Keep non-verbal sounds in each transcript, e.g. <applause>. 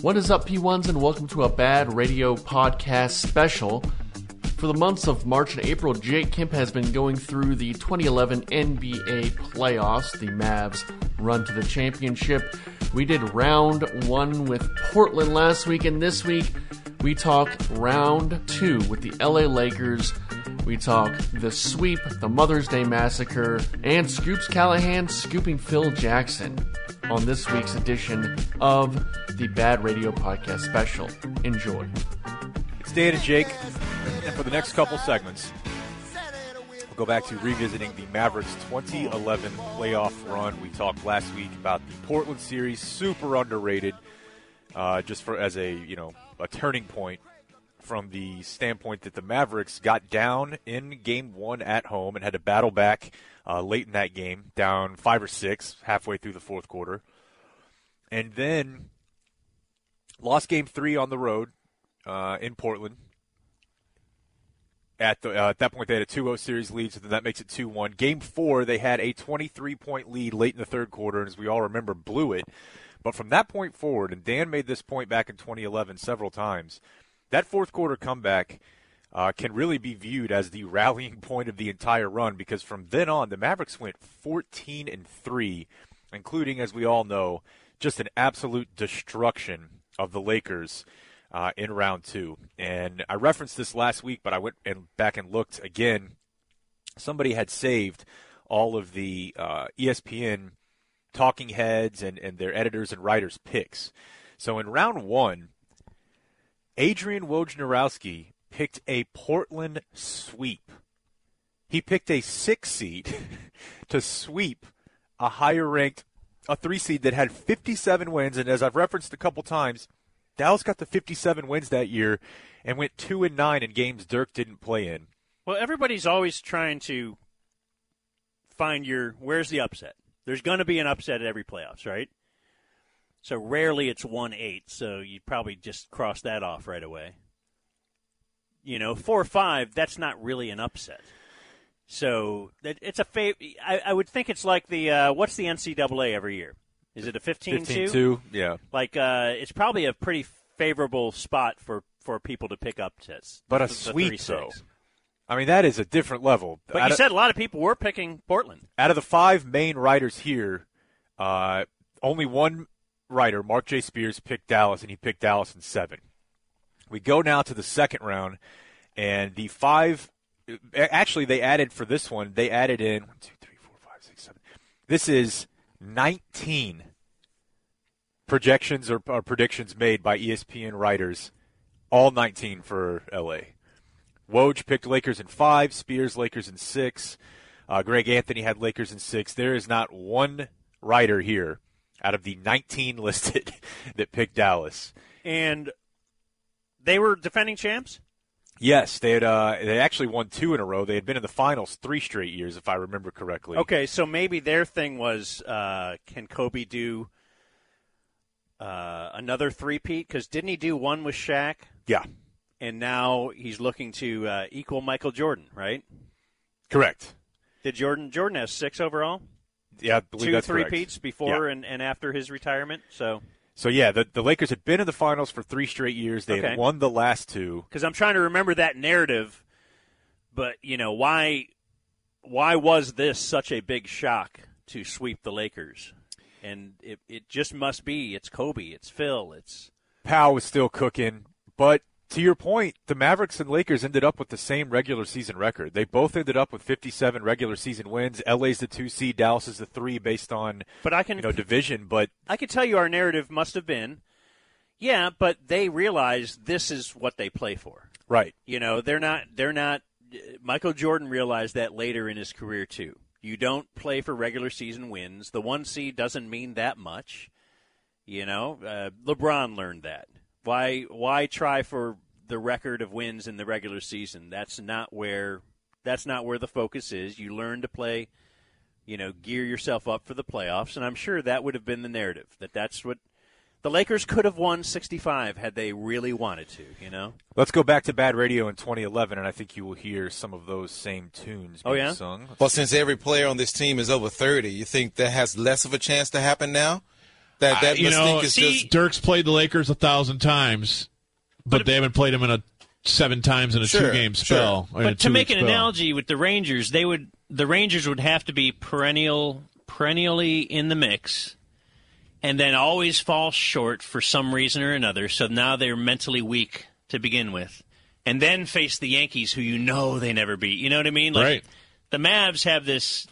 What is up, P1s, and welcome to a Bad Radio podcast special. For the months of March and April, Jake Kemp has been going through the 2011 NBA playoffs, the Mavs run to the championship. We did round one with Portland last week, and this week we talk round two with the LA Lakers. We talk the sweep, the Mother's Day massacre, and Scoops Callahan scooping Phil Jackson on this week's edition of the Bad Radio Podcast Special. Enjoy. It's Dan and Jake, and for the next couple segments, we'll go back to revisiting the Mavericks 2011 playoff run. We talked last week about the Portland series, super underrated, uh, just for as a you know a turning point from the standpoint that the Mavericks got down in Game One at home and had to battle back uh, late in that game, down five or six halfway through the fourth quarter, and then lost Game Three on the road uh, in Portland. At, the, uh, at that point, they had a 2-0 series lead, so then that makes it 2-1. Game four, they had a 23-point lead late in the third quarter, and as we all remember, blew it. But from that point forward, and Dan made this point back in 2011 several times, that fourth quarter comeback uh, can really be viewed as the rallying <laughs> point of the entire run because from then on, the Mavericks went 14 and three, including, as we all know, just an absolute destruction of the Lakers uh, in round two. And I referenced this last week, but I went and back and looked again. Somebody had saved all of the uh, ESPN talking heads and, and their editors and writers picks. So in round one, Adrian Wojnarowski picked a Portland sweep. He picked a six seed <laughs> to sweep a higher ranked, a three seed that had 57 wins. And as I've referenced a couple times, Dallas got the 57 wins that year and went two and nine in games Dirk didn't play in. Well, everybody's always trying to find your where's the upset. There's going to be an upset at every playoffs, right? So rarely it's one eight. So you probably just cross that off right away. You know, four or five. That's not really an upset. So it's a fav- I, I would think it's like the uh, what's the NCAA every year? Is it a 15 2? Yeah. Like, uh, it's probably a pretty favorable spot for, for people to pick up tits. But a sweep, though. I mean, that is a different level. But out you of, said a lot of people were picking Portland. Out of the five main writers here, uh, only one writer, Marc J. Spears, picked Dallas, and he picked Dallas in seven. We go now to the second round, and the five. Actually, they added for this one. They added in one, two, three, four, five, six, seven. This is 19 projections or, or, predictions made by ESPN writers, all 19 for LA. Woj picked Lakers in five, Spears Lakers in six, uh, Greg Anthony had Lakers in six. There is not one writer here out of the 19 <laughs> listed that picked Dallas. And they were defending champs? Yes, they had. Uh, they actually won two in a row. They had been in the finals three straight years, if I remember correctly. Okay, so maybe their thing was, uh, can Kobe do uh, another three-peat? Because didn't he do one with Shaq? Yeah. And now he's looking to uh, equal Michael Jordan, right? Correct. Did Jordan Jordan has six overall? Yeah, I believe two that's three correct. peats before yeah. and, and after his retirement. So so yeah, the, the Lakers had been in the finals for three straight years. They okay. had won the last two. Because I'm trying to remember that narrative, but you know why? Why was this such a big shock to sweep the Lakers? And it it just must be. It's Kobe. It's Phil. It's Pau was still cooking, but to your point, the Mavericks and Lakers ended up with the same regular season record. They both ended up with 57 regular season wins. LA's the two seed, Dallas is the three, based on but I can you know division. But I can tell you, our narrative must have been, yeah, but they realize this is what they play for. Right. You know, they're not. They're not. Michael Jordan realized that later in his career too. You don't play for regular season wins. The one seed doesn't mean that much. You know, uh, LeBron learned that. Why why try for the record of wins in the regular season? That's not where that's not where the focus is. You learn to play, you know, gear yourself up for the playoffs, and I'm sure that would have been the narrative. That that's what the Lakers could have won 65 had they really wanted to, you know. Let's go back to Bad Radio in 2011, and I think you will hear some of those same tunes being oh, yeah? sung. Well, since every player on this team is over 30, you think that has less of a chance to happen now? That that Uh, you know, is see- just Dirk's played the Lakers a thousand times, but, But- they haven't played him in a seven times in a Sure, two game spell. or in But to make an spell. analogy with the Rangers, they would the Rangers would have to be perennial, perennially in the mix, and then always fall short for some reason or another. So now they're mentally weak to begin with, and then face the Yankees, who you know they never beat. You know what I mean? Like, Right. The Mavs have this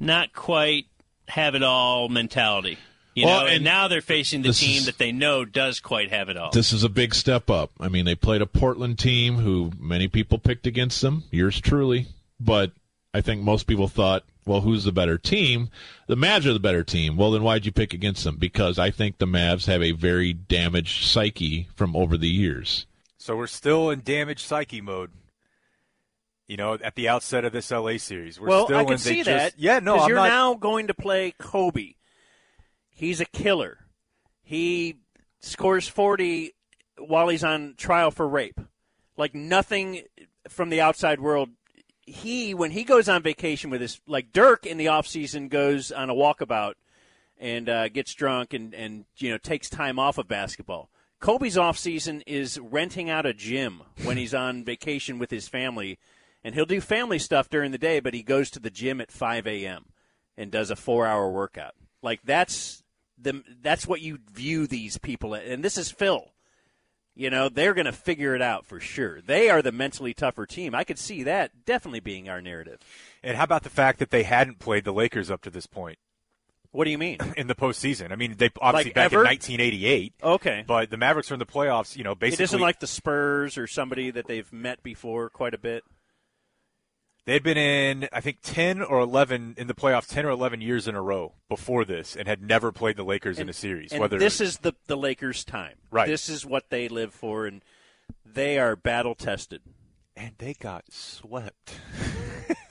not quite have it all mentality. You Well, know, and, and now they're facing the team is- that they know does quite have it all. This is a big step up. I mean, they played a Portland team who many people picked against them, yours truly, but I think most people thought, well, who's the better team? The Mavs are the better team. Well, then why'd you pick against them? Because I think the Mavs have a very damaged psyche from over the years. So we're still in damaged psyche mode. You know, at the outset of this LA series, we're well, still I can they see just- that. Yeah, no, I'm you're not. now going to play Kobe. He's a killer. He scores 40 while he's on trial for rape. Like nothing from the outside world. He when he goes on vacation with his like Dirk in the off season goes on a walkabout and uh, gets drunk and and you know takes time off of basketball. Kobe's off season is renting out a gym when he's on <laughs> vacation with his family, and he'll do family stuff during the day, but he goes to the gym at 5 a.m. and does a four-hour workout. Like that's the that's what you view these people, at. and this is Phil. You know they're going to figure it out for sure. They are the mentally tougher team. I could see that definitely being our narrative. And how about the fact that they hadn't played the Lakers up to this point What do you mean? <laughs> in the postseason? I mean, they obviously Like back ever? in 1988, Okay, but the Mavericks are in the playoffs. You know, basically It isn't like the Spurs or somebody that they've met before quite a bit. They'd been in, I think, 10 or 11 in the playoffs, 10 or 11 years in a row before this, and had never played the Lakers in a series. And whether this is the the Lakers' time. Right. This is what they live for, and they are battle tested. and they got swept. <laughs>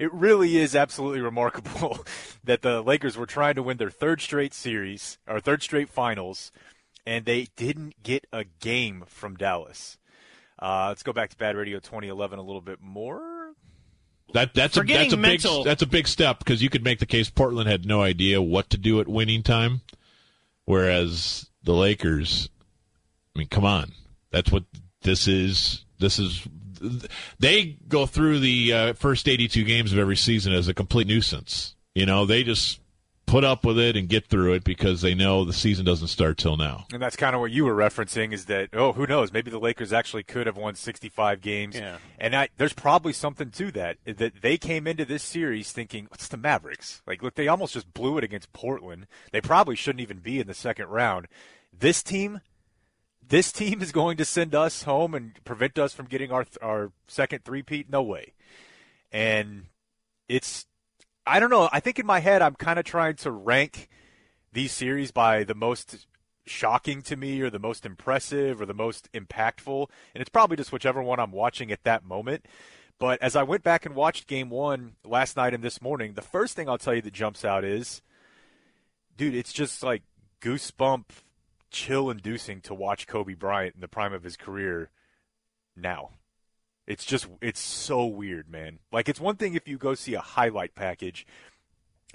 it really is absolutely remarkable <laughs> that the Lakers were trying to win their third straight series or third straight finals, and they didn't get a game from Dallas. Uh, let's go back to Bad Radio 2011 a little bit more. That that's a that's a mental- big that's a big step because you could make the case Portland had no idea what to do at winning time, whereas the Lakers, I mean, come on, that's what this is. This is they go through the uh, first 82 games of every season as a complete nuisance. You know, they just put up with it and get through it because they know the season doesn't start till now. And that's kind of what you were referencing is that, oh, who knows? Maybe the Lakers actually could have won 65 games. Yeah. And I, there's probably something to that, that they came into this series thinking, what's the Mavericks? Like, look, they almost just blew it against Portland. They probably shouldn't even be in the second round. This team, this team is going to send us home and prevent us from getting our, our second three-peat? No way. And it's, I don't know. I think in my head, I'm kind of trying to rank these series by the most shocking to me or the most impressive or the most impactful. And it's probably just whichever one I'm watching at that moment. But as I went back and watched game one last night and this morning, the first thing I'll tell you that jumps out is, dude, it's just like goosebump, chill inducing to watch Kobe Bryant in the prime of his career now. It's just, it's so weird, man. Like, it's one thing if you go see a highlight package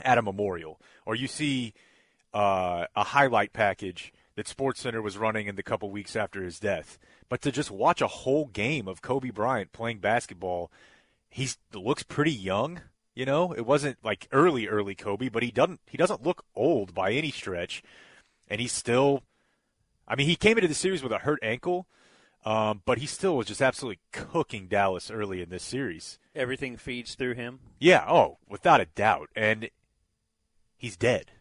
at a memorial, or you see uh, a highlight package that SportsCenter was running in the couple weeks after his death. But to just watch a whole game of Kobe Bryant playing basketball, he looks pretty young. You know, it wasn't like early, early Kobe, but he doesn't he doesn't look old by any stretch, and he's still. I mean, he came into the series with a hurt ankle, um, but he still was just absolutely cooking Dallas early in this series. Everything feeds through him. Yeah, oh, without a doubt. And he's dead.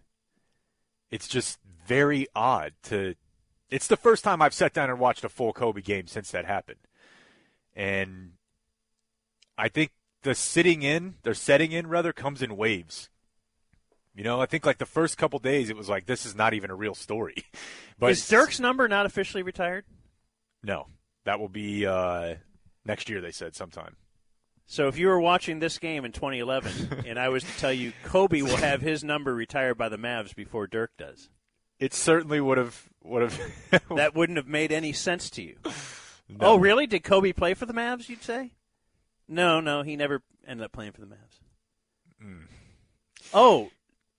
It's just very odd to it's the first time I've sat down and watched a full Kobe game since that happened. And I think the sitting in, their setting in rather comes in waves. You know, I think like the first couple days it was like this is not even a real story. <laughs> But is Dirk's number not officially retired? No. That will be uh next year they said sometime. So if you were watching this game in 2011, <laughs> and I was to tell you Kobe will have his number retired by the Mavs before Dirk does, It certainly would have would have <laughs> that wouldn't have made any sense to you. Oh, really? Did Kobe play for the Mavs? You'd say? No, no, he never ended up playing for the Mavs. Hmm. Oh,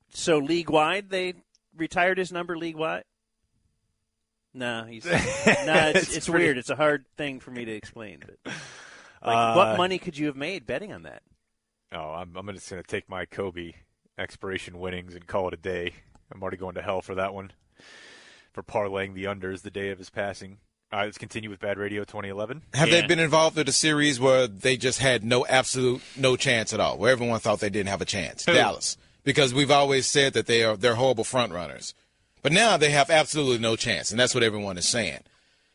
so league wide they retired his number league wide? No, he's <laughs> no. It's, It's it's, pretty- weird. It's a hard thing for me to explain. But like, Uh, what money could you have made betting on that? Oh, I'm, I'm just going to take my Kobe expiration winnings and call it a day. I'm already going to hell for that one. For parlaying the unders the day of his passing. All right, let's continue with Bad Radio 2011. Have Yeah. they been involved in a series where they just had no absolute no chance at all, where everyone thought they didn't have a chance? Dallas, because we've always said that they are they're horrible front runners, but now they have absolutely no chance, and that's what everyone is saying.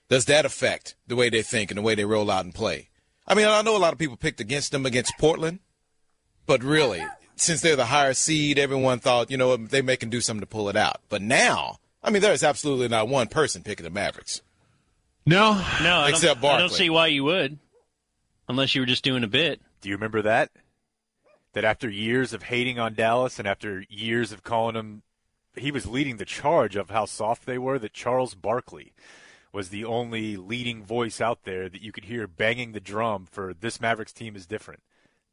Does that affect the way they think and the way they roll out and play? I mean, I know a lot of people picked against them against Portland, but really, since they're the higher seed, everyone thought you know they may can do something to pull it out. But now, I mean, there is absolutely not one person picking the Mavericks. No, No, Except don't, I don't see why you would, unless you were just doing a bit. Do you remember that? That after years of hating on Dallas and after years of calling him, he was leading the charge of how soft they were, that Charles Barkley was the only leading voice out there that you could hear banging the drum for this Mavericks team is different.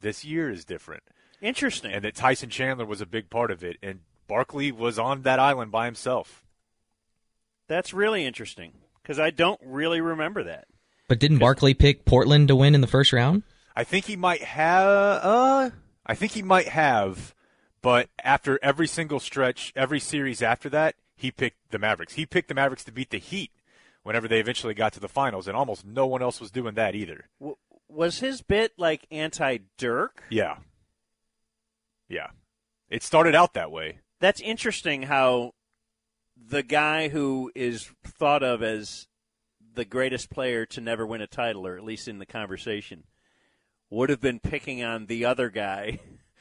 This year is different. Interesting. and that Tyson Chandler was a big part of it, and Barkley was on that island by himself. That's really interesting because I don't really remember that. But didn't Barkley pick Portland to win in the first round? I think he might have. Uh, I think he might have, but after every single stretch, every series after that, he picked the Mavericks. He picked the Mavericks to beat the Heat whenever they eventually got to the finals, and almost no one else was doing that either. W- was his bit like anti Dirk? Yeah, yeah. It started out that way. That's interesting how the guy who is thought of as the greatest player to never win a title, or at least in the conversation, would have been picking on the other guy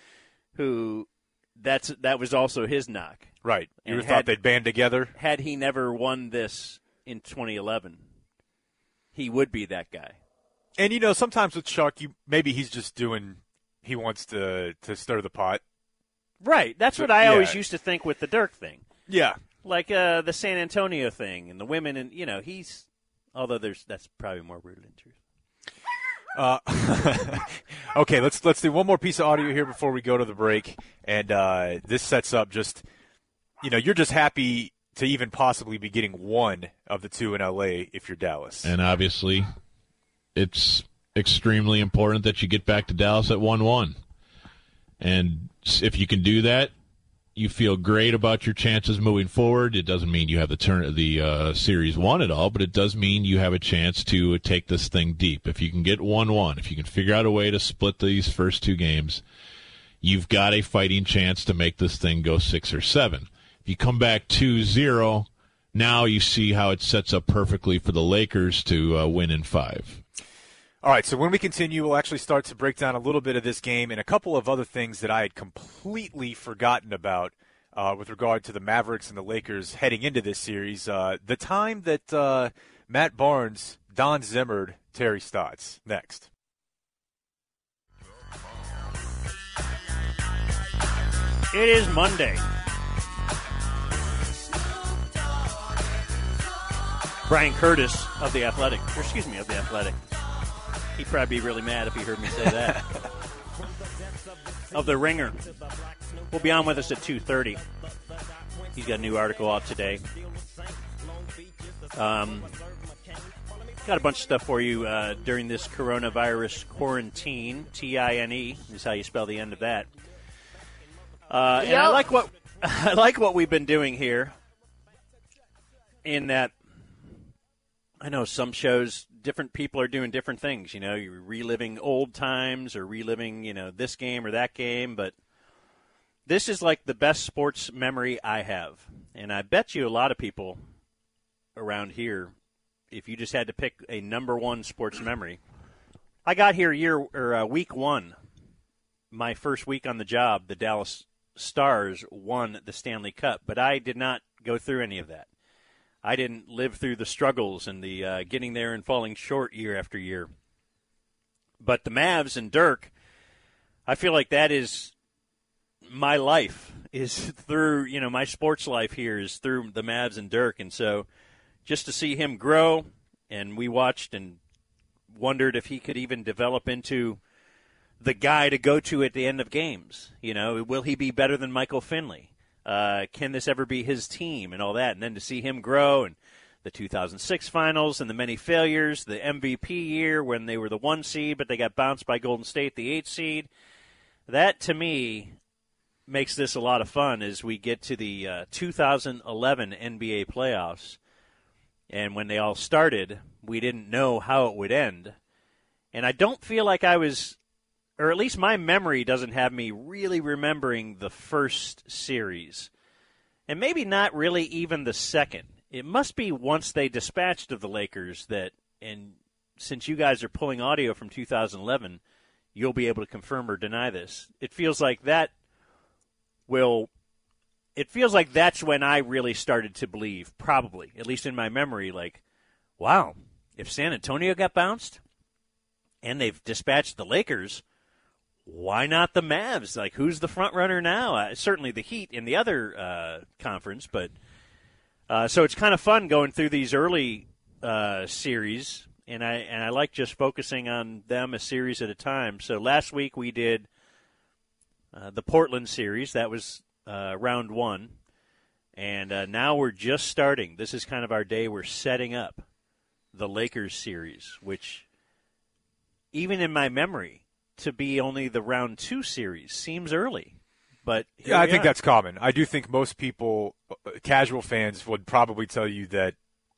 <laughs> who that's that was also his knock. Right. You have thought they'd band together. Had he never won this in 2011, he would be that guy. And you know, sometimes with Chuck, you maybe he's just doing. He wants to to stir the pot. Right. That's So- what I yeah. always used to think with the Dirk thing. Yeah. like uh, the San Antonio thing and the women and you know he's although there's that's probably more rooted in truth. Uh, <laughs> okay, let's let's do one more piece of audio here before we go to the break, and uh, this sets up just you know you're just happy to even possibly be getting one of the two in LA if you're Dallas. and obviously, it's extremely important that you get back to Dallas at one-one. And if you can do that, you feel great about your chances moving forward. It doesn't mean you have the turn the uh, series won at all, but it does mean you have a chance to take this thing deep. If you can get one-one, if you can figure out a way to split these first two games, you've got a fighting chance to make this thing go six or seven. If you come back 2-0, now you see how it sets up perfectly for the Lakers to uh, win in five. All right, so when we continue, we'll actually start to break down a little bit of this game and a couple of other things that I had completely forgotten about uh, with regard to the Mavericks and the Lakers heading into this series. Uh, the time that uh, Matt Barnes, Don Zimmered, Terry Stotts. Next. It is Monday. Bryan Curtis of the Athletic, or excuse me, of the Athletic. He'd probably be really mad if he heard me say that. of the Ringer We'll be on with us at two thirty. He's got a new article out today. Um, got a bunch of stuff for you uh, during this coronavirus quarantine. T I N E is how you spell the end of that. Uh, and I like what <laughs> I like what we've been doing here. In that, I know some shows, different people are doing different things. You know, you're reliving old times or reliving, you know, this game or that game. But this is like the best sports memory I have, and I bet you a lot of people around here, if you just had to pick a number one sports memory, I got here year or uh, week one my first week on the job, the Dallas Stars won the Stanley Cup, but I did not go through any of that. I didn't live through the struggles and the uh, getting there and falling short year after year. But the Mavs and Dirk, I feel like that is my life is <laughs> through you know my sports life here is through the Mavs and Dirk, and so just to see him grow, and we watched and wondered if he could even develop into the guy to go to at the end of games. You know, will he be better than Michael Finley? Uh, can this ever be his team and all that? And then to see him grow and the 2006 finals and the many failures, the MVP year when they were the one seed, but they got bounced by Golden State, the eight seed. That to me makes this a lot of fun as we get to the uh, 2011 NBA playoffs. And when they all started, we didn't know how it would end. And I don't feel like I was, or at least my memory doesn't have me really remembering the first series. And maybe not really even the second. It must be once they dispatched of the Lakers that, and since you guys are pulling audio from 2011, you'll be able to confirm or deny this. It feels like that will it feels like that's when I really started to believe, probably, at least in my memory, like, wow, if San Antonio got bounced and they've dispatched the Lakers, why not the Mavs? Like, who's the front runner now? Uh, certainly the Heat in the other uh, conference, but uh, so it's kind of fun going through these early uh, series, and I and I like just focusing on them a series at a time. So last week we did uh, the Portland series. That was uh, round one. And now we're just starting. This is kind of our day. We're setting up the Lakers series, which, even in my memory, to be only the round two series seems early. But Yeah, I think are. that's common. I do think most people, uh, casual fans, would probably tell you that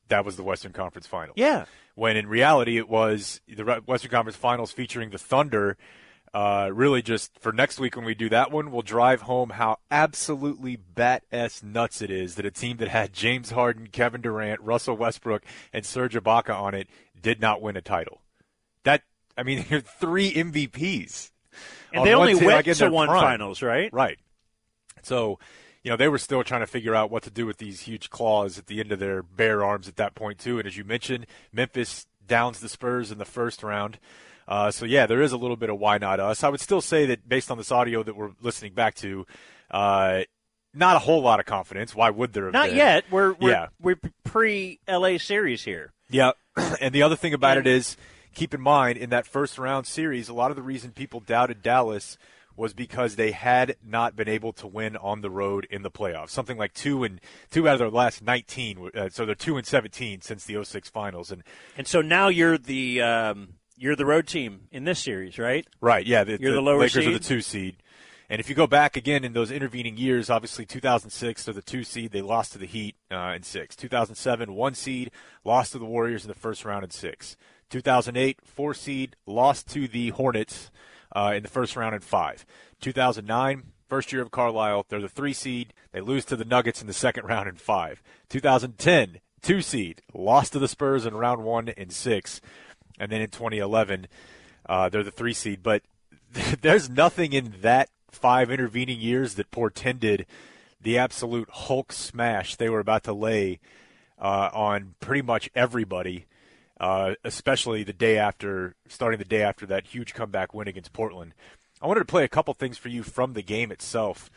that was the Western Conference Finals. Yeah. When in reality, it was the Western Conference Finals featuring the Thunder. Uh, really, just for next week when we do that one, we'll drive home how absolutely bat s nuts it is that a team that had James Harden, Kevin Durant, Russell Westbrook, and Serge Ibaka on it did not win a title. That I mean, <laughs> they're three MVPs. And on they only team, went like to one prime. finals, right? Right. So, you know, they were still trying to figure out what to do with these huge claws at the end of their bare arms at that point, too. And as you mentioned, Memphis downs the Spurs in the first round. Uh, so, yeah, there is a little bit of why not us. I would still say that based on this audio that we're listening back to, uh, not a whole lot of confidence. Why would there have Not been? yet. We're we're, Yeah. we're pre LA series here. Yeah, <clears throat> and the other thing about it is, keep in mind, in that first round series, a lot of the reason people doubted Dallas was because they had not been able to win on the road in the playoffs. Something like two and two out of their last 19. Uh, so they're two and 17 since the 06 finals. And And so now you're the um, you're the road team in this series, right? right, yeah, the, You're the lower Lakers are the two seed. And if you go back again in those intervening years, obviously 2006 they're the two seed. They lost to the Heat uh, in six. 2007 one seed, lost to the Warriors in the first round in six. 2008 four seed, lost to the Hornets uh, in the first round in five. 2009 first year of Carlisle, they're the three seed. They lose to the Nuggets in the second round in five. 2010 two seed, lost to the Spurs in round one in six, and then in 2011 uh, they're the three seed. But <laughs> there's nothing in that five intervening years that portended the absolute Hulk smash they were about to lay uh, on pretty much everybody, uh, especially the day after, starting the day after that huge comeback win against Portland. I wanted to play a couple things for you from the game itself,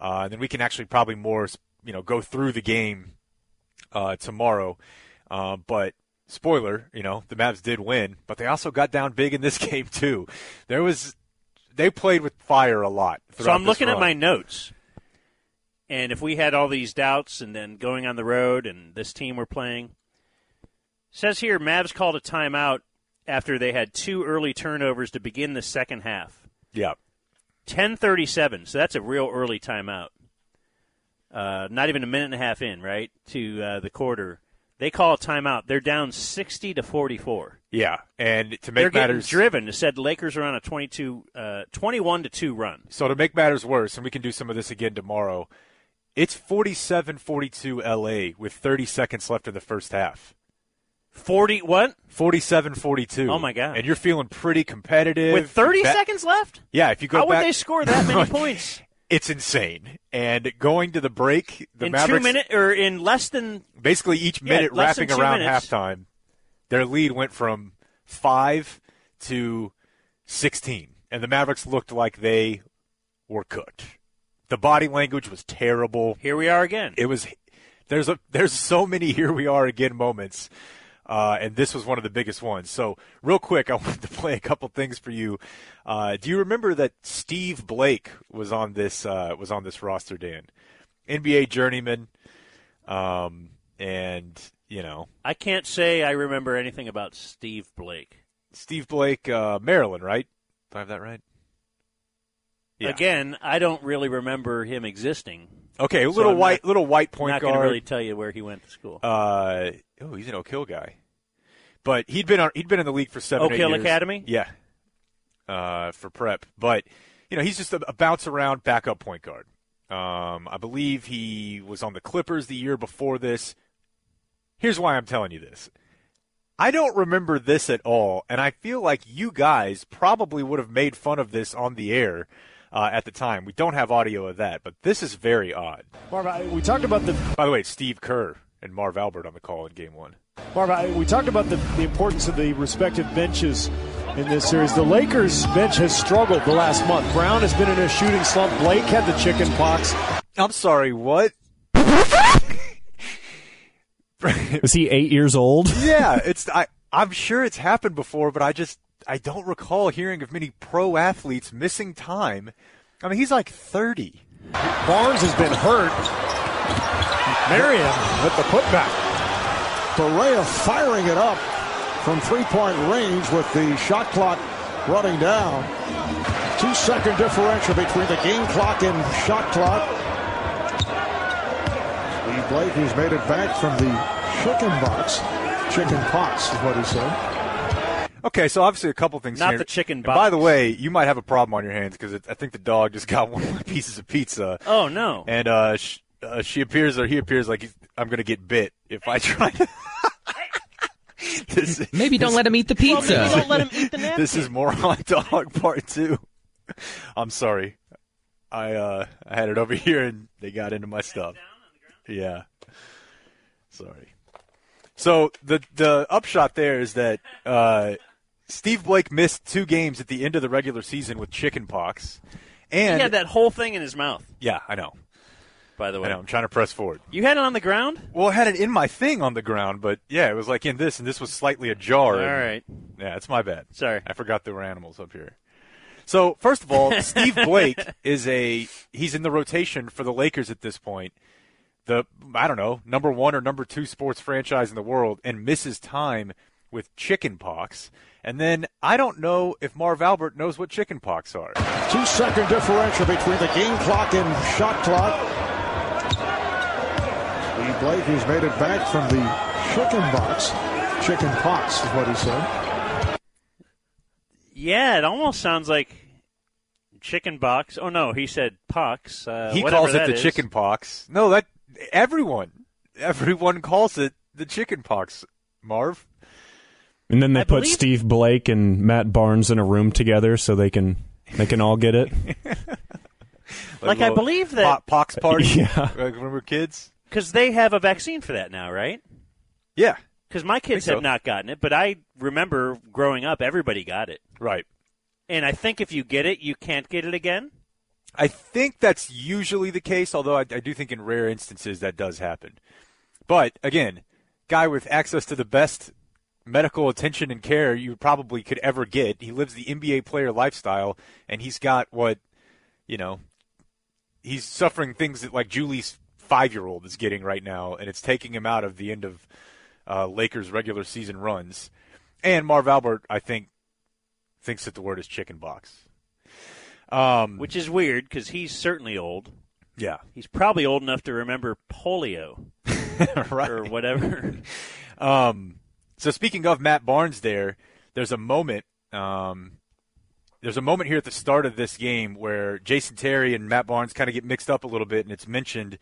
uh, and then we can actually probably more, you know, go through the game uh, tomorrow. Uh, but spoiler, you know, the Mavs did win, but they also got down big in this <laughs> game too. There was they played with fire a lot. So I'm looking at my notes, and if we had all these doubts and then going on the road and this team we're playing, says here Mavs called a timeout after they had two early turnovers to begin the second half. yeah. 10:37, so that's a real early timeout. Uh, not even a minute and a half in, right to uh, the quarter. They call a timeout. They're down 60 to 44. Yeah, and to They're make matters driven. It said Lakers are on a 22, uh, 21 to two run. so to make matters worse, and we can do some of this again tomorrow. It's 47-42 LA with 30 seconds left in the first half. 40 what? 47-42. Oh, my God. And you're feeling pretty competitive. With 30 Ba- seconds left? Yeah, if you go How back would they score that many <laughs> points It's insane. And going to the break, the Mavericks. in Mavericks two minutes or in less than? basically each minute than wrapping around minutes. halftime, their lead went from five to sixteen, and the Mavericks looked like they were cooked. The body language was terrible. Here we are again. It was there's a there's so many <laughs> here we are again moments. Uh, and this was one of the biggest ones. So, real quick, I <laughs> wanted to play a couple things for you. Uh, do you remember that Steve Blake was on this uh, was on this roster, Dan? NBA journeyman, um, and you know I can't say I remember anything about Steve Blake. Steve Blake, uh, Maryland, right? Do I have that right? Yeah. Again, I don't really remember him existing. Okay, So little I'm white, not- little white point not going guard. to really tell you where he went to school. Uh, oh, he's an Oak Hill guy, but he'd been on, he'd been in the league for seven. Oak Hill years. Academy? Yeah, uh, for prep. But you know, he's just a, a bounce around backup point guard. Um, I believe he was on the Clippers the year before this. Here's why I'm telling you this. I don't remember this at all, and I feel like you guys probably would have made fun of this on the air uh, at the time. We don't have audio of that, but this is very odd. Marv, I- we talked about the By the way, Steve Kerr and Marv Albert on the call in Game One. Marv, I- we talked about the, the importance of the respective benches in this series. The Lakers bench has struggled the last month. Brown has been in a shooting slump. Blake had the chicken pox. I'm sorry, what? Is he eight years old? <laughs> yeah, it's I. I'm sure it's happened before, but I just I don't recall hearing of many pro athletes missing time. I mean, he's like 30. Barnes has been hurt. Marion with the putback. Barea firing it up from three-point range with the shot clock running down. Two-second differential between the game clock and shot clock. Steve Blake, who's made it back from the chicken box. Chicken pots is what he said. Okay, so obviously a couple things Not here. the chicken box. by the way, you might have a problem on your hands because I think the dog just got <laughs> one of my pieces of pizza, oh no! and uh, sh- uh, she appears or he appears like he's, I'm going to get bit if I try. to... <laughs> this, <laughs> Maybe don't let him eat the pizza. Well, maybe don't let him eat the napkin. this is more on dog part two. I'm sorry. I uh I had it over here and they got into my stuff. Yeah. Sorry. So the the upshot there is that uh Steve Blake missed two games at the end of the regular season with chicken pox. And he had that whole thing in his mouth. Yeah, I know. By the I way, know. I'm trying to press forward. you had it on the ground. Well, I had it in my thing on the ground, but yeah, it was like in this, and this was slightly ajar. All right. Yeah, it's my bad. Sorry. I forgot there were animals up here. So, first of all, <laughs> Steve Blake is a he's in the rotation for the Lakers at this point. The I don't know, number 1 or number 2 sports franchise in the world and misses time with chicken pox. And then I don't know if Marv Albert knows what chicken pox are. Two-second differential between the game clock and shot clock. Steve Blake, who's made it back from the chicken box. Chicken pox is what he said. Yeah, it almost sounds like chicken box. Oh no, he said pox. Uh, he calls it the is. chicken pox. No, that everyone everyone calls it the chicken pox, Marv. And then they I put believe- Steve Blake and Matt Barnes in a room together so they can they can all get it. <laughs> Like, I believe that- po- pox party. <laughs> Yeah. Like when we were kids. because they have a vaccine for that now, right? Yeah, Because my kids so. have not gotten it, but I remember growing up, everybody got it. right. And I think if you get it, you can't get it again. I think that's usually the case, although I, I do think in rare instances that does happen. But again, guy with access to the best medical attention and care you probably could ever get. He lives the NBA player lifestyle, and he's got what, you know, he's suffering things that like Julie's five year old is getting right now, and it's taking him out of the end of uh, Lakers regular season runs. And Marv Albert, I think, thinks that the word is chicken box. Um, Which is weird because he's certainly old. yeah, He's probably old enough to remember polio <laughs> right. or whatever. <laughs> Um, so speaking of Matt Barnes, there, there's a moment. Um, there's a moment here at the start of this game where Jason Terry and Matt Barnes kind of get mixed up a little bit, and it's mentioned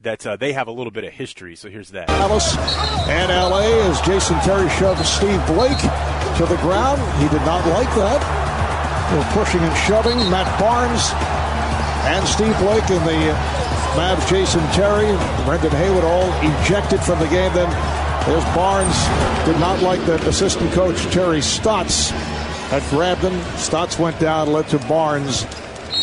that uh, they have a little bit of history. So here's that. Dallas and LA as Jason Terry shoves Steve Blake to the ground. He did not like that. They're pushing and shoving. Matt Barnes and Steve Blake and the Mavs, Jason Terry, Brendan Haywood all ejected from the game. Then there's Barnes. Did not like that assistant coach Terry Stotts had grabbed him. Stotts went down, led to Barnes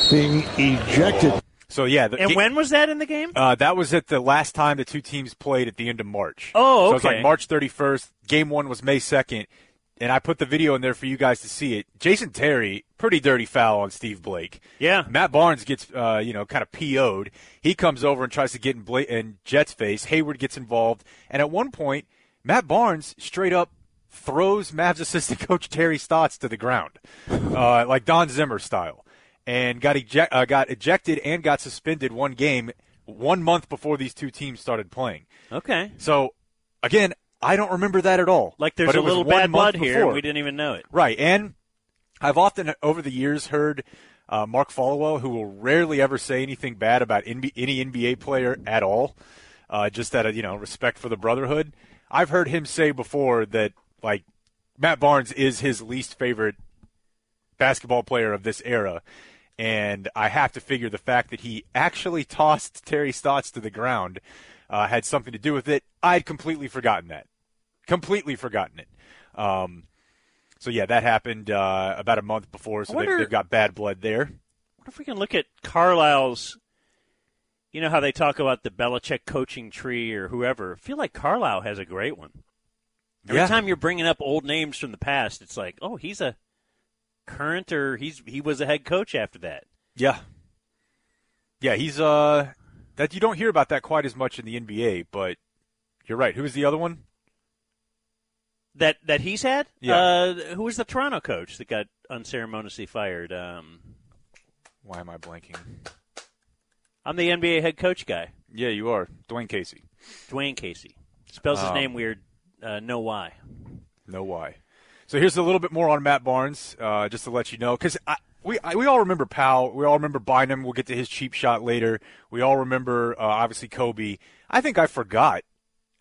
being ejected. So yeah, the, and when was that in the game? Uh, that was at the last time the two teams played at the end of March. Oh, So it was okay. like March 31st. Game one was May 2nd. And I put the video in there for you guys to see it. Jason Terry, pretty dirty foul on Steve Blake. Yeah. Matt Barnes gets, uh, you know, kind of PO'd. He comes over and tries to get in, Bla- in Jet's face. Haywood gets involved. And at one point, Matt Barnes straight up throws Mavs assistant <laughs> coach Terry Stotts to the ground, <laughs> uh, like Don Zimmer style, and got, eject, uh, got ejected and got suspended one game one month before these two teams started playing. Okay. So, again, I don't remember that at all. Like there's a little bad blood here, before. we didn't even know it. Right, and I've often over the years heard uh, Mark Followill, who will rarely ever say anything bad about NB- any NBA player at all, uh, just out of you know respect for the brotherhood. I've heard him say before that like Matt Barnes is his least favorite basketball player of this era. And I have to figure the fact that he actually tossed Terry Stotts to the ground uh, had something to do with it. I'd completely forgotten that. Completely forgotten it. Um, so yeah, that happened uh, about a month before. So wonder- they've, they've got bad blood there. What if we can look at Carlisle's? You know how they talk about the Belichick coaching tree or whoever. I feel like Carlisle has a great one. Every Yeah. time you're bringing up old names from the past, it's like, oh, he's a current or he's he was a head coach after that. Yeah, yeah, he's uh that you don't hear about that quite as much in the NBA, but you're right. Who was the other one? That that he's had. Yeah. Uh, who was the Toronto coach that got unceremoniously fired? Um, Why am I blanking? I'm the NBA head coach guy, Yeah, you are Dwane Casey. Dwane Casey. Spells his Um, name weird. Uh, know why? No why. So here's a little bit more on Matt Barnes, uh, just to let you know, because we we all remember Pau, we all remember Bynum. We'll get to his cheap shot later. We all remember uh, obviously Kobe. I think I forgot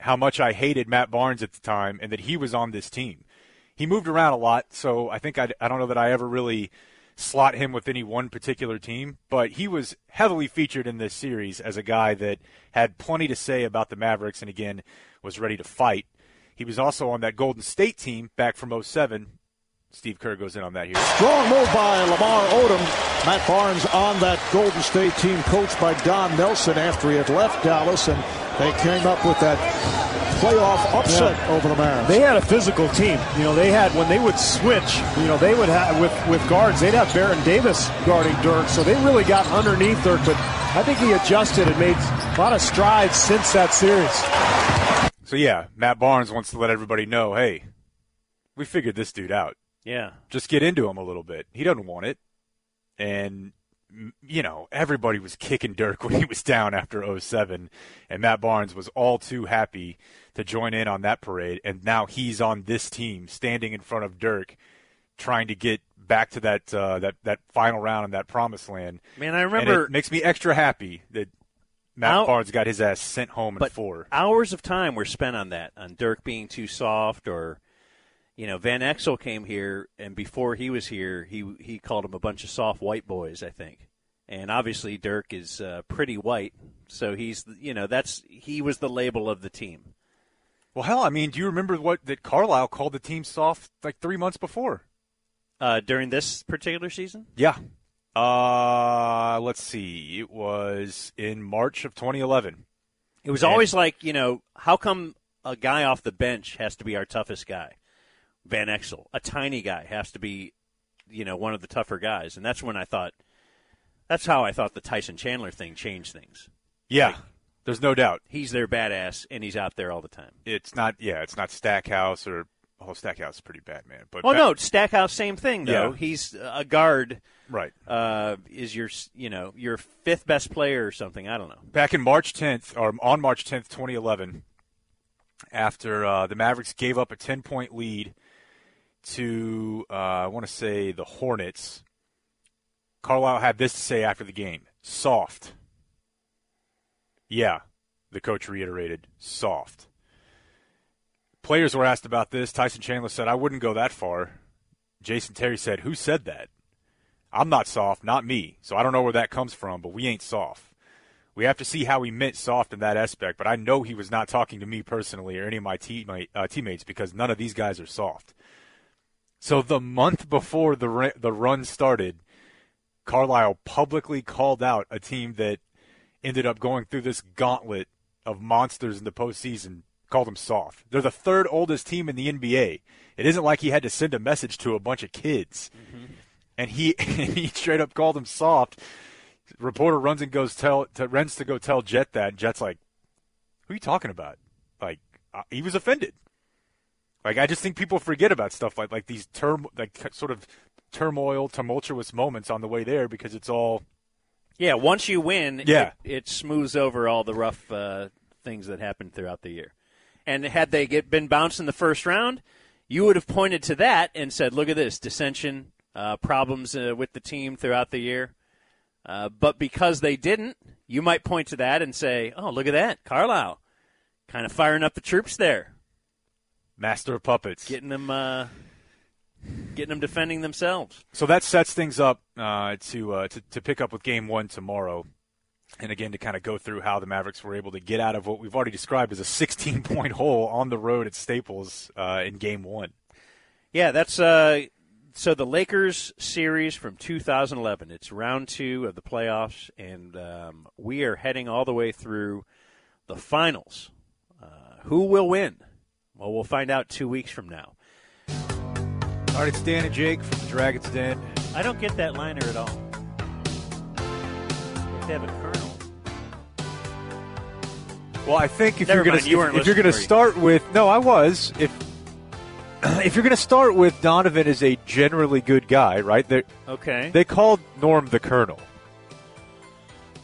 how much I hated Matt Barnes at the time, and that he was on this team. He moved around a lot, so I think I I don't know that I ever really slot him with any one particular team, but he was heavily featured in this series as a guy that had plenty to say about the Mavericks, and again was ready to fight. He was also on that Golden State team back from 07. Steve Kerr goes in on that here. Strong move by Lamar Odom. Matt Barnes on that Golden State team, coached by Don Nelson after he had left Dallas, and they came up with that playoff upset over the Mavs. They had a physical team. You know, they had when they would switch. You know, they would have with with guards. They'd have Baron Davis guarding Dirk, so they really got underneath Dirk. But I think he adjusted and made a lot of strides since that series. So yeah, Matt Barnes wants to let everybody know, hey, we figured this dude out. Yeah. Just get into him a little bit. He doesn't want it. And you know, everybody was kicking Dirk <laughs> when he was down after 07 and Matt Barnes was all too happy to join in on that parade and now he's on this team standing in front of Dirk trying to get back to that uh, that that final round in that promised land. Man, I remember it makes me extra happy that Matt Out- Barnes got his ass sent home in but four. hours of time were spent on that, on Dirk being too soft, or you know, Van Exel came here, and before he was here, he he called him a bunch of soft white boys, I think. And obviously, Dirk is uh, pretty white, so he's you know that's he was the label of the team. Well, hell, I mean, do you remember what that Carlisle called the team soft like three months before? Uh, during this particular season, Yeah. Uh, let's see. It was in March of 2011. it was And- always like you know, how come a guy off the bench has to be our toughest guy? Van Exel, a tiny guy, has to be you know one of the tougher guys, and that's when I thought. That's how I thought the Tyson Chandler thing changed things. Yeah, there's no doubt. He's their badass, and he's out there all the time. It's not. Yeah, it's not Stackhouse or oh, Stackhouse is pretty bad, man. But Oh no, Stackhouse, same thing though. Yeah. He's a guard. right. Uh, is your you know your fifth best player or something? I don't know. Back in March 10th, or on March 10th, 2011, after uh, the Mavericks gave up a 10 point lead to, uh, I want to say, the Hornets, Carlisle had this to say after the game soft. Yeah, the coach reiterated soft. Players were asked about this. Tyson Chandler said, I wouldn't go that far. Jason Terry said, Who said that? I'm not soft, not me. So I don't know where that comes from, but we ain't soft. We have to see how he meant soft in that aspect, but I know he was not talking to me personally or any of my teammate, uh, teammates because none of these guys are soft. So the month before the the run started, Carlisle publicly called out a team that ended up going through this gauntlet of monsters in the postseason called them soft. They're the third oldest team in the NBA. It isn't like he had to send a message to a bunch of kids. And he <laughs> he straight up called them soft. Reporter runs and goes tell to runs to go tell Jet that, and Jet's like, "Who are you talking about?" Like uh, he was offended. Like I just think people forget about stuff like like these term like sort of turmoil, tumultuous moments on the way there because it's all Yeah, once you win, Yeah. it, it smooths over all the rough uh, things that happened throughout the year. And had they get been bounced in the first round, you would have pointed to that and said, "Look at this dissension, uh, problems uh, with the team throughout the year." Uh, but because they didn't, you might point to that and say, "Oh, look at that, Carlisle, kind of firing up the troops there, master of puppets. getting them, uh, getting them defending themselves." So that sets things up uh, to, uh, to to pick up with Game One tomorrow, and again to kind of go through how the Mavericks were able to get out of what we've already described as a 16 <laughs> point hole on the road at Staples uh, in Game One. Yeah, that's uh, so the Lakers series from 2011. It's round two of the playoffs, and um, we are heading all the way through the finals. Uh, who will win? Well, we'll find out two weeks from now. All right, it's Dan and Jake from the Dragon's Den. I don't get that liner at all. You have to have a kernel. Well, I think if Never you're going mind, to you if, you're going to start with no, I was if <clears throat> if you're going to start with Donovan as a generally good guy, right? They Okay. they called Norm the Colonel,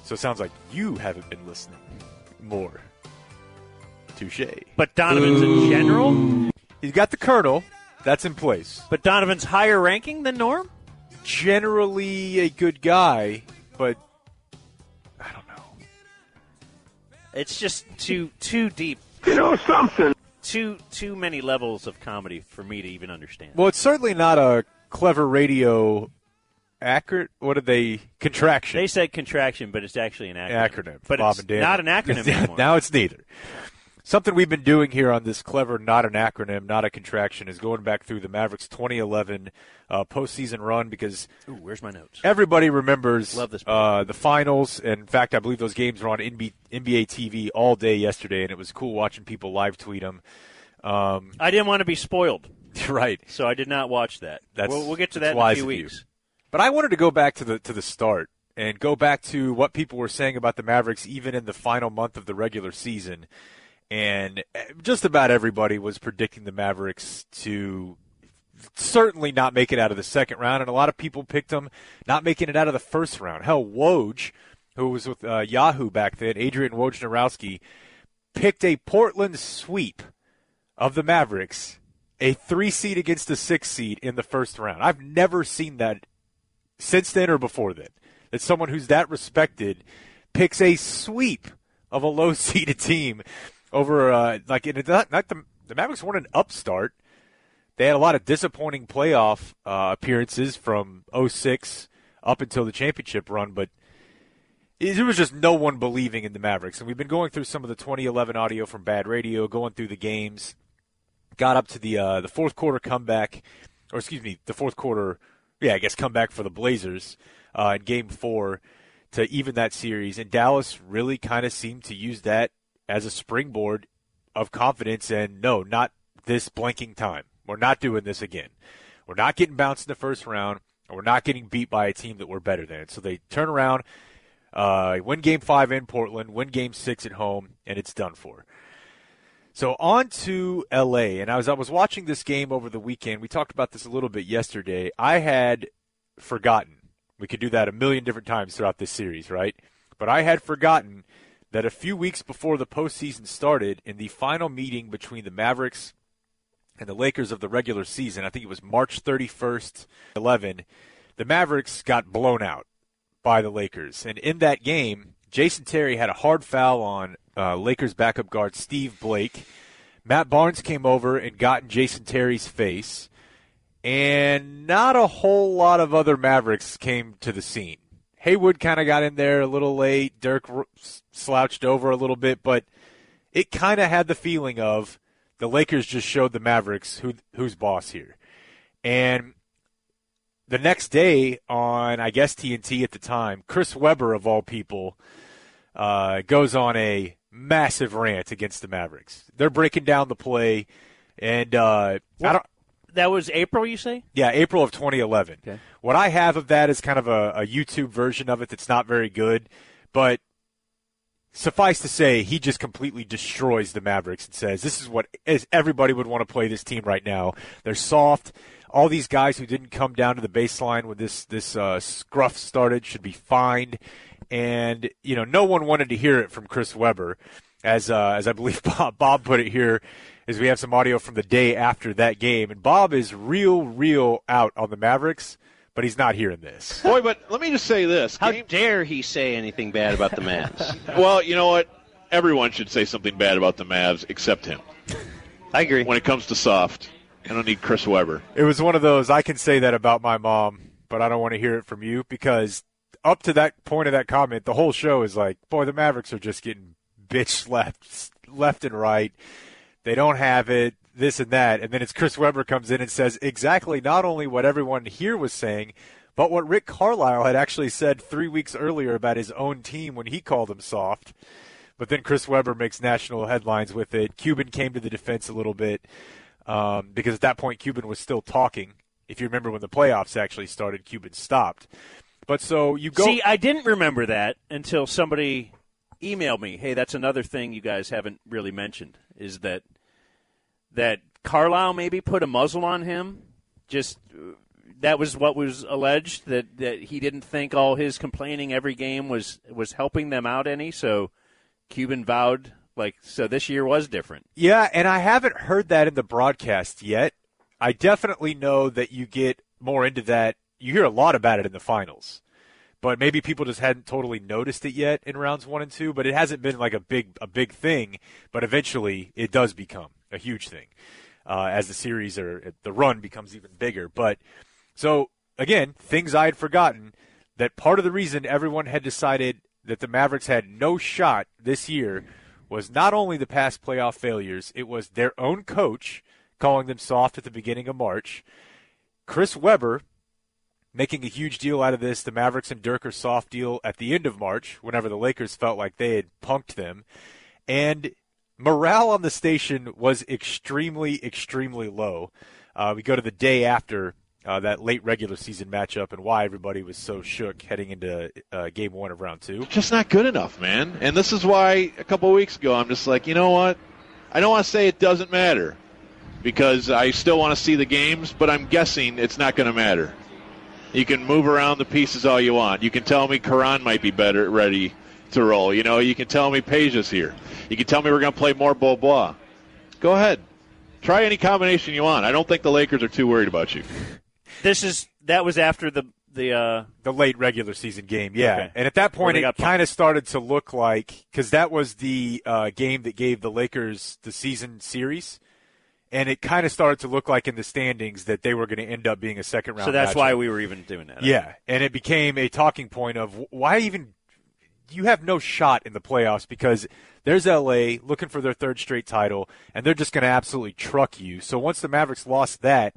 so it sounds like you haven't been listening more. Touche. but Donovan's a general. He's got the Colonel. That's in place. But Donovan's higher ranking than Norm. Generally a good guy, but I don't know. It's just too too deep. You know something. Too too many levels of comedy for me to even understand. Well, it's certainly not a clever radio accurate. What did they contraction? They said contraction, but it's actually an acronym. acronym. But Bob it's and Dan. not an acronym <laughs> anymore. now it's neither. Something we've been doing here on this clever, not an acronym, not a contraction, is going back through the Mavericks 2011 uh, postseason run because Ooh, where's my notes? everybody remembers Love this uh, the finals. And in fact, I believe those games were on NB- NBA TV all day yesterday, and it was cool watching people live tweet them. Um, I didn't want to be spoiled, <laughs> right. so I did not watch that. That's- we'll, we'll get to that in a few you. weeks. But I wanted to go back to the to the start and go back to what people were saying about the Mavericks even in the final month of the regular season. And eh, just about everybody was predicting the Mavericks to certainly not make it out of the second round, and a lot of people picked them not making it out of the first round. Hell, Woj, who was with uh, Yahoo back then, Adrian Wojnarowski, picked a Portland sweep of the Mavericks, a three seed against a six seed in the first round. I've never seen that since then or before then. That someone who's that respected picks a sweep of a low <laughs> seeded team over uh, like it's not, not the the Mavericks weren't an upstart. They had a lot of disappointing playoff uh, appearances from 06 up until the championship run, but there was just no one believing in the Mavericks. And we've been going through some of the 2011 audio from Bad Radio, going through the games. Got up to the uh, the fourth quarter comeback, or excuse me, the fourth quarter, yeah, I guess comeback for the Blazers uh, in Game Four to even that series. And Dallas really kind of seemed to use that as a springboard of confidence. And no, not this blanking time. We're not doing this again. We're not getting bounced in the first round, and we're not getting beat by a team that we're better than. So they turn around, uh, win Game Five in Portland, win Game Six at home, and it's done for. So on to LA, and I was I was watching this game over the weekend. We talked about this a little bit yesterday. I had forgotten. We could do that a million different times throughout this series, right? But I had forgotten that a few weeks before the postseason started, in the final meeting between the Mavericks and the Lakers of the regular season, I think it was March 31st, 11, the Mavericks got blown out by the Lakers. And in that game, Jason Terry had a hard foul on uh, Lakers backup guard Steve Blake. Matt Barnes came over and got in Jason Terry's face. And not a whole lot of other Mavericks came to the scene. Haywood kind of got in there a little late. Dirk r- slouched over a little bit, but it kind of had the feeling of the Lakers just showed the Mavericks who who's boss here. And the next day on, I guess TNT at the time, Chris Webber of all people uh, goes on a massive rant against the Mavericks. They're breaking down the play, and uh, I don't. That was April, you say? Yeah, April of 2011. Okay. What I have of that is kind of a, a YouTube version of it that's not very good, but suffice to say, he just completely destroys the Mavericks and says, "This is what is everybody would want to play this team right now. They're soft. All these guys who didn't come down to the baseline when this this uh, scruff started should be fined." And you know, no one wanted to hear it from Chris Webber, as uh, as I believe <laughs> Bob, Bob put it here. Is we have some audio from the day after that game, and Bob is real, real out on the Mavericks, but he's not hearing this. <laughs> Boy, but let me just say this. How Game- dare he say anything bad about the Mavs? <laughs> well, you know what? Everyone should say something bad about the Mavs except him. I agree. When it comes to soft, I don't need Chris Webber. It was one of those I can say that about my mom, but I don't want to hear it from you because up to that point of that comment, the whole show is like, boy, the Mavericks are just getting bitch slapped left and right. They don't have it, this and that. And then it's Chris Webber comes in and says exactly not only what everyone here was saying, but what Rick Carlisle had actually said three weeks earlier about his own team when he called them soft. But then Chris Webber makes national headlines with it. Cuban came to the defense a little bit um, because at that point Cuban was still talking. If you remember when the playoffs actually started, Cuban stopped. But so you go. See, I didn't remember that until somebody emailed me. Hey, that's another thing you guys haven't really mentioned is that that Carlisle maybe put a muzzle on him. Just that was what was alleged that that he didn't think all his complaining every game was was helping them out any. So Cuban vowed like so this year was different. Yeah, and I haven't heard that in the broadcast yet. I definitely know that you get more into that. You hear a lot about it in the finals, but maybe people just hadn't totally noticed it yet in rounds one and two. But it hasn't been like a big a big thing. But eventually, it does become a huge thing uh, as the series or the run becomes even bigger. But so again, things I had forgotten that part of the reason everyone had decided that the Mavericks had no shot this year was not only the past playoff failures, it was their own coach calling them soft at the beginning of March. Chris Webber making a huge deal out of this, the Mavericks and Dirk are soft deal at the end of March, whenever the Lakers felt like they had punked them. And morale on the station was extremely, extremely low. Uh, we go to the day after uh, that late regular season matchup and why everybody was so shook heading into uh, game one of round two. Just not good enough, man. And this is why a couple weeks ago I'm just like, you know what? I don't want to say it doesn't matter because I still want to see the games, but I'm guessing it's not going to matter. You can move around the pieces all you want. You can tell me Caron might be better ready to roll. You know, you can tell me Peja is here. You can tell me we're going to play more blah blah. Go ahead. Try any combination you want. I don't think the Lakers are too worried about you. <laughs> This is that was after the the uh, the late regular season game, yeah. Okay. And at that point, Where it kind of started to look like because that was the uh, game that gave the Lakers the season series, and it kind of started to look like in the standings that they were going to end up being a second round. so that's matchup. why we were even doing that. Yeah, and it became a talking point of why even you have no shot in the playoffs because there's LA looking for their third straight title, and they're just going to absolutely truck you. So once the Mavericks lost that,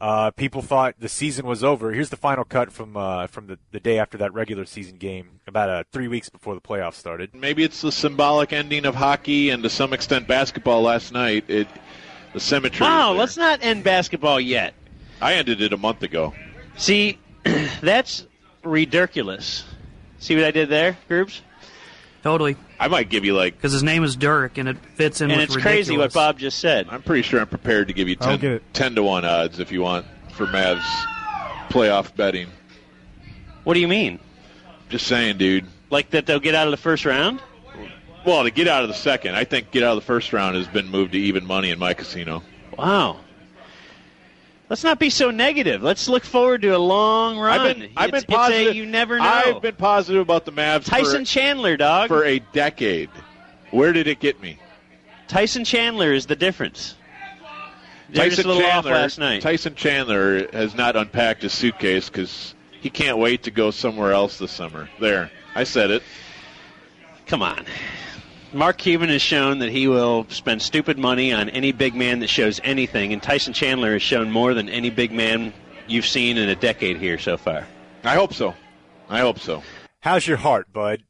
uh, people thought the season was over. Here's the final cut from uh, from the, the day after that regular season game, about uh, three weeks before the playoffs started. Maybe it's the symbolic ending of hockey and to some extent basketball last night. It the symmetry. Wow, let's not end basketball yet. I ended it a month ago. See, <clears throat> that's ridiculous. See what I did there, groups? Totally. I might give you like Because his name is Dirk, and it fits in And with it's crazy what. Bob just said. I'm pretty sure I'm prepared to give you 10, get 10 to 1 odds if you want for Mavs playoff betting. What do you mean? Just saying, dude. Like that they'll get out of the first round? Well, to get out of the second, I think get out of the first round has been moved to even money in my casino. Wow. Let's not be so negative. Let's look forward to a long run. I've been, I've It's- been positive. A, you never know. I've been positive about the Mavs Tyson for, Chandler, dog. for a decade. Where did it get me? Tyson Chandler is the difference. They're Tyson just a little Chandler, off last night. Tyson Chandler has not unpacked his suitcase because he can't wait to go somewhere else this summer. There, I said it. Come on. Mark Cuban has shown that he will spend stupid money on any big man that shows anything, and Tyson Chandler has shown more than any big man you've seen in a decade here so far. I hope so. I hope so. How's your heart, bud?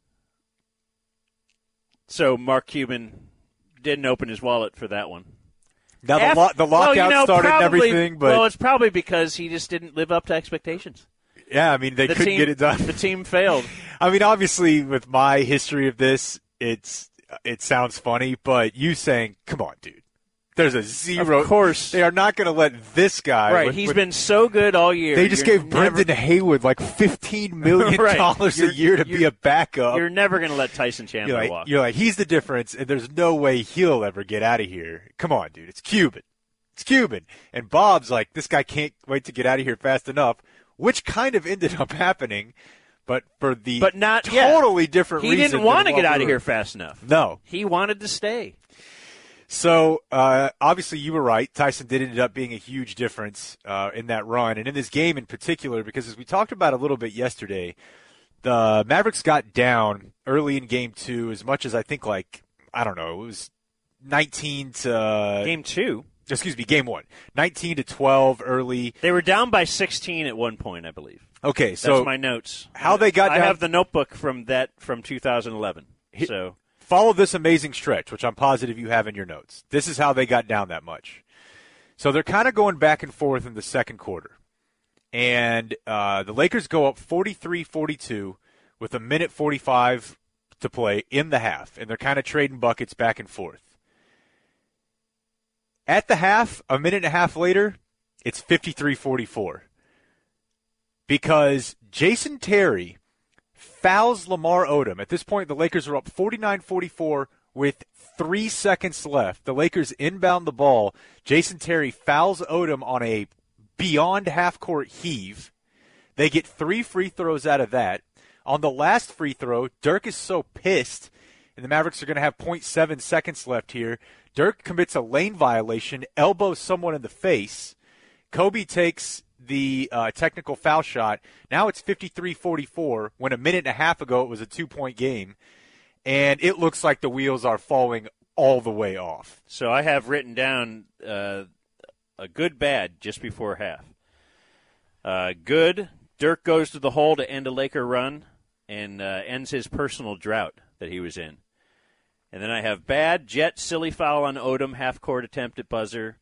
So Mark Cuban didn't open his wallet for that one. Now the, Af- lo- the well, lockout you know, started probably- everything, but well, it's probably because he just didn't live up to expectations. yeah, I mean they the couldn't team, get it done. The team failed. <laughs> I mean, obviously, with my history of this, it's it sounds funny, but you saying, "Come on, dude." There's a zero. Of course. they are not going to let this guy. right, with- he's with- been so good all year. They just You're gave Brendan Haywood like fifteen <laughs> million Right. dollars a year to be a backup. You're never going to let Tyson You're Chandler like, walk. you're like, he's the difference, and there's no way he'll ever get out of here. Come on, dude. It's Cuban. It's Cuban. And Bob's like, this guy can't wait to get out of here fast enough, which kind of ended up <laughs> happening, but for the but not totally different He didn't want to get we out of here fast enough. No. He wanted to stay. So uh, obviously, you were right. Tyson did end up being a huge difference uh, in that run, and in this game in particular, because as we talked about a little bit yesterday, the Mavericks got down early in Game Two, as much as I think like I don't know, it was nineteen to Game two. Excuse me, Game One, nineteen to twelve early. They were down by 16 at one point, I believe. Okay, so That's my notes. how they got I down- have the notebook from that from 2011. So follow this amazing stretch, which I'm positive you have in your notes. This is how they got down that much. So they're kind of going back and forth in the second quarter. And uh, the Lakers go up 43 42 with a minute 45 to play in the half. And they're kind of trading buckets back and forth. At the half, a minute and a half later, it's 53 44. Because Jason Terry fouls Lamar Odom. At this point, the Lakers are up 49 44 with three seconds left. The Lakers inbound the ball. Jason Terry fouls Odom on a beyond half court heave. They get three free throws out of that. On the last free throw, Dirk is so pissed, and the Mavericks are going to have 0.7 seconds left here. Dirk commits a lane violation, elbows someone in the face. Kobe takes the uh, technical foul shot. Now it's 53-44 when a minute and a half ago it was a two-point game. And it looks like the wheels are falling all the way off. So I have written down uh, a good bad just before half. Uh, good, Dirk goes to the hole to end a Laker run and uh, ends his personal drought that he was in. And then I have bad, Jet silly foul on Odom, half court attempt at buzzer.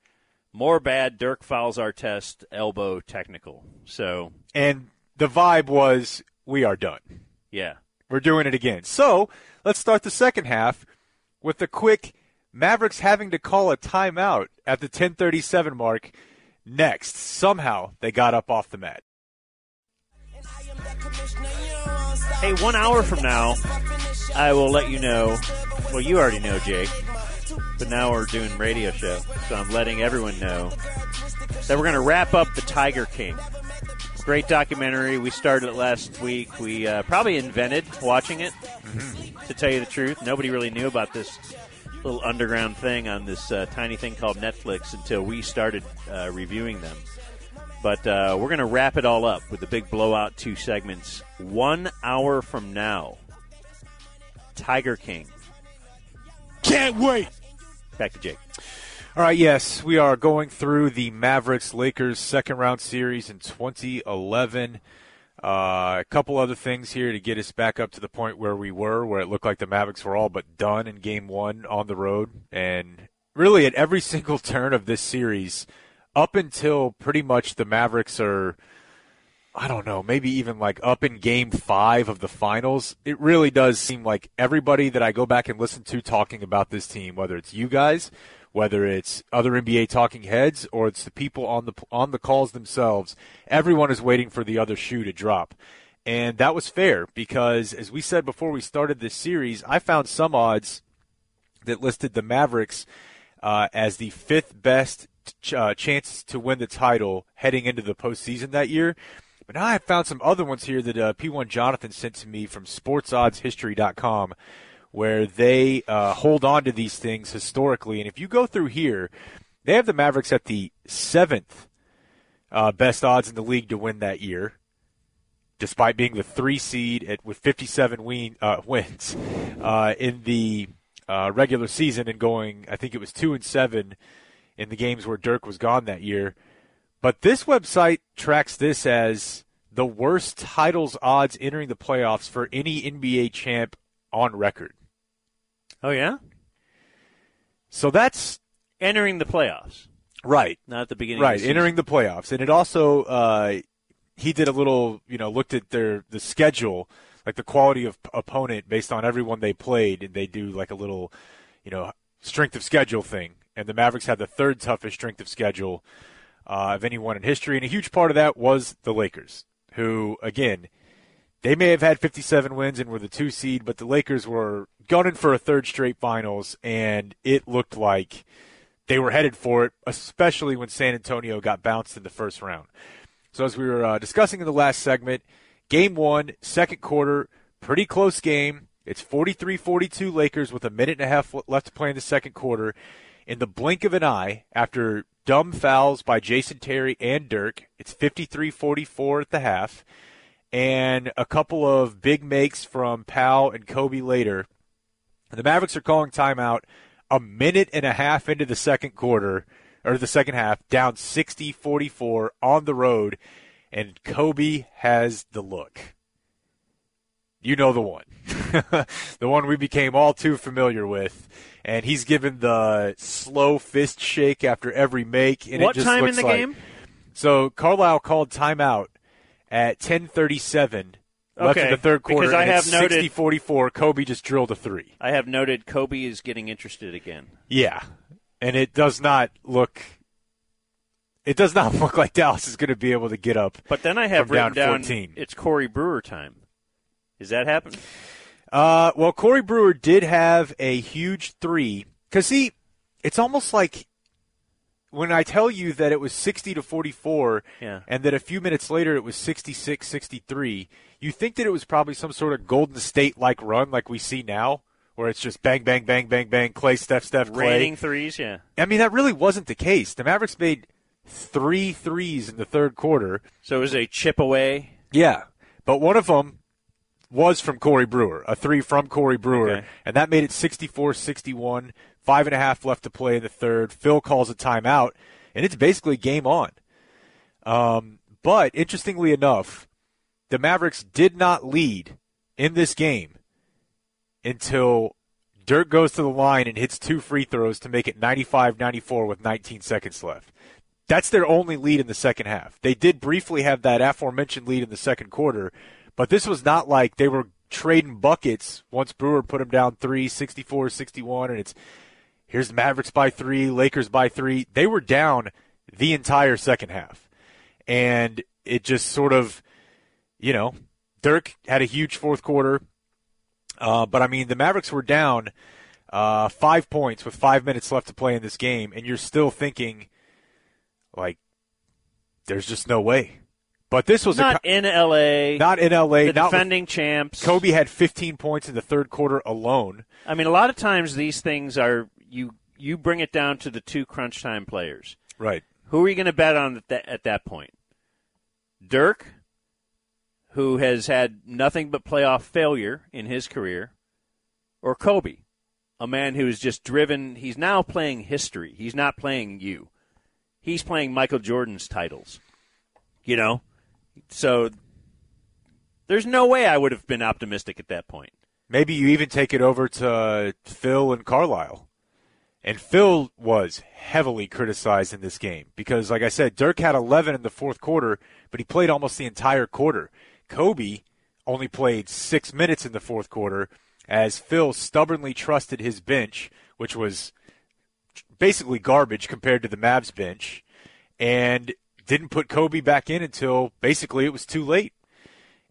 More bad, Dirk fouls Artest, elbow technical. So And the vibe was, we are done. yeah, We're doing it again. So let's start the second half with a quick Mavericks having to call a timeout at the 1037 mark. Next, somehow they got up off the mat. Hey, one hour from now, I will let you know. Well, you already know, Jake. But now we're doing radio show, so I'm letting everyone know that we're going to wrap up the Tiger King. Great documentary. We started it last week. We uh, probably invented watching it. To tell you the truth, nobody really knew about this little underground thing on this uh, tiny thing called Netflix until we started uh, reviewing them. But uh, we're going to wrap it all up with the big blowout two segments. One hour from now, Tiger King. Can't wait. Back to Jake. All right, yes, we are going through the Mavericks Lakers second round series in 2011. Uh, a couple other things here to get us back up to the point where we were, where it looked like the Mavericks were all but done in game one on the road. And really, at every <laughs> single turn of this series, up until pretty much the Mavericks are, I don't know, maybe even like up in game five of the finals, it really does seem like everybody that I go back and listen to talking about this team, whether it's you guys, whether it's other NBA talking heads, or it's the people on the on the calls themselves, everyone is waiting for the other shoe to drop. And that was fair because, as we said before we started this series, I found some odds that listed the Mavericks uh, as the fifth best ch- uh, chance to win the title heading into the postseason that year. But now I found some other ones here that uh, P1 Jonathan sent to me from SportsOddsHistory.com, where they uh, hold on to these things historically. And if you go through here, they have the Mavericks at the seventh uh, best odds in the league to win that year, despite being the three seed at, with 57 win, uh, <laughs> wins uh, in the uh, regular season and going, I think it was two and seven in the games where Dirk was gone that year. But this website tracks this as the worst titles odds entering the playoffs for any NBA champ on record. Oh yeah, So that's entering the playoffs, right. not at the beginning. Right, of the entering the playoffs, and it also uh, he did a little, you know, looked at their the schedule, like the quality of opponent based on everyone they played, and they do like a little, you know, strength of schedule thing. And the Mavericks had the third toughest strength of schedule uh, of anyone in history, and a huge part of that was the Lakers, who again. They may have had 57 wins and were the two seed, but the Lakers were gunning for a third straight finals, and it looked like they were headed for it, especially when San Antonio got bounced in the first round. So as we were uh, discussing in the last segment, game one, second quarter, pretty close game. It's 43-42 Lakers with a minute and a half left to play in the second quarter. In the blink of an eye, after dumb fouls by Jason Terry and Dirk, it's 53-44 at the half, and a couple of big makes from Pau and Kobe later. The Mavericks are calling timeout a minute and a half into the second quarter, or the second half, down 60 44 on the road, and Kobe has the look. You know the one. <laughs> the one we became all too familiar with. And he's given the slow fist shake after every make. And What it just time in the like- game? So Carlisle called timeout at 10:37 left in the third quarter. because I have it's noted- 60-44. Kobe just drilled a three. I have noted Kobe is getting interested again. Yeah, and it does not look. It does not <laughs> look like Dallas is going to be able to get up. But then I have written down down 14. it's Corey Brewer time. Is that happening? Uh, well, Corey Brewer did have a huge three because see, It's almost like when I tell you that it was 60 to 44 Yeah. and that a few minutes later it was 66 63, you think that it was probably some sort of Golden State like run like we see now, where it's just bang, bang, bang, bang, bang, Clay, Steph, Steph, Clay. Raining threes, yeah. I mean, that really wasn't the case. The Mavericks made three threes in the third quarter. So it was a chip away. Yeah, but one of them was from Corey Brewer, a three from Corey Brewer, Okay. and that made it 64-61. Five and a half left to play in the third. Phil calls a timeout, and it's basically game on. Um, but interestingly enough, the Mavericks did not lead in this game until Dirk goes to the line and hits two free throws to make it 95-94 with 19 seconds left. That's their only lead in the second half. They did briefly have that aforementioned lead in the second quarter, but this was not like they were trading buckets once Brewer put them down 3, 64 61, and it's here's the Mavericks by three, Lakers by three. They were down the entire second half. And it just sort of, you know, Dirk had a huge fourth quarter. Uh, but I mean, the Mavericks were down uh, five points with five minutes left to play in this game, and you're still thinking, like, there's just no way. But this was Not a, in LA. not in LA. the not with- defending champs. Kobe had 15 points in the third quarter alone. I mean, a lot of times these things are you you bring it down to the two crunch time players. Right. Who are you going to bet on at that, at that point? Dirk, who has had nothing but playoff failure in his career, or Kobe, a man who's just driven. He's now playing history. He's not playing you. He's playing Michael Jordan's titles. You know, so there's no way I would have been optimistic at that point. Maybe you even take it over to Phil and Carlisle. And Phil was heavily criticized in this game because, like I said, Dirk had 11 in the fourth quarter, but he played almost the entire quarter. Kobe only played six minutes in the fourth quarter as Phil stubbornly trusted his bench, which was basically garbage compared to the Mavs bench, and didn't put Kobe back in until basically it was too late.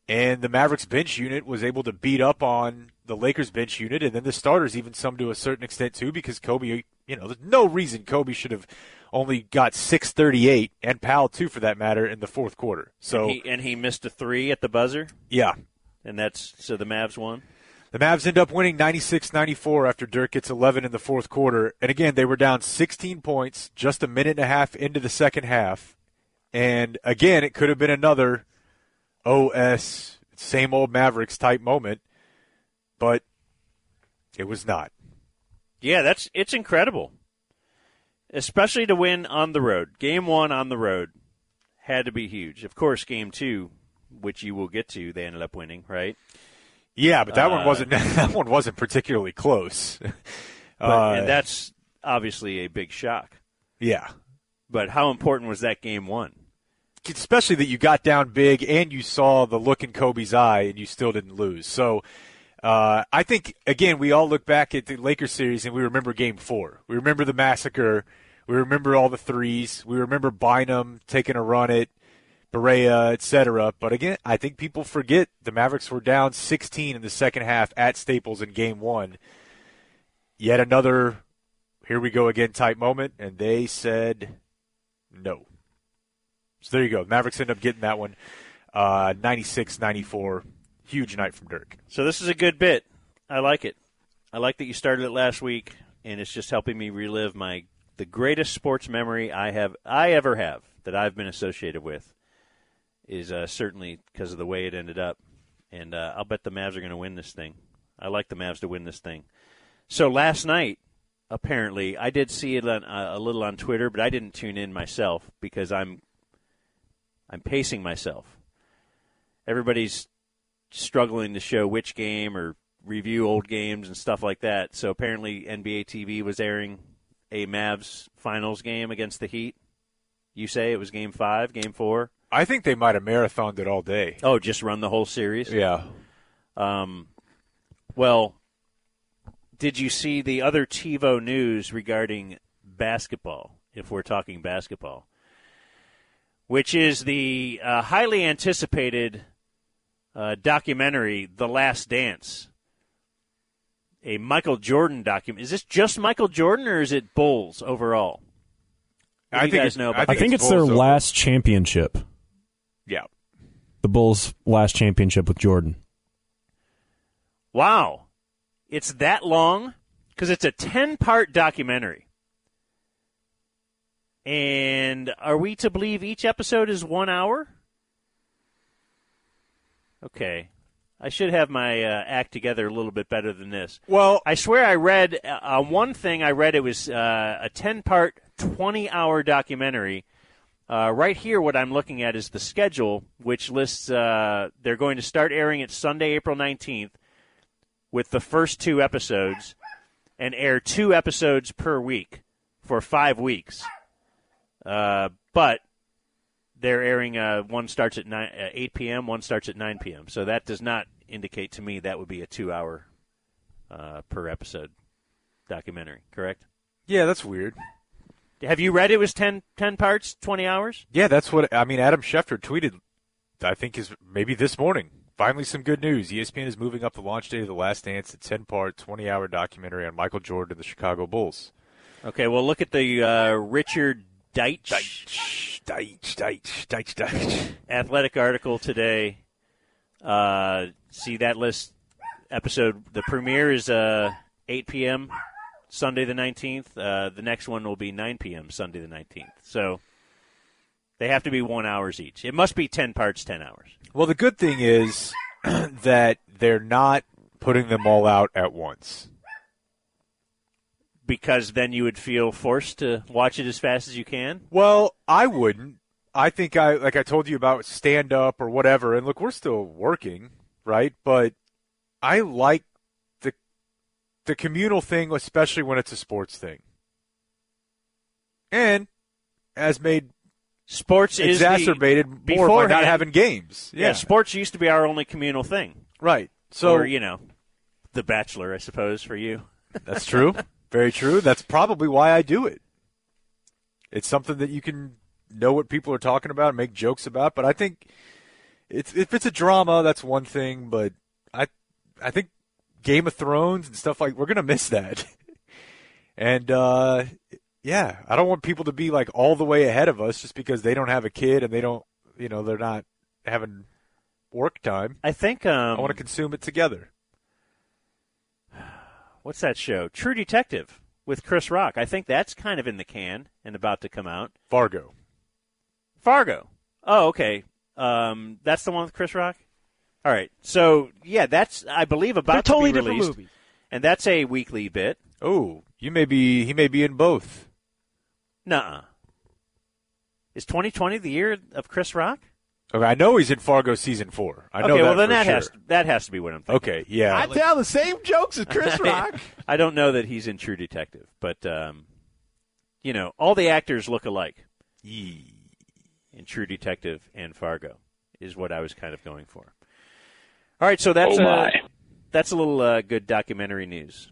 And the Mavericks bench unit was able to beat up on the Lakers bench unit, and then the starters even some to a certain extent too, because Kobe, you know, there's no reason Kobe should have only got 638 and Pau too, for that matter, in the fourth quarter. So and he, and he missed a three at the buzzer, yeah, and that's so the Mavs won. the Mavs end up winning 96-94 after Dirk gets 11 in the fourth quarter, and again they were down 16 points just a minute and a half into the second half, and again it could have been another OS same old Mavericks type moment, but it was not. Yeah, that's it's incredible, especially to win on the road. Game one on the road had to be huge. Of course, game two, which you will get to, they ended up winning, right? Yeah, but that one Uh, wasn't <laughs> that one wasn't particularly close. <laughs> But, Uh, and that's obviously a big shock. yeah, But how important was that game one? Especially that you got down big and you saw the look in Kobe's eye and you still didn't lose. So uh, I think again we all look back at the Lakers series and we remember Game Four. We remember the massacre. We remember all the threes. We remember Bynum taking a run at Barea, etc. But again, I think people forget the Mavericks were down 16 in the second half at Staples in Game One. Yet another here we go again type moment, and they said no. So there you go. Mavericks end up getting that one. Uh, 96-94. Huge night from Dirk. So this is a good bit. I like it. I like that you started it last week, and it's just helping me relive my the greatest sports memory I have I ever have that I've been associated with is uh, certainly because of the way it ended up, and uh, I'll bet the Mavs are going to win this thing. I like the Mavs to win this thing. So last night, apparently, I did see it on, uh, a little on Twitter, but I didn't tune in myself because I'm I'm pacing myself. Everybody's struggling to show which game or review old games and stuff like that. So apparently NBA TV was airing a Mavs finals game against the Heat. You say it was game 5, game 4? I think they might have marathoned it all day. Oh, just run the whole series? Yeah. Um, well, did you see the other TiVo news regarding basketball, if we're talking basketball? Which is the uh, highly anticipated uh, documentary, The Last Dance. A Michael Jordan document. Is this just Michael Jordan, or is it Bulls overall? What do I you think guys it- know I about I think it's their over. last championship. Yeah. The Bulls' last championship with Jordan. Wow. It's that long? Because it's a 10 part documentary. And are we to believe each episode is one hour? Okay. I should have my uh, act together a little bit better than this. Well, I swear I read uh, on one thing, I read it was uh, a 10 part, 20 hour documentary. Uh, right here, what I'm looking at is the schedule, which lists uh, they're going to start airing it Sunday, April 19th, with the first two episodes, and air two episodes per week for five weeks. Uh, but they're airing uh, one starts at 9, uh, 8 p.m., one starts at 9 p.m. So that does not indicate to me that would be a two hour uh, per episode documentary, correct? Yeah, that's weird. Have you read it was 10, 10 parts, 20 hours? Yeah, that's what I mean. Adam Schefter tweeted. I think is maybe this morning. Finally, some good news. ESPN is moving up the launch date of The Last Dance, a ten-part, twenty-hour documentary on Michael Jordan and the Chicago Bulls. Okay, well, look at the uh, Richard Deitsch, Deitsch, Deitsch, Deitsch, Deitsch, Deitsch. <laughs> athletic article today. Uh, see that list episode. The premiere is uh, 8 p.m. Sunday the 19th. Uh, the next one will be 9 p.m. Sunday the 19th. So they have to be one hours each. It must be 10 parts, 10 hours. Well, the good thing is <clears throat> that they're not putting them all out at once. Because then you would feel forced to watch it as fast as you can. Well, I wouldn't. I think I like I told you about stand up or whatever, and look, we're still working, right? But I like the the communal thing, especially when it's a sports thing, and as made Sports is the- exacerbated more by not having games. Yeah. Yeah, sports used to be our only communal thing. right. So or, you know, The Bachelor, I suppose, for you. That's true. <laughs> Very true. That's probably why I do it. It's something that you can know what people are talking about, and make jokes about. But I think it's if it's a drama, that's one thing. But I, I think Game of Thrones and stuff like we're gonna miss that. <laughs> and uh, yeah, I don't want people to be like all the way ahead of us just because they don't have a kid and they don't, you know, they're not having work time. I think um, I want to consume it together. What's that show? True Detective with Chris Rock. I think that's kind of in the can and about to come out. Fargo. Fargo. Oh, okay. Um, that's the one with Chris Rock. All right. So yeah, that's I believe about They're totally to be different released, movies. and that's a weekly bit. Oh, you may be. He may be in both. Nuh-uh. Is 2020 the year of Chris Rock? Okay, I know he's in Fargo season four. I know okay, that well then for that sure. has that has to be what I'm thinking. Okay, yeah. I tell the same jokes as Chris <laughs> Rock. I don't know that he's in True Detective, but um, you know, all the actors look alike in True Detective and Fargo is what I was kind of going for. All right, so that's Oh, uh, my. that's a little uh, good documentary news.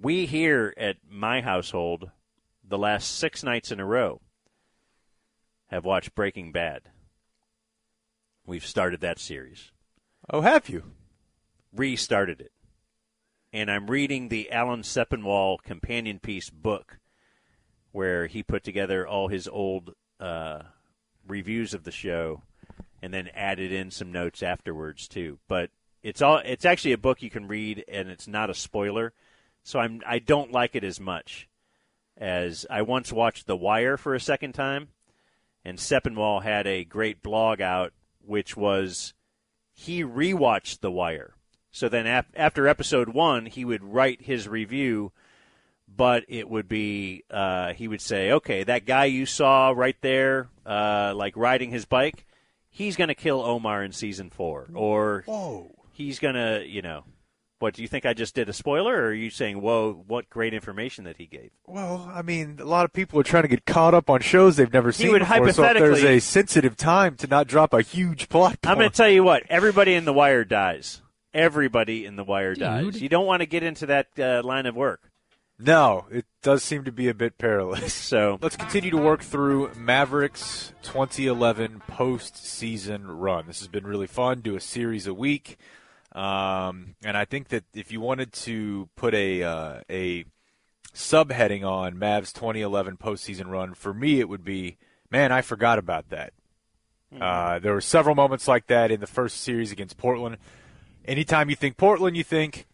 We here at my household, the last six nights in a row, have watched Breaking Bad. We've started that series. Oh, have you? Restarted it. And I'm reading the Alan Sepinwall companion piece book where he put together all his old uh, reviews of the show and then added in some notes afterwards too. But it's all it's actually a book you can read and it's not a spoiler. So I'm I don't like it as much as I once watched The Wire for a second time and Sepinwall had a great blog out which was he rewatched The Wire. So then af- after episode 1 he would write his review but it would be uh, he would say, okay, that guy you saw right there, uh, like riding his bike, he's going to kill Omar in season four, or whoa, he's going to, you know, what do you think I just did a spoiler, or are you saying, whoa, what great information that he gave? Well, I mean, a lot of people are trying to get caught up on shows they've never He seen would before. So if there's a sensitive time to not drop a huge plot. I'm going to tell you what, everybody in the wire dies. Everybody in the wire dies. You don't want to get into that uh, line of work. No, it does seem to be a bit perilous. <laughs> So let's continue to work through Mavericks 2011 postseason run. This has been really fun. Do a series a week, um, and I think that if you wanted to put a uh, a subheading on Mavs 2011 postseason run, for me it would be, man, I forgot about that. Uh, there were several moments like that in the first series against Portland. Anytime you think Portland, you think,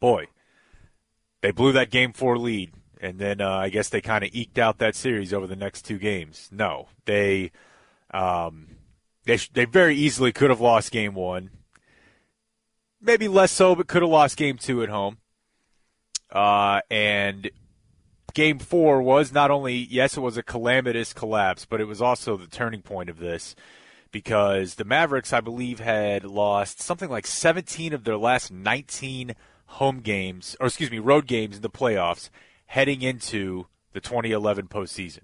boy, they blew that game four lead, and then uh, I guess they kind of eked out that series over the next two games. No, they um, they sh- they very easily could have lost game one, maybe less so, but could have lost game two at home. Uh, and game four was not only yes, it was a calamitous collapse, but it was also the turning point of this because the Mavericks, I believe, had lost something like 17 of their last 19 home games, or excuse me, road games in the playoffs heading into the 2011 postseason.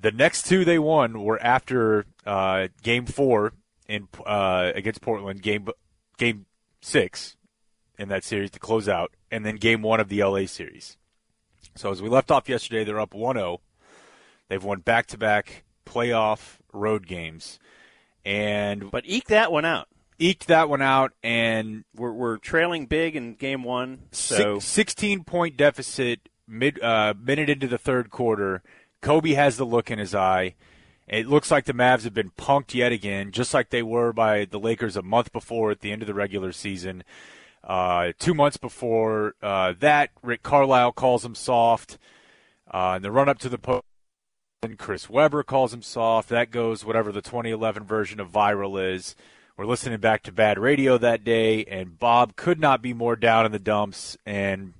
The next two they won were after uh, Game Four in uh, against Portland, game Game Six in that series to close out, and then Game One of the LA series. So as we left off yesterday, they're up 1-0. They've won back-to-back playoff road games, and but eke that one out. Eked that one out, and we're, we're trailing big in game one. So Six, 16 point deficit mid uh, minute into the third quarter. Kobe has the look in his eye. It looks like the Mavs have been punked yet again, just like they were by the Lakers a month before at the end of the regular season. Uh, two months before uh, that, Rick Carlisle calls him soft. Uh, in the run up to the post, Chris Webber calls him soft. That goes whatever the 2011 version of viral is. We're listening back to Bad Radio that day, and Bob could not be more down in the dumps and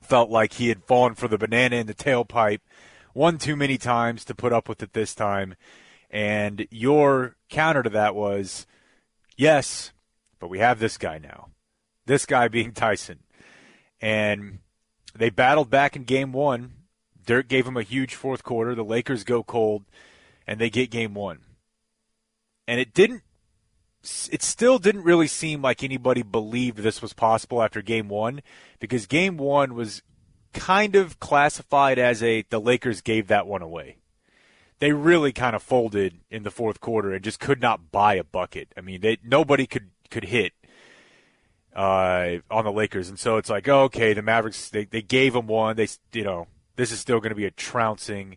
felt like he had fallen for the banana in the tailpipe one too many times to put up with it this time. And your counter to that was, yes, but we have this guy now. This guy <laughs> being Tyson. And they battled back in game one. Dirk gave him a huge fourth quarter. The Lakers go cold, and they get game one. And it didn't it still didn't really seem like anybody believed this was possible after game one because game one was kind of classified as a the Lakers gave that one away. They really kind of folded in the fourth quarter and just could not buy a bucket. I mean, they nobody could could hit uh, on the Lakers, and so it's like, oh, okay, the Mavericks they they gave them one. They you know this is still going to be a trouncing.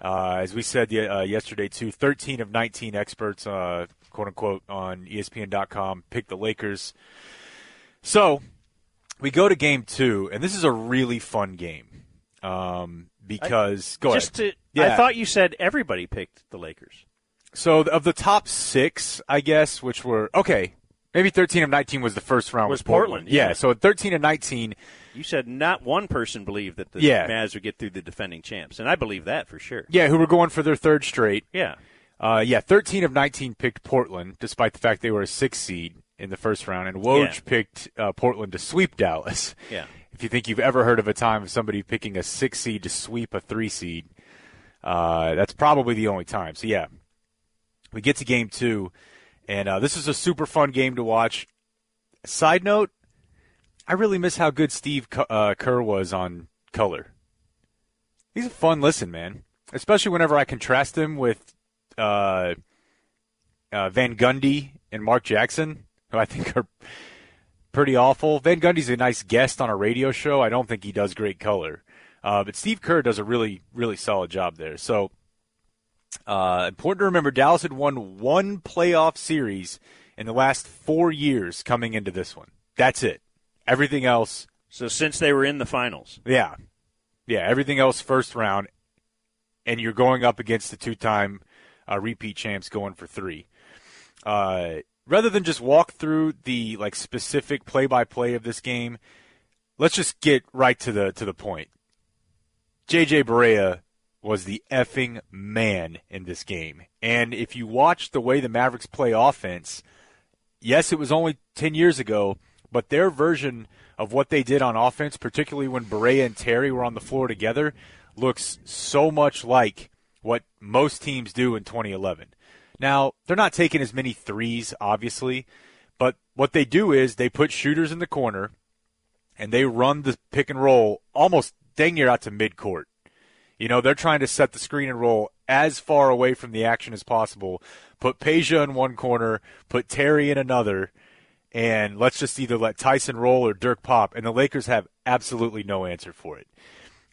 Uh, as we said uh, yesterday, too, 13 of 19 experts, uh, quote unquote, on ESPN.com picked the Lakers. So we go to game two, and this is a really fun game um, because go just ahead. to, Yeah. I thought you said everybody picked the Lakers. So of the top six, I guess, which were okay, maybe 13 of 19 was the first round Was Portland. Portland, yeah. yeah. So 13 of 19. You said not one person believed that the Yeah. Mavs would get through the defending champs, and I believe that for sure. Yeah, who were going for their third straight. Yeah. Uh, yeah, 13 of 19 picked Portland, despite the fact they were a six seed in the first round, and Woj Yeah. picked uh, Portland to sweep Dallas. Yeah. If you think you've ever heard of a time of somebody picking a six seed to sweep a three seed, uh, that's probably the only time. So yeah, we get to game two, and uh, this is a super fun game to watch. Side note, I really miss how good Steve uh, Kerr was on color. He's a fun listen, man. Especially whenever I contrast him with uh, uh, Van Gundy and Mark Jackson, who I think are pretty awful. Van Gundy's a nice guest on a radio show. I don't think he does great color. Uh, but Steve Kerr does a really, really solid job there. So, uh, important to remember Dallas had won one playoff series in the last four years coming into this one. That's it. Everything else. So since they were in the finals. Yeah. Yeah. Everything else first round. And you're going up against the two time uh, repeat champs going for three. Uh, rather than just walk through the like specific play by play of this game, let's just get right to the to the point. JJ Barea was the effing man in this game. And if you watch the way the Mavericks play offense, yes, it was only 10 years ago, but their version of what they did on offense, particularly when Barea and Terry were on the floor together, looks so much like what most teams do in 2011. Now, they're not taking as many threes, obviously, but what they do is they put shooters in the corner and they run the pick and roll almost dang near out to midcourt. You know, they're trying to set the screen and roll as far away from the action as possible. Put Peja in one corner, put Terry in another, and let's just either let Tyson roll or Dirk pop. And the Lakers have absolutely no answer for it.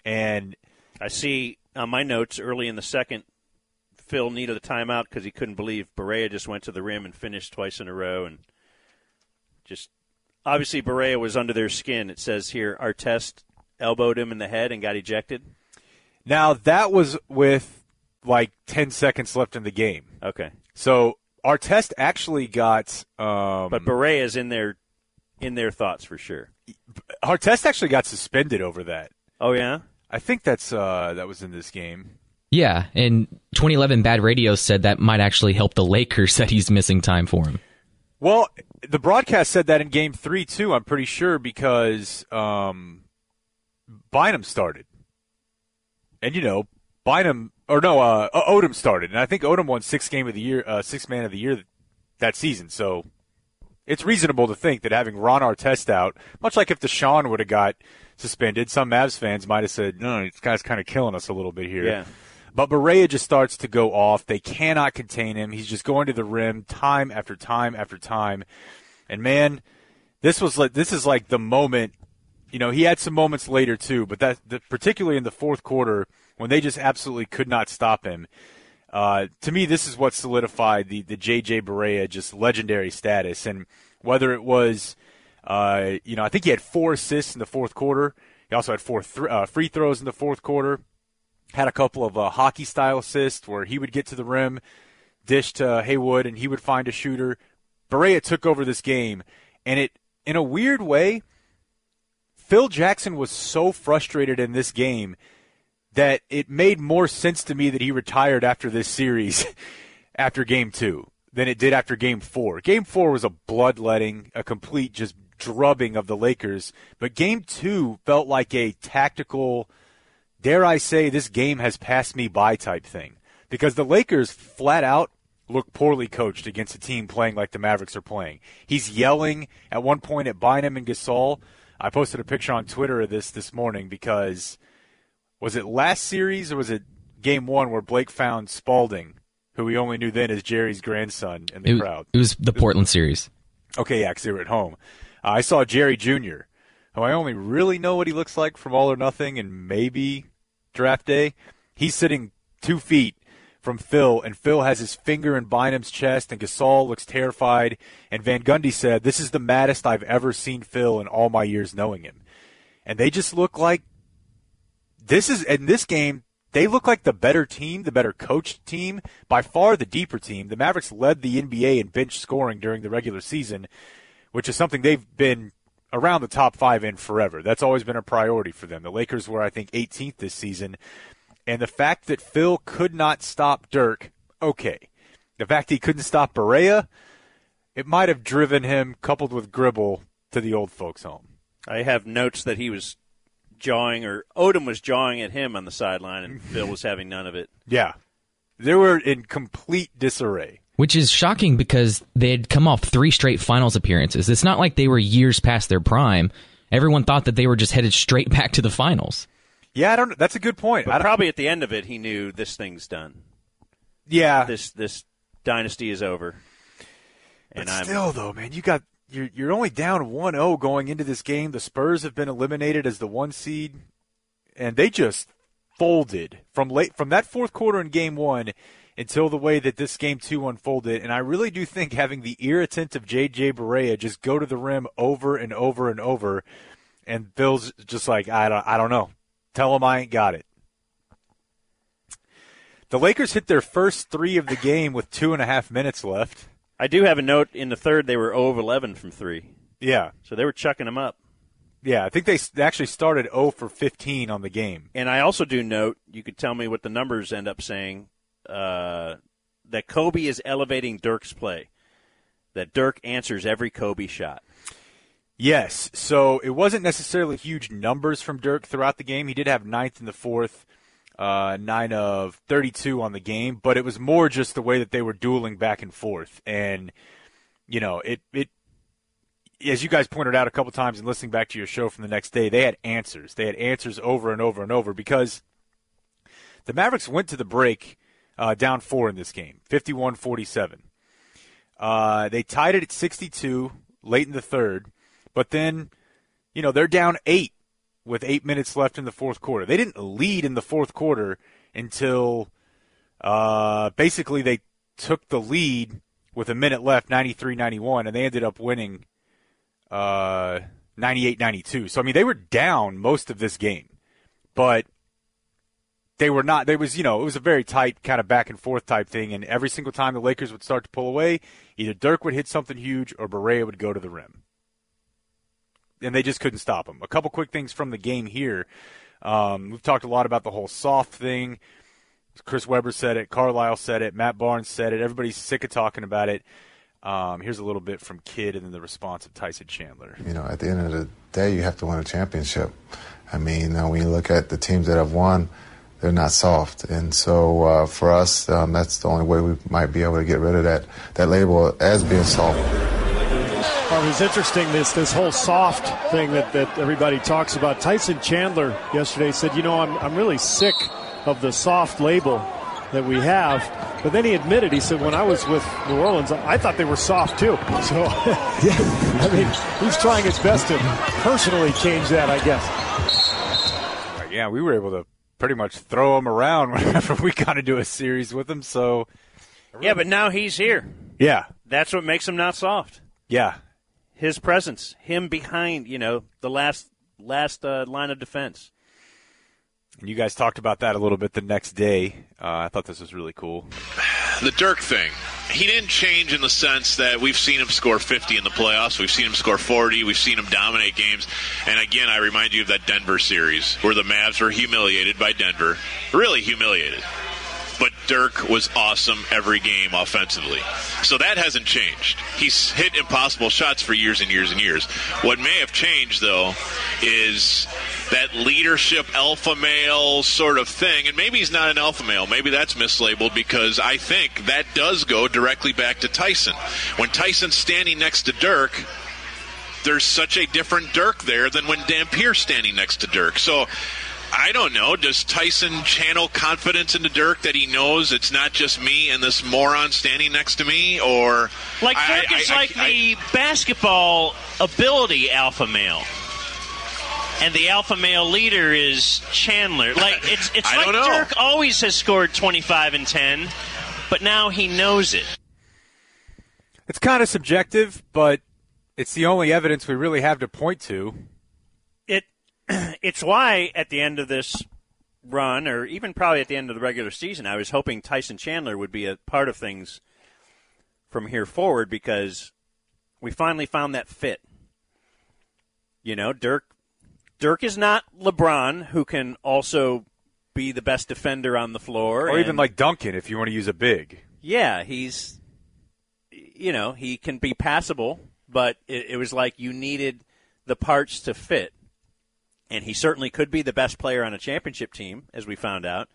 And I see on my notes early in the second, Phil needed a timeout because he couldn't believe Barea just went to the rim and finished twice in a row, and just obviously Barea was under their skin. It says here Artest elbowed him in the head and got ejected. now that was with like 10 seconds left in the game. Okay, So Artest actually got. Um, but Barea's in their in their thoughts for sure. Artest actually got suspended over that. Oh yeah, I think that's uh, that was in this game. Yeah, and 2011 Bad Radio said that might actually help the Lakers <laughs> that he's missing time for him. Well, the broadcast said that in Game Three too. I'm pretty sure because um, Bynum started, and you know Bynum or no, uh, Odom started, and I think Odom won six game of the year, uh, six man of the year that season. So it's reasonable to think that having Ron Artest out, much like if DeShawn would have got suspended, some Mavs fans might have said, "No, this guy's kind of killing us a little bit here." Yeah. But Barea just starts to go off. They cannot contain him. He's just going to the rim time after time after time. And man, this was like this is like the moment. You know, he had some moments later too, but that the, particularly in the fourth quarter when they just absolutely could not stop him. Uh, to me, this is what solidified the the JJ Barea just legendary status. And whether it was, uh, you know, I think he had four assists in the fourth quarter. He also had four th- uh, free throws in the fourth quarter had a couple of uh, hockey style assists where he would get to the rim, dish to Haywood, and he would find a shooter. Barea took over this game, and it, in a weird way, Phil Jackson was so frustrated in this game that it made more sense to me that he retired after this series, <laughs> after game two, than it did after game four. Game four was a bloodletting, a complete just drubbing of the Lakers, but game two felt like a tactical dare I say, this game has passed me by type thing. Because the Lakers flat out look poorly coached against a team playing like the Mavericks are playing. He's yelling at one point at Bynum and Gasol. I posted a picture on Twitter of this this morning because was it last series or was it game one where Blake found Spalding, who we only knew then as Jerry's grandson in the It, crowd? it was the Portland series. Okay, yeah, because they were at home. Uh, I saw Jerry Jr., who I only really know what he looks like from All or Nothing and maybe draft day. He's sitting two feet from Phil, and Phil has his finger in Bynum's chest, and Gasol looks terrified. And Van Gundy said, This is the maddest I've ever seen Phil in all my years knowing him. And they just look like this is in this game. They look like the better team, the better coached team, by far the deeper team. The Mavericks led the NBA in bench scoring during the regular season, which is something they've been around the top five in forever. That's always been a priority for them. The Lakers were, I think, 18th this season. And the fact that Phil could not stop Dirk, okay. the fact he couldn't stop Barea, it might have driven him, coupled with Gribble, to the old folks' home. I have notes that he was jawing, or Odom was jawing at him on the sideline, and Phil was having none of it. <laughs> Yeah. They were in complete disarray. Which is shocking because they had come off three straight finals appearances. It's not like they were years past their prime. Everyone thought that they were just headed straight <laughs> back to the finals. Yeah, I don't. That's a good point. But probably at the end of it, he knew this thing's done. Yeah, this this dynasty is over. And but still, I'm, though, man, you got you're you're only down 1-0 going into this game. The Spurs have been eliminated as the one seed, and they just folded from late from that fourth quarter in Game One until the way that this game two unfolded. And I really do think having the irritant of J.J. Barea just go to the rim over and over and over, and Bill's just like, I don't, I don't know. Tell him I ain't got it. The Lakers hit their first three of the game with two and a half minutes left. I do have a note in the third. They were 0 of 11 from three. Yeah. So they were chucking them up. Yeah, I think they actually started 0 for 15 on the game. And I also do note, you could tell me what the numbers end up saying, uh, that Kobe is elevating Dirk's play. That Dirk answers every Kobe shot. Yes. So it wasn't necessarily huge numbers from Dirk throughout the game. He did have ninth in the fourth, uh, nine of 32 on the game, but it was more just the way that they were dueling back and forth. And, you know, it, it, as you guys pointed out a couple times in listening back to your show from the next day, they had answers. They had answers over and over and over because the Mavericks went to the break uh, down four in this game, 51 47. Uh, they tied it at 62 late in the third, but then, you know, they're down eight with eight minutes left in the fourth quarter. They didn't lead in the fourth quarter until uh, basically they took the lead with a minute left, 93 91, and they ended up winning uh, 98 92. So, I mean, they were down most of this game, but they were not. There was, you know, it was a very tight kind of back and forth type thing. And every single time the Lakers would start to pull away, either Dirk would hit something huge or Barea would go to the rim. And they just couldn't stop him. A couple quick things from the game here. Um, we've talked a lot about the whole soft thing. Chris Webber said it. Carlisle said it. Matt Barnes said it. Everybody's sick of talking about it. Um, here's a little bit from Kidd and then the response of Tyson Chandler. You know, at the end of the day, you have to win a championship. I mean, uh, when you look at the teams that have won, they're not soft. And so uh, for us, um, that's the only way we might be able to get rid of that, that label as being soft. Well, it was interesting this this whole soft thing that, that everybody talks about. Tyson Chandler yesterday said, "You know, I'm I'm really sick of the soft label that we have." But then he admitted, he said, when I was with New Orleans, I thought they were soft too. <laughs> So, yeah, <laughs> I mean, he's trying his best to personally change that, I guess. Yeah, we were able to pretty much throw him around <laughs> whenever we kind of do a series with him. So, yeah, but now he's here. Yeah, that's what makes him not soft. Yeah, his presence, him behind, you know, the last last uh, line of defense. And you guys talked about that a little bit the next day. Uh, I thought this was really cool. <sighs> The Dirk thing. He didn't change in the sense that we've seen him score 50 in the playoffs. We've seen him score 40. We've seen him dominate games. And again, I remind you of that Denver series where the Mavs were humiliated by Denver. Really humiliated but Dirk was awesome every game offensively. So that hasn't changed. He's hit impossible shots for years and years and years. What may have changed, though, is that leadership alpha male sort of thing. And maybe he's not an alpha male. Maybe that's mislabeled because I think that does go directly back to Tyson. When Tyson's standing next to Dirk, there's such a different Dirk there than when Dampier's standing next to Dirk. So I don't know. Does Tyson channel confidence into Dirk that he knows it's not just me and this moron standing next to me, or like Dirk I, is I, like I, the basketball ability alpha male, and the alpha male leader is Chandler. Like <laughs> it's it's like Dirk always has scored twenty five and ten, but now he knows it. It's kind of subjective, but it's the only evidence we really have to point to <clears throat> it's why at the end of this run, or even probably at the end of the regular season, I was hoping Tyson Chandler would be a part of things from here forward because we finally found that fit. You know, Dirk Dirk is not LeBron, who can also be the best defender on the floor, or even like Duncan, if you want to use a big. Yeah, he's, you know, he can be passable, but it, it was like you needed the parts to fit. And he certainly could be the best player on a championship team, as we found out.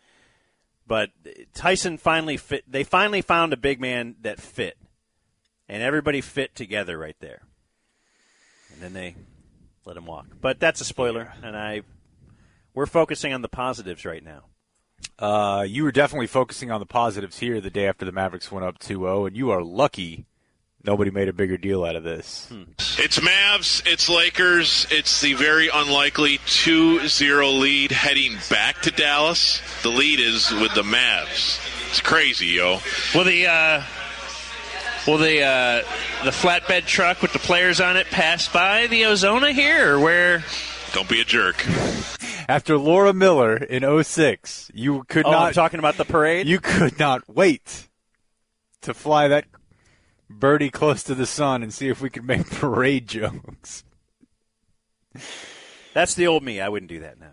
But Tyson finally fit. They finally found a big man that fit, and everybody fit together right there. And then they let him walk. But that's a spoiler, and I we're focusing on the positives right now. Uh, you were definitely focusing on the positives here the day after the Mavericks went up 2-0, and you are lucky nobody made a bigger deal out of this. It's Mavs, it's Lakers, it's the very unlikely 2 0 lead heading back to Dallas. The lead is with the Mavs. It's crazy, yo. Will the uh, will the uh, the flatbed truck with the players on it pass by the Ozona here, or where? Don't be a jerk. After Laura Miller in 06, you could Oh, not I'm talking about the parade. You could not wait to fly that birdie close to the sun and see if we could make <laughs> parade jokes. That's the old me. I wouldn't do that now.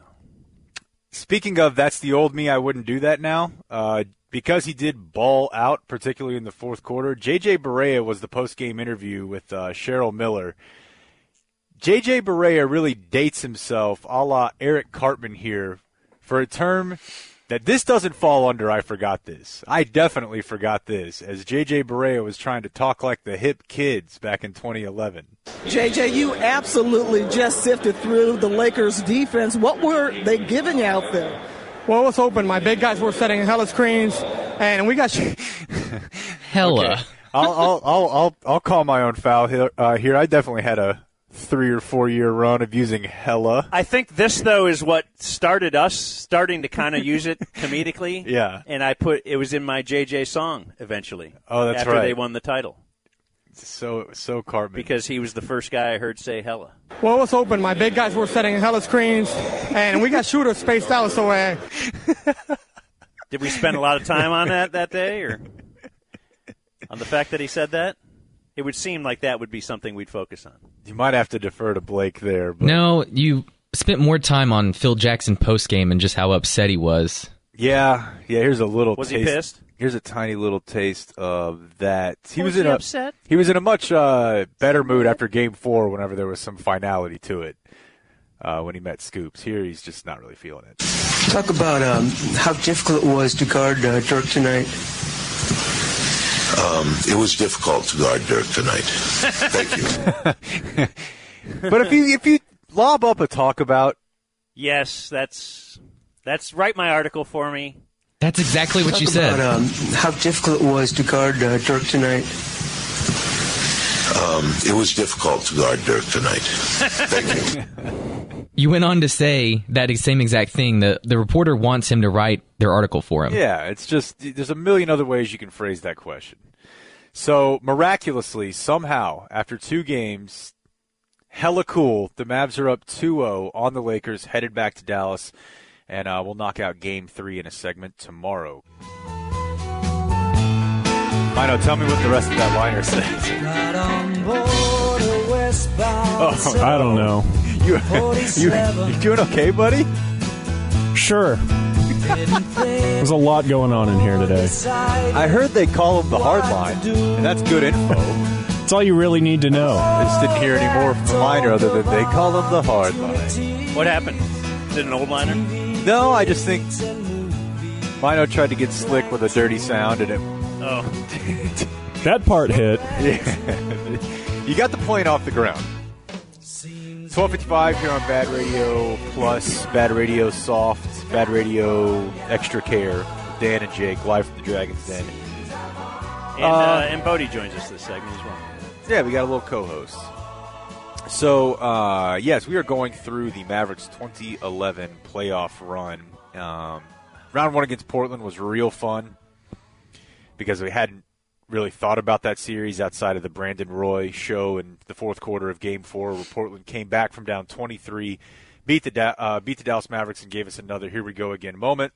Speaking of that's the old me, I wouldn't do that now. Uh, because he did ball out, particularly in the fourth quarter. JJ Barea was the post game interview with uh, Cheryl Miller. JJ Barea really dates himself a la Eric Cartman here for a term that this doesn't fall under. I forgot this. I definitely forgot this as JJ Barea was trying to talk like the hip kids back in 2011. JJ, you absolutely just sifted through the Lakers defense. What were they giving you out there? Well, it was open. My big guys were setting hella screens, and we got. Hella. Okay. I'll, I'll, I'll, I'll, I'll call my own foul here. Uh, here, I definitely had a three or four year run of using hella. I think this though is what started us starting to kind of use it <laughs> comedically. Yeah. And I put it was in my JJ song eventually. Oh, that's after right. they won the title. So so Cartman because he was the first guy I heard say hella. Well, it was open. My big guys were setting hella screens, and we got shooters spaced out. So, uh, Did we spend a lot of time on that that day, or on the fact that he said that? It would seem like that would be something we'd focus on. You might have to defer to Blake there. But No, you spent more time on Phil Jackson post game and just how upset he was. Yeah, yeah. Here's a little. Was he taste. pissed? Here's a tiny little taste of that. He Was was, in he a upset? he was in a much uh, better mood after Game Four. Whenever there was some finality to it, uh, when he met Scoops. Here, he's just not really feeling it. Talk about um, how difficult it was to guard uh, Dirk tonight. Um, it was difficult to guard Dirk tonight. Thank you. <laughs> But if you if you lob up a talk about Yes, that's that's write my article for me. That's exactly what Talk you said. Um, how difficult it was to guard uh, Dirk tonight. Um, it was difficult to guard Dirk tonight. Thank you. <laughs> You went on to say that same exact thing. The the reporter wants him to write their article for him. Yeah, it's just there's a million other ways you can phrase that question. So miraculously, somehow, after two games, hella cool, the Mavs are up 2-0 on the Lakers, headed back to Dallas, and uh, we'll knock out Game Three in a segment tomorrow. Mino, tell me what the rest of that liner says. Oh, I don't know. <laughs> You, you, you doing okay, buddy? Sure. There's a lot going on in here today. I heard they call him the hard line, and that's good info. That's all you really need to know. I just didn't hear any more from the liner other than they call him the hard line. What happened? Is it an old liner? No, I just think Mino tried to get slick with a dirty sound, and it. Oh. That part hit. Yeah. <laughs> you got the plane off the ground. 1255 here on Bad Radio Plus, Bad Radio Soft, Bad Radio Extra Care. Dan and Jake, live from the Dragon's Den. And uh, and Bodie joins us this segment as well. Yeah, we got a little co-host. So, uh, yes, we are going through the Mavericks 2011 playoff run. Um, round one against Portland was real fun because we hadn't really thought about that series outside of the Brandon Roy show in the fourth quarter of Game Four, where Portland came back from down 23, beat the uh, beat the Dallas Mavericks, and gave us another "here we go again" moment.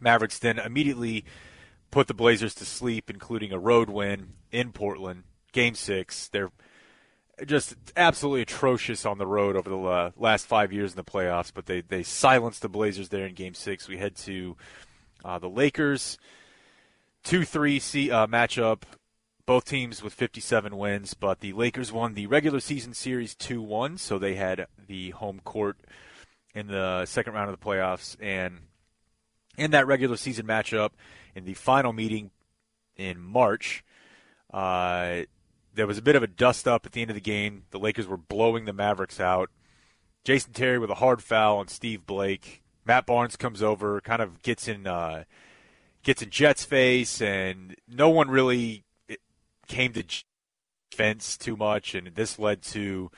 Mavericks then immediately put the Blazers to sleep, including a road win in Portland, Game Six. They're just absolutely atrocious on the road over the uh, last five years in the playoffs, but they they silenced the Blazers there in Game Six. We head to uh, the Lakers. Two three C uh, matchup. Both teams with 57 wins, but the Lakers won the regular season series 2 1, so they had the home court in the second round of the playoffs. And in that regular season matchup, in the final meeting in March, uh, there was a bit of a dust up at the end of the game. The Lakers were blowing the Mavericks out. Jason Terry with a hard foul on Steve Blake. Matt Barnes comes over, kind of gets in uh, gets in Jet's face, and no one really came to defense too much, and this led to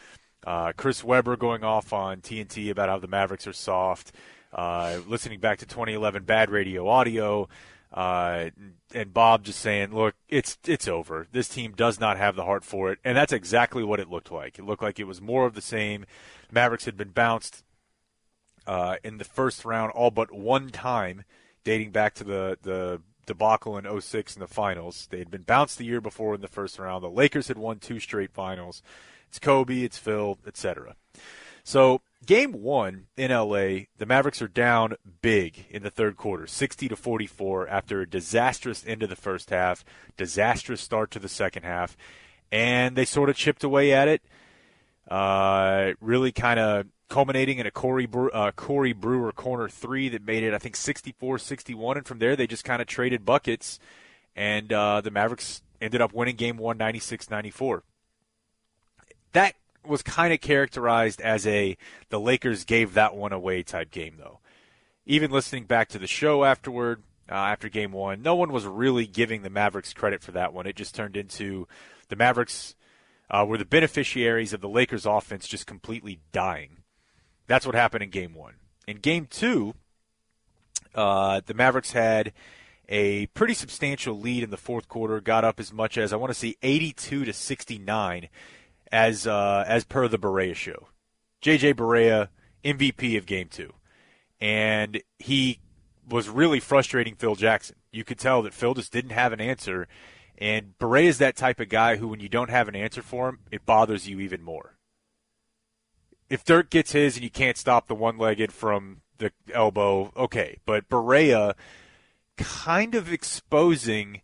uh, Chris Webber going off on TNT about how the Mavericks are soft. Uh, listening back to 2011 bad radio audio, uh, and Bob just saying, "Look, it's it's over. This team does not have the heart for it," and that's exactly what it looked like. It looked like it was more of the same. Mavericks had been bounced uh, in the first round all but one time, dating back to the the debacle in 06 in the finals. They had been bounced the year before in the first round. The Lakers had won two straight finals. It's Kobe, it's Phil, etc. So game one in LA, the Mavericks are down big in the third quarter, 60 to 44 after a disastrous end of the first half, disastrous start to the second half, and they sort of chipped away at it. Uh, really kind of culminating in a Corey, uh, Corey Brewer corner three that made it, I think, 64 61. And from there, they just kind of traded buckets, and uh, the Mavericks ended up winning game one 96 94. That was kind of characterized as a the Lakers gave that one away type game, though. Even listening back to the show afterward, uh, after game one, no one was really giving the Mavericks credit for that one. It just turned into the Mavericks uh, were the beneficiaries of the Lakers' offense just completely dying. That's what happened in game one. In game two, uh, the Mavericks had a pretty substantial lead in the fourth quarter, got up as much as I want to see 82 to 69 as uh, as per the Barea show. JJ Barea, MVP of game two. And he was really frustrating Phil Jackson. You could tell that Phil just didn't have an answer. And Barea is that type of guy who, when you don't have an answer for him, it bothers you even more. If Dirk gets his and you can't stop the one legged from the elbow, okay. But Barea kind of exposing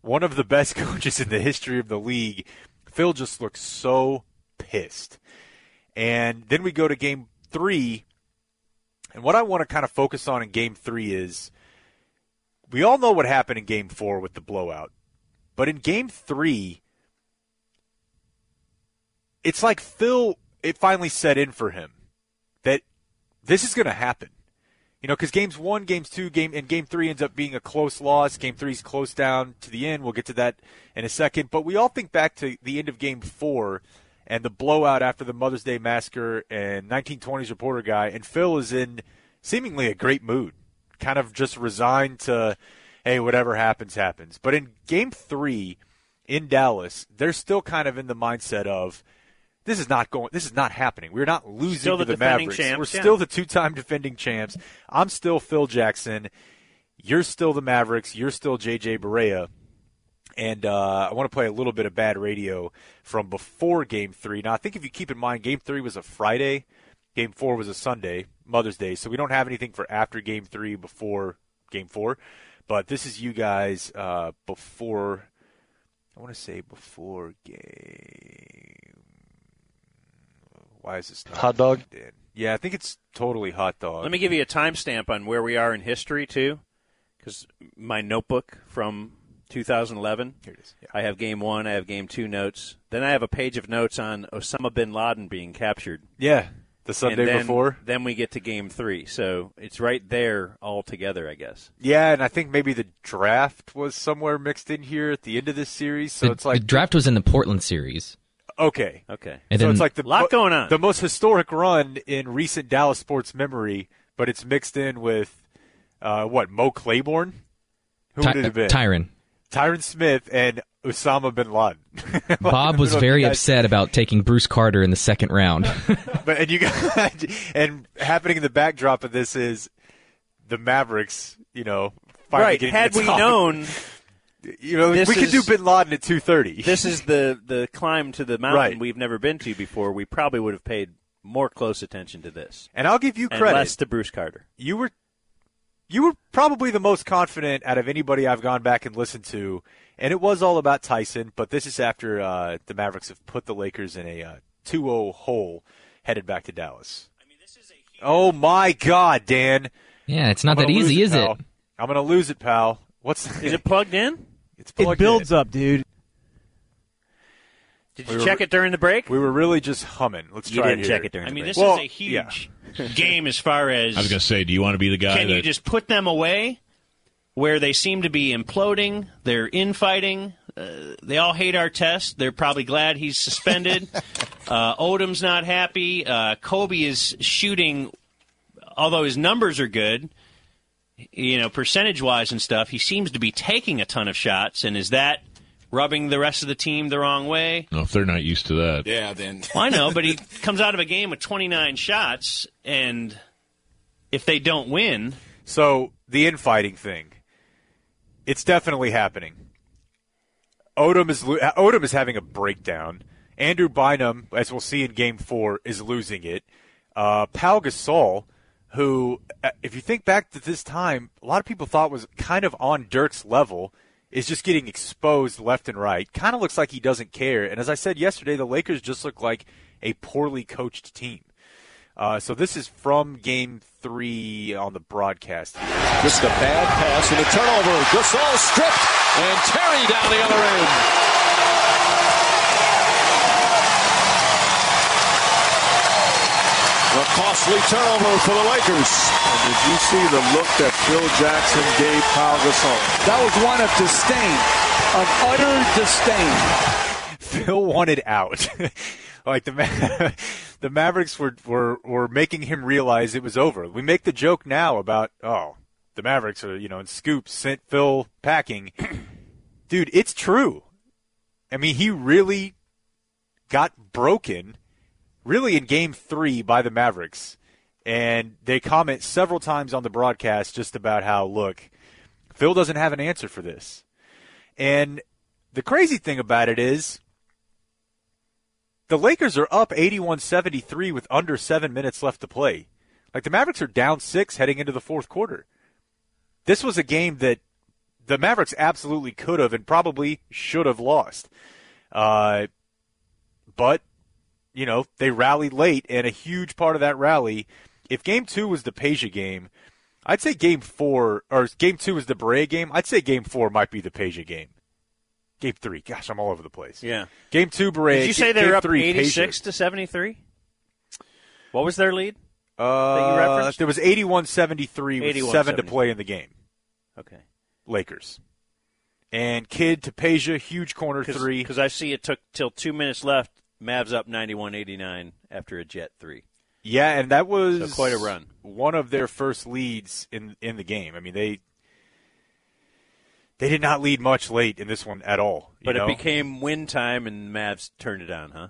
one of the best <laughs> coaches in the history of the league Phil just looks so pissed. And then we go to game three. And what I want to kind of focus on in game three is we all know what happened in game four with the blowout. But in game three, it's like Phil, it finally set in for him that this is going to happen. You know, because games one, games two, game and game three ends up being a close loss. Game three's close down to the end. We'll get to that in a second. But we all think back to the end of game four and the blowout after the Mother's Day massacre and 1920s reporter guy, and Phil is in seemingly a great mood, kind of just resigned to, hey, whatever happens, happens. But in game three in Dallas, they're still kind of in the mindset of this is not going. This is not happening. We're not losing still to the the Mavericks. champs, We're yeah. still the two-time defending champs. I'm still Phil Jackson. You're still the Mavericks. You're still JJ Barea. And uh, I want to play a little bit of bad radio from before Game Three. Now, I think if you keep in mind, Game Three was a Friday, Game Four was a Sunday, Mother's Day. So we don't have anything for after Game Three, before Game Four. But this is you guys uh, before. I want to say before game. Why is this not Hot dog? in? Yeah, I think it's totally hot dog. Let me give you a timestamp on where we are in history too, because my notebook from 2011. Here it is. I have game one. I have game two notes. Then I have a page of notes on Osama bin Laden being captured. Yeah, the Sunday And then- before. Then we get to game three. So it's right there all together, I guess. Yeah, and I think maybe the draft was somewhere mixed in here at the end of this series. So the, it's like the draft was in the Portland series. Okay, Okay. And so then- it's like the Lot going on. the most historic run in recent Dallas sports memory, but it's mixed in with uh, what Mo Claiborne, who Ty- would it have been? Tyron. Tyron Smith and Osama bin Laden. <laughs> Like, Bob was I don't know if very guys- upset about taking Bruce Carter in the second round. <laughs> <laughs> But and you got and happening in the backdrop of this is the Mavericks. You know, finally right. getting Had we top. known, you know, this we could do Bin Laden at two thirty. this is the the climb to the mountain Right. we've never been to before. We probably would have paid more close attention to this, And I'll give you and credit. less to Bruce Carter. you were you were probably the most confident out of anybody I've gone back and listened to, and it was all about Tyson. But this is after uh, the Mavericks have put the Lakers in a uh, 2-0 hole, headed back to Dallas. Oh my God, Dan! Yeah, it's not I'm that easy, lose is it? it? I'm gonna lose it, pal. What's Is it plugged in? It's It builds in. up, dude. Did We you were- check it during the break? We were really just humming. Let's You try didn't it here. check it during I the mean, break. this Well, is a huge <laughs> game as far as I was going to say, do you want to be the guy can that you just put them away where they seem to be imploding, they're infighting, uh, they all hate Artest. They're probably glad he's suspended. <laughs> uh, Odom's not happy. Uh, Kobe is shooting, although his numbers are good, you know, percentage wise and stuff, he seems to be taking a ton of shots. And is that rubbing the rest of the team the wrong way? No, if they're not used to that. Yeah, then. <laughs> Well, I know, but he comes out of a game with 29 shots, and if they don't win, So the infighting thing, it's definitely happening. Odom is Odom is having a breakdown. Andrew Bynum, as we'll see in Game Four, is losing it. Uh, Pau Gasol, who, uh, if you think back to this time, a lot of people thought was kind of on Dirk's level, is just getting exposed left and right. Kind of looks like he doesn't care. And as I said yesterday, the Lakers just look like a poorly coached team. Uh, so this is from Game Three on the broadcast. Just a bad pass and a turnover. Gasol stripped and Terry down the other end. A costly turnover for the Lakers. And did you see the look that Phil Jackson gave Pau Gasol? That was one of disdain, of utter disdain. Phil wanted out. <laughs> like the Ma- <laughs> the Mavericks were, were were making him realize it was over. We make the joke now about oh the Mavericks are you know in scoops sent Phil packing. <clears throat> Dude, it's true. I mean, he really got broken, really in Game Three by the Mavericks, and they comment several times on the broadcast just about how look, Phil doesn't have an answer for this, and the crazy thing about it is the Lakers are up 81-73 with under 7 minutes left to play. Like the Mavericks are down 6 heading into the fourth quarter. This was a game that the Mavericks absolutely could have and probably should have lost. Uh, but you know, they rallied late and a huge part of that rally if game 2 was the Peja game, I'd say game 4 or game 2 was the Brea game. I'd say game 4 might be the Peja game. Game 3. Gosh, I'm all over the place. Yeah. Game 2 Brea. Did you say they were up three, 86 to 73? What was their lead? that Uh, there was 81-73 with 7 to play in the game. Okay. Lakers. And Kidd to Peja, huge corner three. Because I see it took till two minutes left. Mavs up 91-89 after a jet three. Yeah, and that was So quite a run. One of their first leads in in the game. I mean, they they did not lead much late in this one at all. you But know? it became win time, and Mavs turned it on, huh?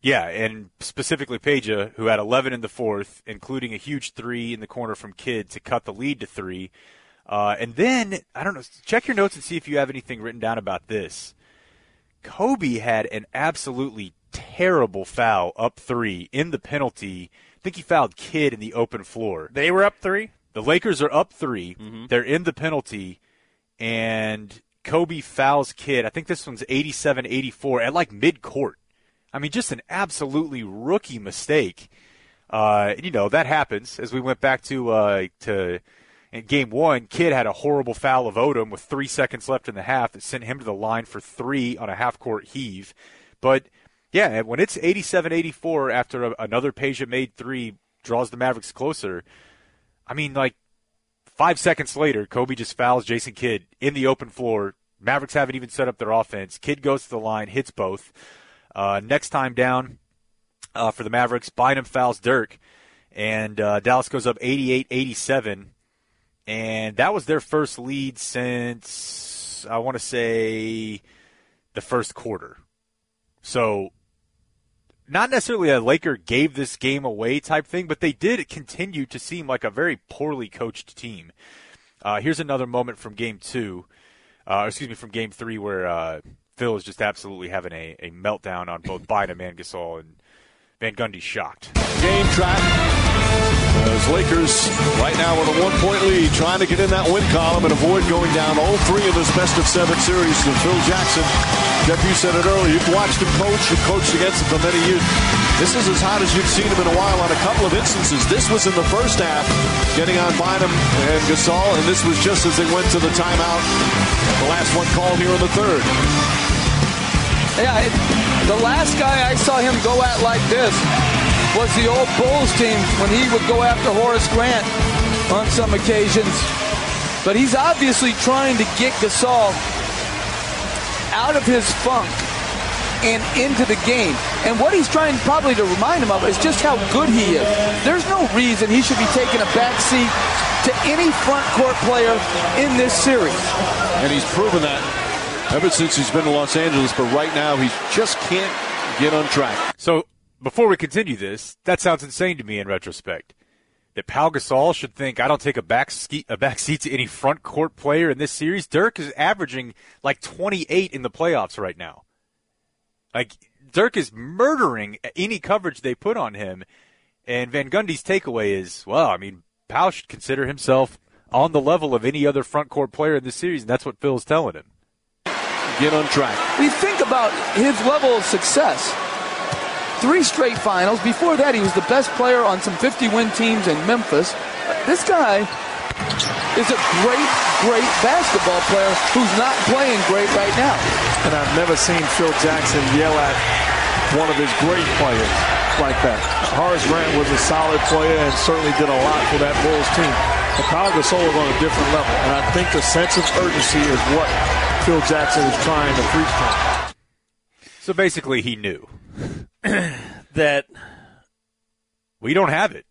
Yeah, and specifically Peja, who had 11 in the fourth, including a huge three in the corner from Kidd to cut the lead to three. Uh, and then, I don't know, check your notes and see if you have anything written down about this. Kobe had an absolutely terrible foul up three in the penalty. I think he fouled Kidd in the open floor. They were up three? The Lakers are up 3 Mm-hmm. They're in the penalty, and Kobe fouls Kidd. I think this one's 87 84 at like mid court. I mean, just an absolutely rookie mistake. Uh, you know that happens. As we went back to uh, to in game one, Kidd had a horrible foul of Odom with three seconds left in the half that sent him to the line for three on a half court heave. But yeah, when it's 87-84 after a, another Peja made three draws the Mavericks closer. I mean, like five seconds later, Kobe just fouls Jason Kidd in the open floor. Mavericks haven't even set up their offense. Kidd goes to the line, hits both. Uh, next time down uh, for the Mavericks, Bynum fouls Dirk, and uh, Dallas goes up 88-87, and that was their first lead since I want to say the first quarter. So not necessarily a Laker gave this game away type thing, but they did continue to seem like a very poorly coached team. Uh, here's another moment from game two, uh, excuse me, from game three where uh, Phil is just absolutely having a, a meltdown on both Bynum and Gasol, and Van Gundy's shocked. Game track. As Lakers right now with a one point lead, trying to get in that win column and avoid going down 0 3 in this best of seven series to Phil Jackson. Jeff, you said it earlier. You've watched him coach. You've coached against him for many years. This is as hot as you've seen him in a while on a couple of instances. This was in the first half, getting on Bynum and Gasol, and this was just as they went to the timeout. The last one called here in the third. Yeah, it, the last guy I saw him go at like this was the old Bulls team when he would go after Horace Grant on some occasions. But he's obviously trying to get Gasol out of his funk and into the game. And what he's trying probably to remind him of is just how good he is. There's no reason he should be taking a back seat to any front court player in this series. And he's proven that ever since he's been in Los Angeles, but right now he just can't get on track. So before we continue this, that sounds insane to me in retrospect. That Pau Gasol should think I don't take a back ski, a back seat to any front court player in this series. Dirk is averaging like 28 in the playoffs right now. Like Dirk is murdering any coverage they put on him. And Van Gundy's takeaway is, well, I mean, Pau should consider himself on the level of any other front court player in this series, and that's what Phil's telling him. Get on track. We think about his level of success. Three straight finals. Before that, he was the best player on some 50 win teams in Memphis. This guy is a great, great basketball player who's not playing great right now. And I've never seen Phil Jackson yell at one of his great players like that. Horace Grant was a solid player and certainly did a lot for that Bulls team. But Pau Gasol is on a different level. And I think the sense of urgency is what Phil Jackson is trying to preach to him. So basically, he knew <clears throat> that we don't have it.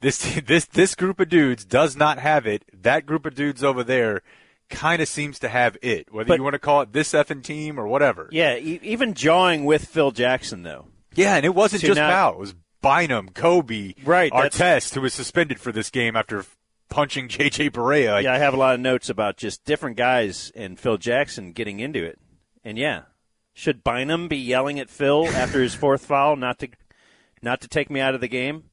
This <laughs> this this group of dudes does not have it. That group of dudes over there kind of seems to have it. Whether But- you want to call it this effing team or whatever. Yeah, e- even jawing with Phil Jackson though. Yeah, and it wasn't To just not- Pau. It was Bynum, Kobe, Right, Artest, who was suspended for this game after punching <laughs> J.J. Barea. Yeah, I have a lot of notes about just different guys and Phil Jackson getting into it. And yeah, should Bynum be yelling at Phil after his fourth foul not to not to take me out of the game?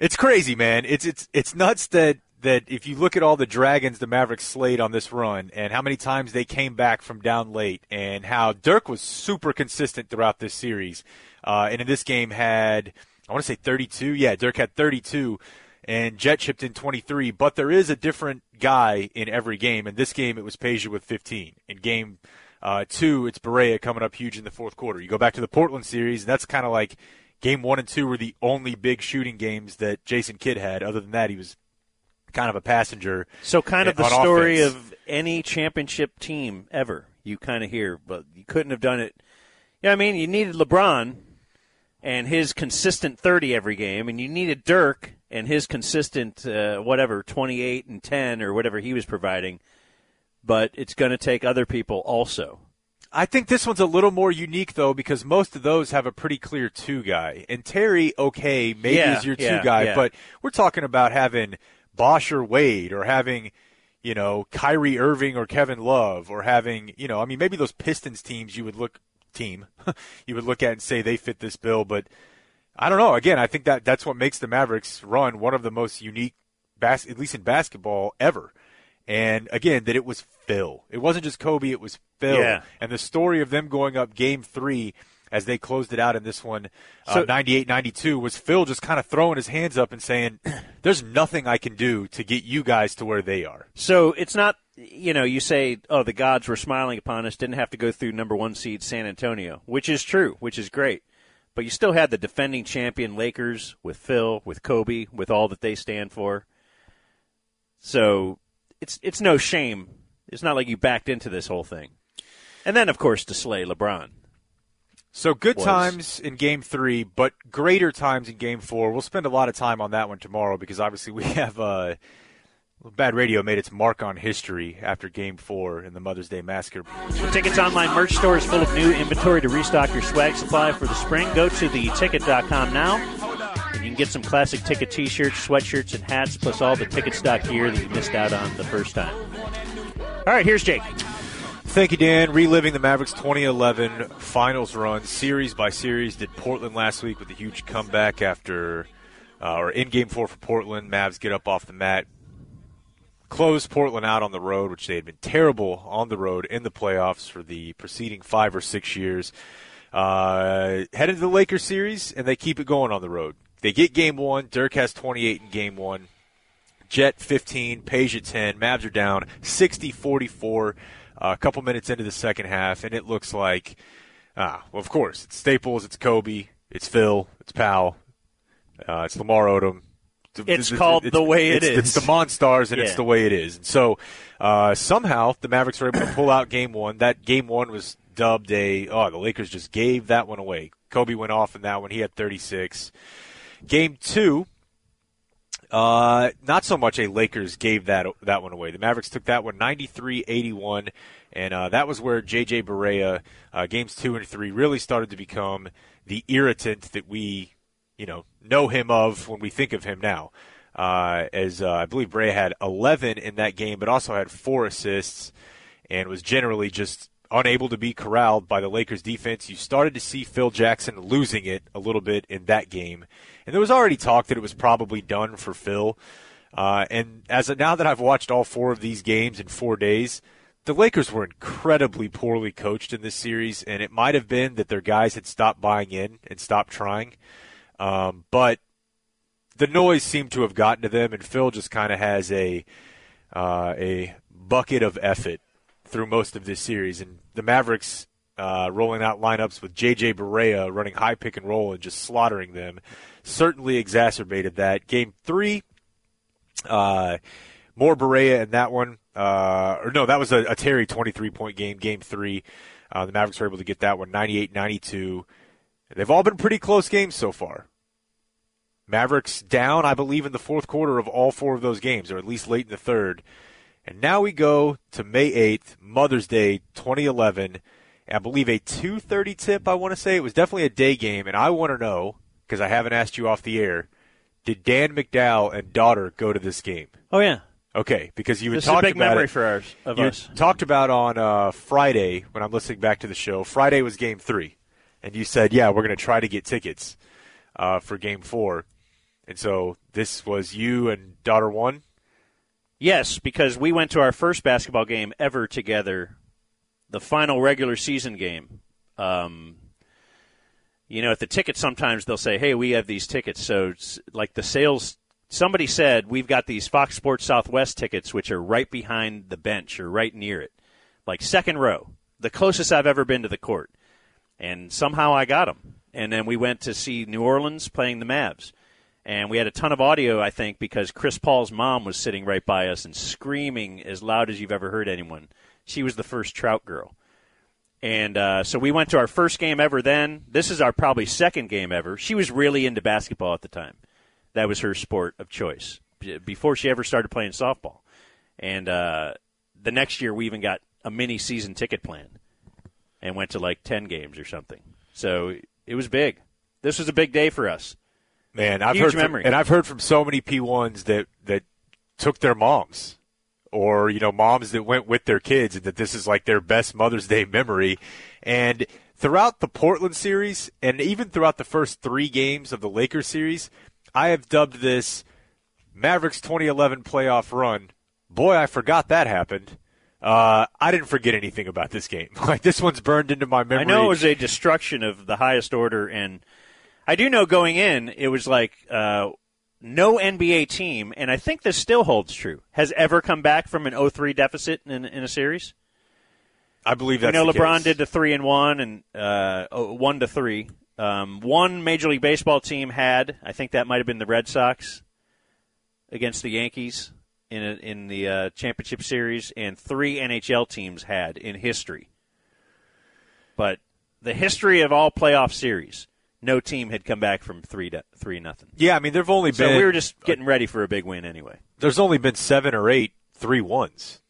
It's crazy, man. It's it's it's nuts that that if you look at all the Dragons the Mavericks slayed on this run and how many times they came back from down late and how Dirk was super consistent throughout this series. Uh, and in this game had I want to say 32. Yeah, Dirk had 32 and Jet chipped in 23, but there is a different guy in every game. In this game it was Peja with 15. In game uh, two, it's Barea coming up huge in the fourth quarter. You go back to the Portland series, and that's kind of like game one and two were the only big shooting games that Jason Kidd had. Other than that, he was kind of a passenger. So kind of the story offense. of any championship team ever. You kind of hear, but you couldn't have done it. Yeah, I mean, you needed LeBron and his consistent 30 every game, and you needed Dirk and his consistent uh, whatever 28 and 10 or whatever he was providing. But it's going to take other people also. I think this one's a little more unique though because most of those have a pretty clear two guy. And Terry, okay, maybe Yeah, is your two yeah, guy, yeah. but we're talking about having Bosh or Wade or having, you know, Kyrie Irving or Kevin Love or having, you know, I mean maybe those Pistons teams you would look team <laughs> you would look at and say they fit this bill, but I don't know. Again, I think that that's what makes the Mavericks run one of the most unique bas- at least in basketball ever. And again, that it was Phil. It wasn't just Kobe, it was Phil. Yeah. And the story of them going up game three as they closed it out in this one, So- uh, 98-92, was Phil just kind of throwing his hands up and saying, <clears throat> there's nothing I can do to get you guys to where they are. So it's not, you know, you say, oh, the gods were smiling upon us, didn't have to go through number one seed San Antonio, which is true, which is great. But you still had the defending champion Lakers with Phil, with Kobe, with all that they stand for. So it's it's no shame. It's not like you backed into this whole thing. And then, of course, to slay LeBron. So good was- times in game three, but greater times in game four. We'll spend a lot of time on that one tomorrow because obviously we <laughs> have uh, Bad Radio made its mark on history after game four in the Mother's Day Massacre. Tickets Online merch store is full of new inventory to restock your swag supply for the spring. Go to theticket.com now, and you can get some classic ticket t shirts, sweatshirts, and hats, plus all the ticket stock gear that you missed out on the first time. All right, here's Jake. Thank you, Dan. Reliving the Mavericks 2011 finals run, series by series. Did Portland last week with a huge comeback after uh, or in Game Four for Portland. Mavs get up off the mat, close Portland out on the road, which they had been terrible on the road in the playoffs for the preceding five or six years. Uh, head into the Lakers series, and they keep it going on the road. They get Game One. Dirk has 28 in Game One. Jet 15, Peja at 10. Mavs are down 60 44 uh, a couple minutes into the second half, and it looks like, ah, well, of course, it's Staples, it's Kobe, it's Phil, it's Pau, uh, it's Lamar Odom. It's called the way it it's, is. It's the Monstars, and Yeah. it's the way it is. And so uh, somehow the Mavericks were able to pull out Game One. That Game One was dubbed a oh the Lakers just gave that one away. Kobe went off in that one. He had 36. Game Two. Uh, not so much a Lakers gave that that one away. The Mavericks took that one 93-81, and uh, that was where J.J. Barea, uh, games two and three, really started to become the irritant that we, you know, know him of when we think of him now. Uh, as uh, I believe Barea had 11 in that game, but also had four assists, and was generally just unable to be corralled by the Lakers defense. You started to see Phil Jackson losing it a little bit in that game. And there was already talk that it was probably done for Phil. Uh, and as now that I've watched all four of these games in four days, the Lakers were incredibly poorly coached in this series, and it might have been that their guys had stopped buying in and stopped trying. Um, but the noise seemed to have gotten to them, and Phil just kind of has a uh, a bucket of effort through most of this series. And the Mavericks uh, rolling out lineups with J.J. Barea running high pick and roll and just slaughtering them certainly exacerbated that. Game three, uh, more Barea in that one. Uh, or no, that was a, a Terry 23 point game, game three. Uh, the Mavericks were able to get that one 98 92. They've all been pretty close games so far. Mavericks down, I believe, in the fourth quarter of all four of those games, or at least late in the third. And now we go to May 8th, Mother's Day 2011. I believe a 2:30 tip. I want to say it was definitely a day game, and I want to know because I haven't asked you off the air. Did Dan McDowell and daughter go to this game? Oh yeah. Okay, because you had This is a big about memory it- for ours- of you us. talked about on uh, Friday when I'm listening back to the show. Friday was Game Three, and you said, "Yeah, we're going to try to get tickets uh, for Game Four. And so this was you and daughter one. Yes, because we went to our first basketball game ever together, the final regular season game. Um, you know, at the ticket, sometimes they'll say, "Hey, we have these tickets." So, like the sales, somebody said, "We've got these Fox Sports Southwest tickets, which are right behind the bench or right near it, like second row, the closest I've ever been to the court." And somehow I got them. And then we went to see New Orleans playing the Mavs and we had a ton of audio, I think, because Chris Paul's mom was sitting right by us and screaming as loud as you've ever heard anyone. She was the first Trout girl. And uh, so we went to our first game ever then. This is our probably second game ever. She was really into basketball at the time. That was her sport of choice before she ever started playing softball. And uh, the next year, we even got a mini season ticket plan and went to like 10 games or something. So it was big. This was a big day for us. Man, I've Huge heard from, and I've heard from so many P1s that that took their moms, or you know, moms that went with their kids, and that this is like their best Mother's Day memory. And throughout the Portland series, and even throughout the first three games of the Lakers series, I have dubbed this Mavericks 2011 playoff run. Boy, I forgot that happened. Uh, I didn't forget anything about this game. <laughs> Like this one's burned into my memory. I know it was a destruction of the highest order, and I do know going in, it was like uh, no NBA team, and I think this still holds true, has ever come back from an 0-3 deficit in, in a series. I believe You that's know, the LeBron case. did the three and one, and uh, oh, one to three. Um, one Major League Baseball team had, I think that might have been the Red Sox against the Yankees in a, in the uh, championship series, and three NHL teams had in history. But the history of all playoff series, no team had come back from three to three nothing. Yeah, I mean, there've only So been we were just getting ready for a big win anyway. there's only been seven or eight three ones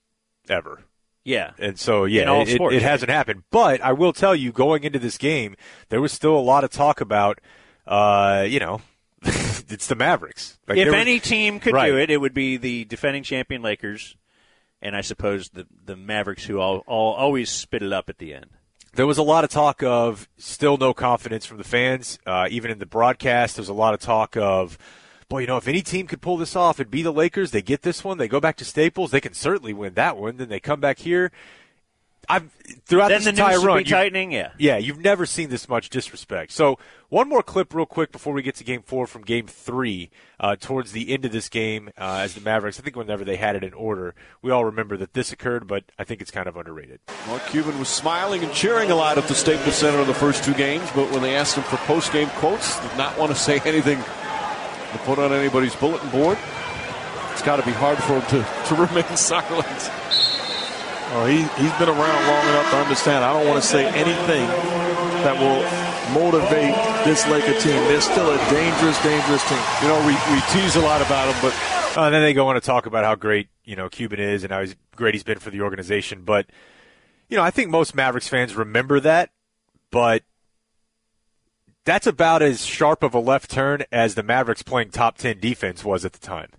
ever. Yeah. And so, yeah, it, sports. it hasn't happened. But I will tell you, going into this game, there was still a lot of talk about, uh, you know, <laughs> it's the Mavericks. Like, if was- any team could Right. do it, it would be the defending champion Lakers, and I suppose the the Mavericks, who all, all always spit it up at the end. There was a lot of talk of still no confidence from the fans, uh, even in the broadcast. There's a lot of talk of boy, you know, if any team could pull this off, it'd be the Lakers. They get this one, they go back to Staples, they can certainly win that one. Then they come back here. I've throughout Then this the entire noose run, be tightening, yeah. yeah, you've never seen this much disrespect. So one more clip, real quick, before we get to Game Four from Game Three. Uh, towards the end of this game, uh, as the Mavericks, I think whenever they had it in order, we all remember that this occurred, but I think it's kind of underrated. Mark Cuban was smiling and cheering a lot at the Staples Center in the first two games, but when they asked him for post-game quotes, did not want to say <laughs> anything to put on anybody's bulletin board. It's got to be hard for him to, to <laughs> remain silent. Oh, he, he's been around long enough to understand. I don't want to say anything that will motivate this Laker team. They're still a dangerous, dangerous team. You know, we, we tease a lot about him, but uh, then they go on to talk about how great you know Cuban is and how he's great he's been for the organization. But you know, I think most Mavericks fans remember that, but that's about as sharp of a left turn as the Mavericks playing top ten defense was at the time.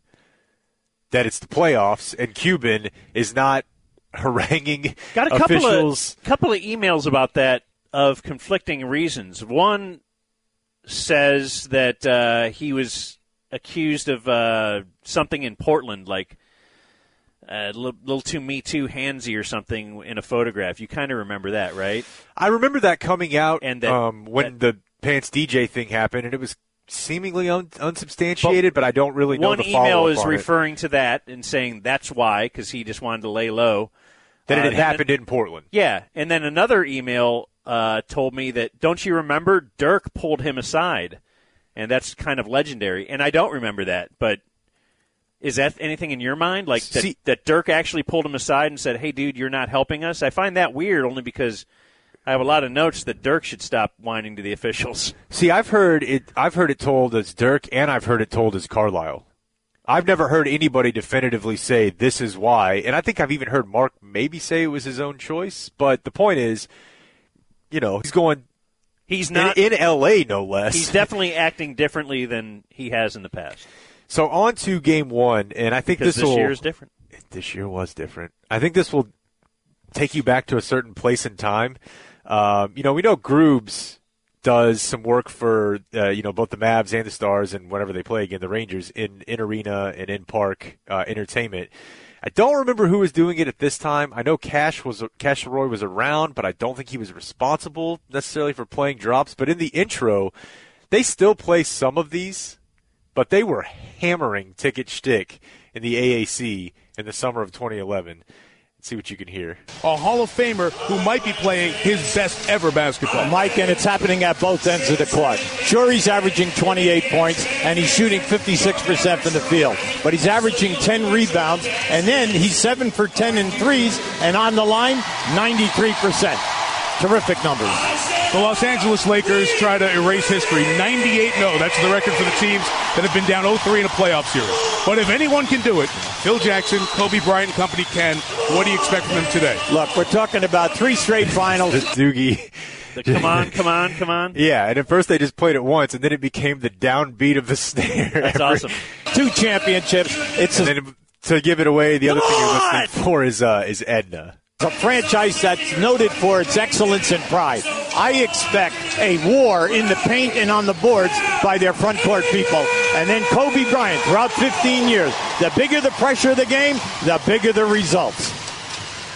That it's the playoffs and Cuban is not haranguing Got a couple officials. of couple of emails about that of conflicting reasons. One says that uh, he was accused of uh, something in Portland, like a little, little too me too handsy or something in a photograph. You kind of remember that, right? I remember that coming out And that- um, when the Pants DJ thing happened, and it was seemingly un- unsubstantiated, but, I don't really know One the email is on it. referring to that and saying that's why because he just wanted to lay low. That Uh, it and had happened in Portland. Yeah, and then another email uh, told me that don't you remember Dirk pulled him aside, and that's kind of legendary. And I don't remember that, but is that anything in your mind? Like that, See- that Dirk actually pulled him aside and said, "Hey, dude, you're not helping us." I find that weird only because I have a lot of notes that Dirk should stop whining to the officials. See, I've heard it. I've heard it told as Dirk, and I've heard it told as Carlisle. I've never heard anybody definitively say this is why, and I think I've even heard Mark maybe say it was his own choice. But the point is, you know, he's going. He's not in, in L.A. no less. He's definitely acting differently than he has in the past. So on to game one, and I think Because this, this will, year is different. This year was different. I think this will take you back to a certain place in time. Um, you know, we know Groobs does some work for uh, you know both the Mavs and the Stars, and whenever they play again, the Rangers in in arena and in park uh, entertainment. I don't remember who was doing it at this time. I know Cash was Cash Roy was around, but I don't think he was responsible necessarily for playing drops. But in the intro, they still play some of these but they were hammering ticket shtick in the AAC in the summer of 2011. Let's see what you can hear. a Hall of Famer who might be playing his best ever basketball. Mike, and it's happening at both ends of the court. Sure, he's averaging 28 points and he's shooting 56% from the field, but he's averaging 10 rebounds, and then he's 7 for 10 in threes, and on the line, 93%. Terrific numbers. The Los Angeles Lakers try to erase history. 98 0. That's the record for the teams that have been down 0 3 in a playoff series. But if anyone can do it, Phil Jackson, Kobe Bryant, and company can. What do you expect from them today? Look, we're talking about three straight finals. The <laughs> Doogie. The <laughs> come on, come on, come on. Yeah, and at first they just played it once, and then it became the downbeat of the snare. That's every- awesome. <laughs> Two championships. It's And a, then to give it away, the other thing you're listening for is uh, is Edna. A franchise that's noted for its excellence and pride. I expect a war in the paint and on the boards by their front court people. And then Kobe Bryant throughout 15 years. The bigger the pressure of the game, the bigger the results.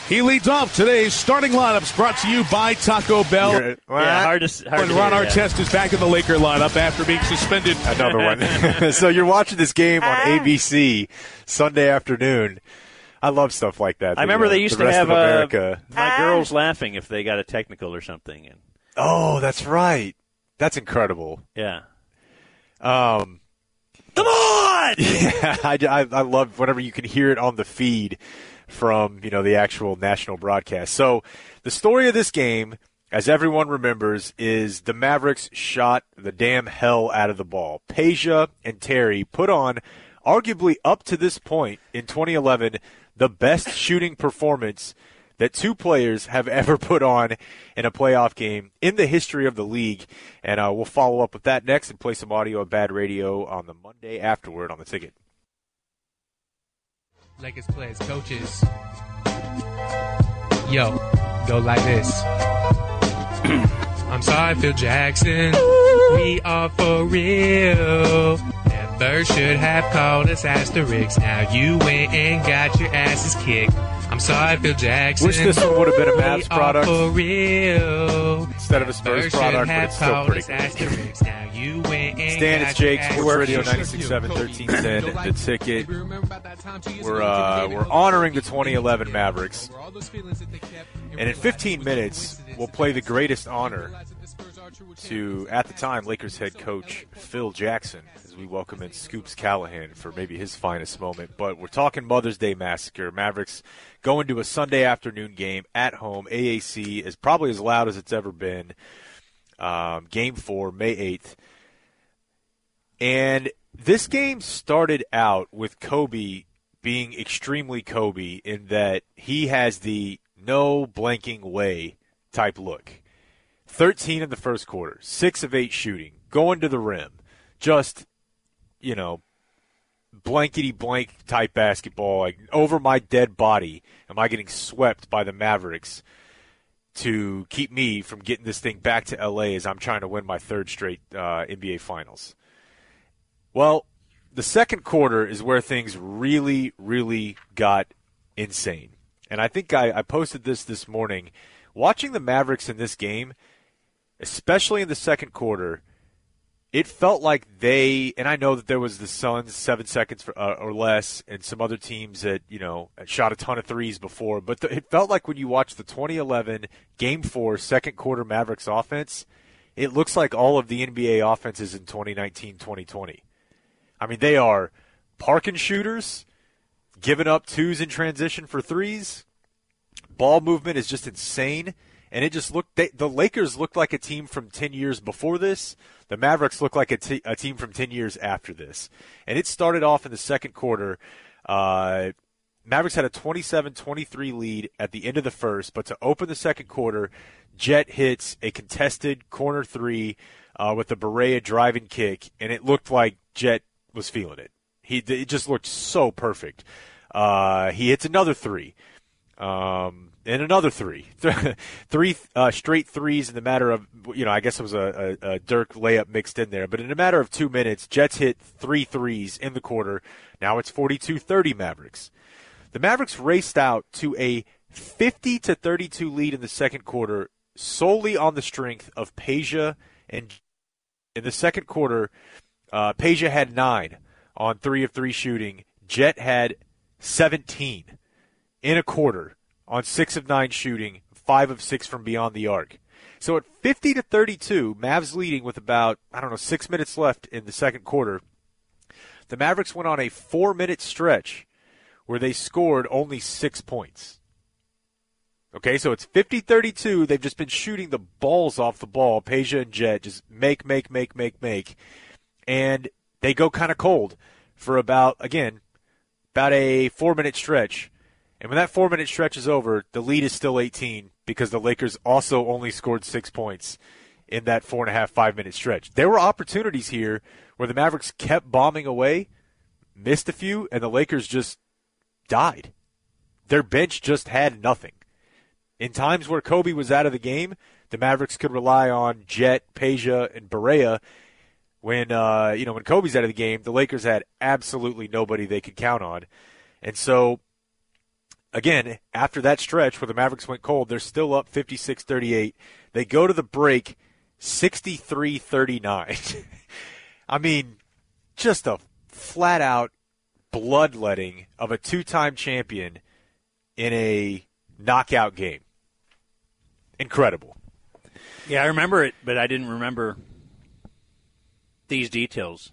He leads off today's starting lineups brought to you by Taco Bell. You're- Yeah, hard to hard and to Ron hear, yeah. Artest is back in the Laker lineup after being suspended. Another one. <laughs> <laughs> so you're watching this game on ah. ABC Sunday afternoon. I love stuff like that. I remember uh, they used the to have of uh, America. my girls laughing if they got a technical or something. And Oh, that's right. That's incredible. yeah, Um, come on! <laughs> yeah, I, I, I love whenever you can hear it on the feed from you know the actual national broadcast. So the story of this game, as everyone remembers, is the Mavericks shot the damn hell out of the ball. Peja and Terry put on, arguably up to this point in 2011, the best shooting performance that two players have ever put on in a playoff game in the history of the league. And uh, we'll follow up with that next and play some audio of Bad Radio on the Monday afterward on the ticket. Lakers players, coaches. Yo, go like this. <clears throat> I'm sorry, Phil Jackson. We are for real. Never Spurs should have called us asterisks. Now you went and got your asses kicked. I'm sorry, Phil Jackson. Wish this one would have been a Mavs product For real. instead of a Spurs should product, but have it's still called pretty us good. Now you went and Stan, it's Jake, your Sports Radio asses 96.7, 1310, the ticket. We're, uh, we're honoring the 2011 Mavericks. And in 15 minutes, we'll play the greatest honor to, at the time, Lakers head coach Phil Jackson as we welcome in Scoops Callahan for maybe his finest moment. But we're talking Mother's Day Massacre. Mavericks going to a Sunday afternoon game at home. AAC is probably as loud as it's ever been. Um, game four, May 8th. And this game started out with Kobe being extremely Kobe in that he has the no blanking way type look. 13 in the first quarter, 6 of 8 shooting, going to the rim. Just, you know, blankety blank type basketball. Like, over my dead body, am I getting swept by the Mavericks to keep me from getting this thing back to LA as I'm trying to win my third straight uh, NBA Finals? Well, the second quarter is where things really, really got insane. And I think I, I posted this this morning. Watching the Mavericks in this game, especially in the second quarter, it felt like they, and I know that there was the Suns seven seconds for, uh, or less, and some other teams that you know shot a ton of threes before, but the, it felt like when you watched the 2011 Game Four second quarter Mavericks offense, it looks like all of the NBA offenses in 2019-2020. I mean, they are parking shooters, giving up twos in transition for threes. Ball movement is just insane, and it just looked. They, the Lakers looked like a team from ten years before this. The Mavericks looked like a, t- a team from ten years after this, and it started off in the second quarter. Uh, Mavericks had a 27-23 lead at the end of the first, but to open the second quarter, Jet hits a contested corner three uh, with the Barea driving kick, and it looked like Jet was feeling it. He it just looked so perfect. Uh, he hits another three, um, and another <laughs> three, three uh, straight threes in the matter of you know I guess it was a, a, a Dirk layup mixed in there, but in a matter of two minutes, Jets hit three threes in the quarter. Now it's 42-30 Mavericks. The Mavericks raced out to a 50 to 32 lead in the second quarter solely on the strength of Peja and in the second quarter. Uh, Peja had nine on three of three shooting. Jet had 17 in a quarter on six of nine shooting, five of six from beyond the arc. So at 50 to 32, Mavs leading with about, I don't know, six minutes left in the second quarter. The Mavericks went on a four minute stretch where they scored only six points. Okay, so it's 50 32. They've just been shooting the balls off the ball. Peja and Jet just make, make, make, make, make and they go kind of cold for about again about a four minute stretch and when that four minute stretch is over the lead is still 18 because the lakers also only scored six points in that four and a half five minute stretch. There were opportunities here where the mavericks kept bombing away missed a few and the lakers just died. Their bench just had nothing. In times where kobe was out of the game the mavericks could rely on jet peja and Barea when uh, you know when Kobe's out of the game, the Lakers had absolutely nobody they could count on, and so again after that stretch where the Mavericks went cold, they're still up 56-38. They go to the break 63-39. <laughs> I mean, just a flat out bloodletting of a two-time champion in a knockout game. Incredible. Yeah, I remember it, but I didn't remember these details.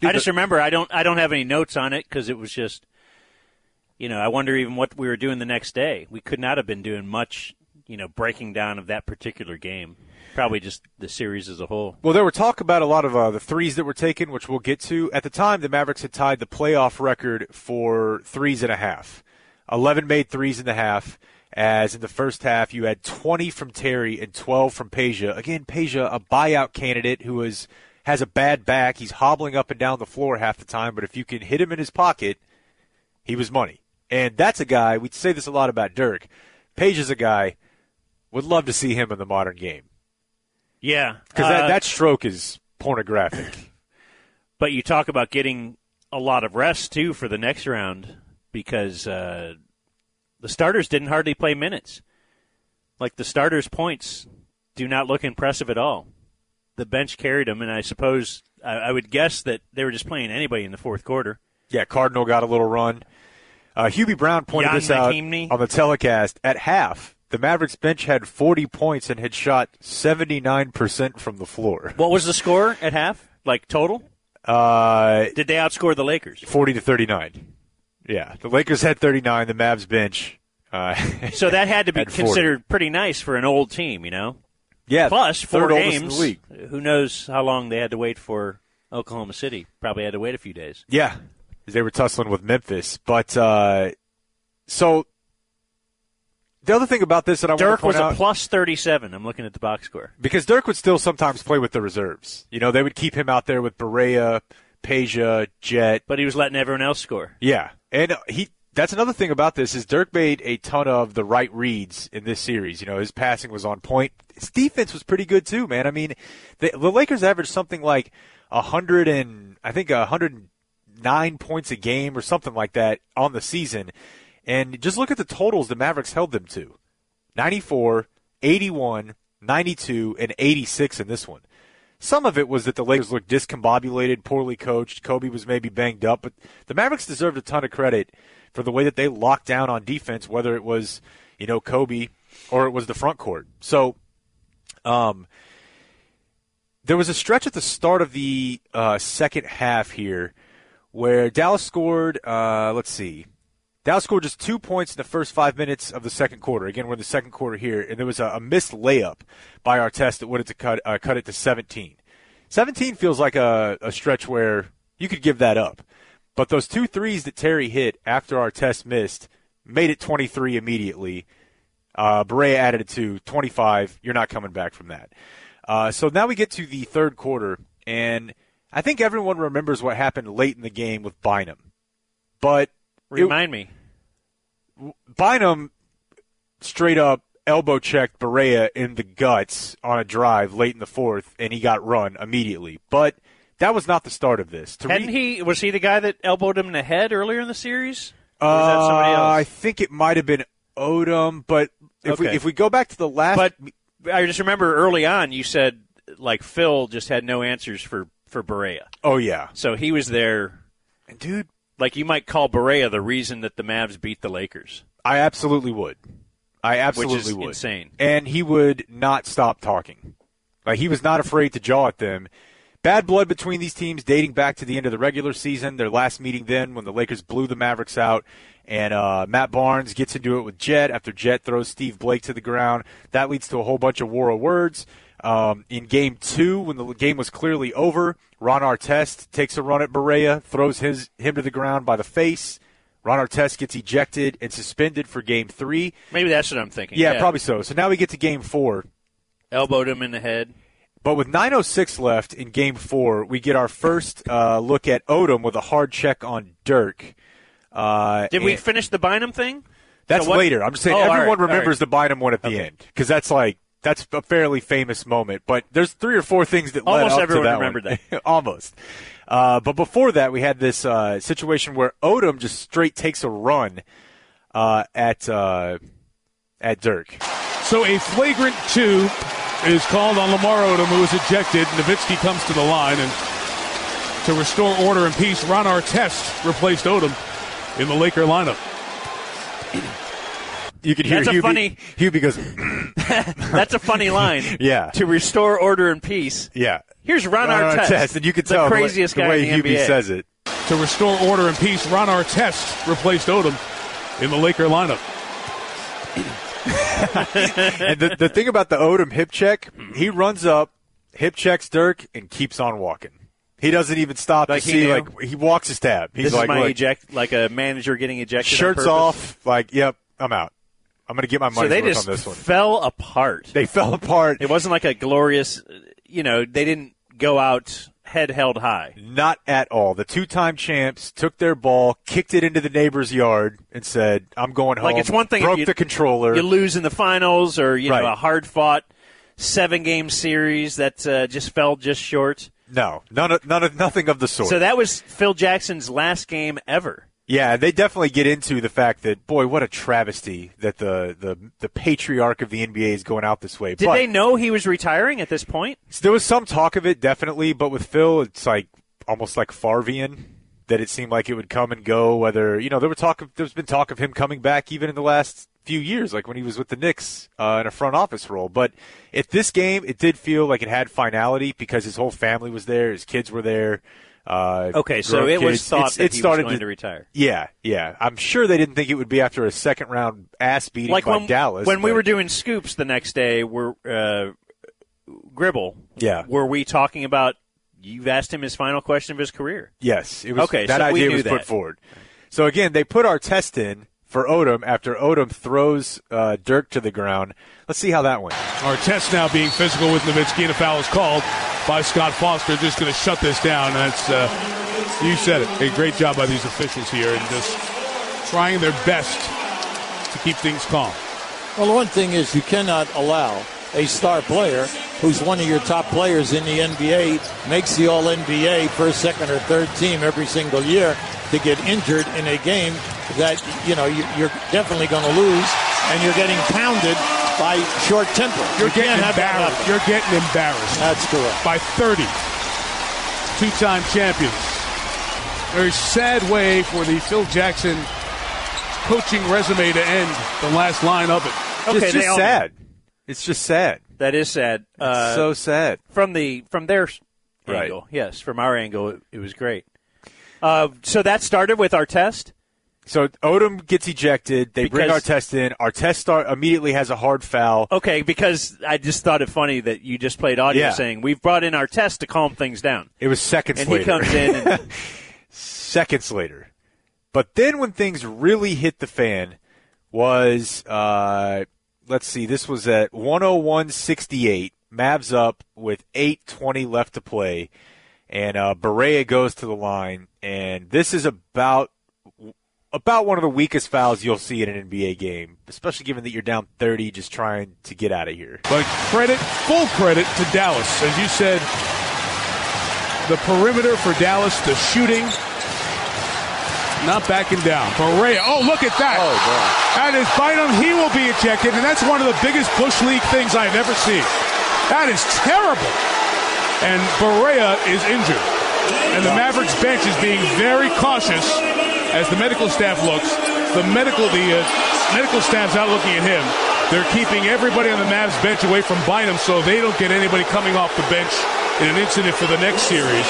Dude, I just remember I don't I don't have any notes on it because it was just, you know, I wonder even what we were doing the next day. We could not have been doing much, you know, breaking down of that particular game. Probably just the series as a whole. Well, there were talk about a lot of uh, the threes that were taken, which we'll get to. At the time, the Mavericks had tied the playoff record for threes and a half. 11 made threes in the half, as in the first half, you had 20 from Terry and 12 from Peja. Again, Peja, a buyout candidate who is, has a bad back. He's hobbling up and down the floor half the time, but if you can hit him in his pocket, he was money. And that's a guy, we say this a lot about Dirk. Peja is a guy, would love to see him in the modern game. Yeah, Because uh, that, that stroke is pornographic. <coughs> But you talk about getting a lot of rest too for the next round because uh, the starters didn't hardly play minutes. Like the starters' points do not look impressive at all. The bench carried them, and I suppose I, I would guess that they were just playing anybody in the fourth quarter. Yeah, Cardinal got a little run. Uh, Hubie Brown pointed Jan this out on the telecast. At half, the Mavericks bench had 40 points and had shot 79% from the floor. What was the score at half? Like total? Uh, Did they outscore the Lakers? 40 to 39. Yeah, the Lakers had 39. The Mavs bench. Uh, <laughs> So that had to be Had 40. considered pretty nice for an old team, you know. yeah, Plus four third oldest in games. Who knows how long they had to wait for Oklahoma City? Probably had to wait a few days. Yeah, they were tussling with Memphis. But uh, so the other thing about this that I want Dirk was a out, plus thirty-seven. I'm looking at the box score. because Dirk would still sometimes play with the reserves. You know, they would keep him out there with Barea, Peja, Jet. But he was letting everyone else score. Yeah, and he. That's another thing about this is Dirk made a ton of the right reads in this series. You know, his passing was on point. His defense was pretty good too, man. I mean, the, the Lakers averaged something like a hundred and I think a hundred nine points a game or something like that on the season. And just look at the totals the Mavericks held them to. 94, 81, 92, and 86 in this one. Some of it was that the Lakers looked discombobulated, poorly coached. Kobe was maybe banged up, but the Mavericks deserved a ton of credit for the way that they locked down on defense, whether it was, you know, Kobe or it was the front court. So, um, there was a stretch at the start of the uh, second half here where Dallas scored, uh, let's see, Dallas scored just two points in the first five minutes of the second quarter. Again, we're in the second quarter here, and there was a, a missed layup by Artest that would have to cut uh, cut it to 17. 17 feels like a, a stretch where you could give that up, but those two threes that Terry hit after Artest missed made it 23 immediately. Uh, added it to 25. You're not coming back from that. Uh, so now we get to the third quarter, and I think everyone remembers what happened late in the game with Bynum, but it- Remind me. Bynum straight up elbow checked Barea in the guts on a drive late in the fourth, and he got run immediately. But that was not the start of this. Tariq- Hadn't he? Was he the guy that elbowed him in the head earlier in the series? Or was that somebody Uh, else? I think it might have been Odom, but if we if we go back to the last, But I just remember early on you said like Phil just had no answers for for Barea. oh yeah, So he was there, dude. Like you might call Barea the reason that the Mavs beat the Lakers. I absolutely would. I absolutely Which is would. insane. And he would not stop talking. Like he was not afraid to jaw at them. Bad blood between these teams dating back to the end of the regular season. Their last meeting then when the Lakers blew the Mavericks out. And uh, Matt Barnes gets into it with Jet after Jet throws Steve Blake to the ground. That leads to a whole bunch of war of words. Um, in game two, when the game was clearly over, Ron Artest takes a run at Barea, throws his him to the ground by the face. Ron Artest gets ejected and suspended for game three. Maybe that's what I'm thinking. Yeah, probably so. So now we get to game four. Elbowed him in the head. But with 9.06 left in game four, we get our first uh, look at Odom with a hard check on Dirk. Uh, Did we finish the Bynum thing? That's So later. I'm just saying Oh, everyone right, remembers right. the Bynum one at the end because that's like that's a fairly famous moment. But there's three or four things that led Almost up everyone to that remembered one. <laughs> Almost. Uh, but before that, we had this uh, situation where Odom just straight takes a run uh, at uh, at Dirk. So a flagrant two is called on Lamar Odom, who is ejected. Nowitzki comes to the line, and to restore order and peace, Ron Artest replaced Odom in the Laker lineup. You could hear That's a Hubie, funny- Hubie goes, <laughs> That's a funny line. <laughs> Yeah. To restore order and peace. yeah. Here's Ron, Ron Artest, Artest, and you could the tell the way- craziest the guy way in the Hubie NBA. says it. To restore order and peace, Ron Artest replaced Odom in the Laker lineup. <laughs> and the, the thing about the Odom hip check, he runs up, hip checks Dirk, and keeps on walking. He doesn't even stop Like to see. knew? Like he walks his tab. He's this like, is my look, eject, like a manager getting ejected. shirts purpose. off. Like, yep, I'm out. I'm going to get my money. So they just on this one. fell apart. They fell apart. It wasn't like a glorious, you know, they didn't go out head held high. Not at all. The two-time champs took their ball, kicked it into the neighbor's yard, and said, "I'm going home." Like it's one thing if broke you- the controller. You lose in the finals, or you know, a hard fought seven game series that uh, just fell just short. No, none of, none of nothing of the sort. So that was Phil Jackson's last game ever. Yeah, they definitely get into the fact that boy, what a travesty that the the, the patriarch of the NBA is going out this way. Did but they know he was retiring at this point? there was some talk of it, definitely, but with Phil, it's like almost like Farvian that it seemed like it would come and go. Whether you know there were talk of there's been talk of him coming back even in the last few years, like when he was with the Knicks uh, in a front office role. But at this game, it did feel like it had finality because his whole family was there, his kids were there. Uh, Okay, so it was thought It's- that it he was started going to retire. Yeah, yeah. I'm sure they didn't think it would be after a second round ass beating Like by when Dallas. when we were doing scoops the next day, we're uh, Gribble. Yeah. Were we talking about? You've asked him his final question of his career. Yes, it was. Okay, that so we idea was put forward. So again, they put Artest in for Odom after Odom throws uh, Dirk to the ground. Let's see how that went. Artest now being physical with Nowitzki, and a foul is called by Scott Foster. Just going to shut this down. That's uh, you said it. A great job by these officials here, and just trying their best to keep things calm. Well, the one thing is you cannot allow a star player who's one of your top players in the NBA, makes the All NBA first, second, or third team every single year, to get injured in a game that you know you- you're definitely going to lose, and you're getting pounded by short temper. You're You getting embarrassed. You're getting embarrassed. That's correct. By 30. Two-time champions. Very sad way for the Phil Jackson coaching resume to end the last line of it. Okay, it's just sad. It's just sad. That is sad. Uh, so sad. From the from their Right. angle, yes. From our angle, it, it was great. Uh, so that started with Artest. So Odom gets ejected. They bring Because- Artest in. Artest start immediately has a hard foul. Okay, because I just thought it funny that you just played audio Yeah. saying we've brought in our test to calm things down. It was seconds and later. he comes in and <laughs> seconds later. But then when things really hit the fan was uh, let's see, this was at 101.68. Mavs up with 8:20 left to play, and uh, Barea goes to the line, and this is about about one of the weakest fouls you'll see in an NBA game, especially given that you're down 30, just trying to get out of here. But credit, full credit to Dallas. As you said, the perimeter for Dallas, the shooting, not backing down. Barea, oh, look at that. Oh, That is Bynum. He will be ejected, and that's one of the biggest Bush League things I've ever seen. That is terrible. And Barea is injured. And the Mavericks bench is being very cautious as the medical staff looks. The medical, the uh, medical staff's out looking at him. They're keeping everybody on the Mavs bench away from Bynum so they don't get anybody coming off the bench in an incident for the next series.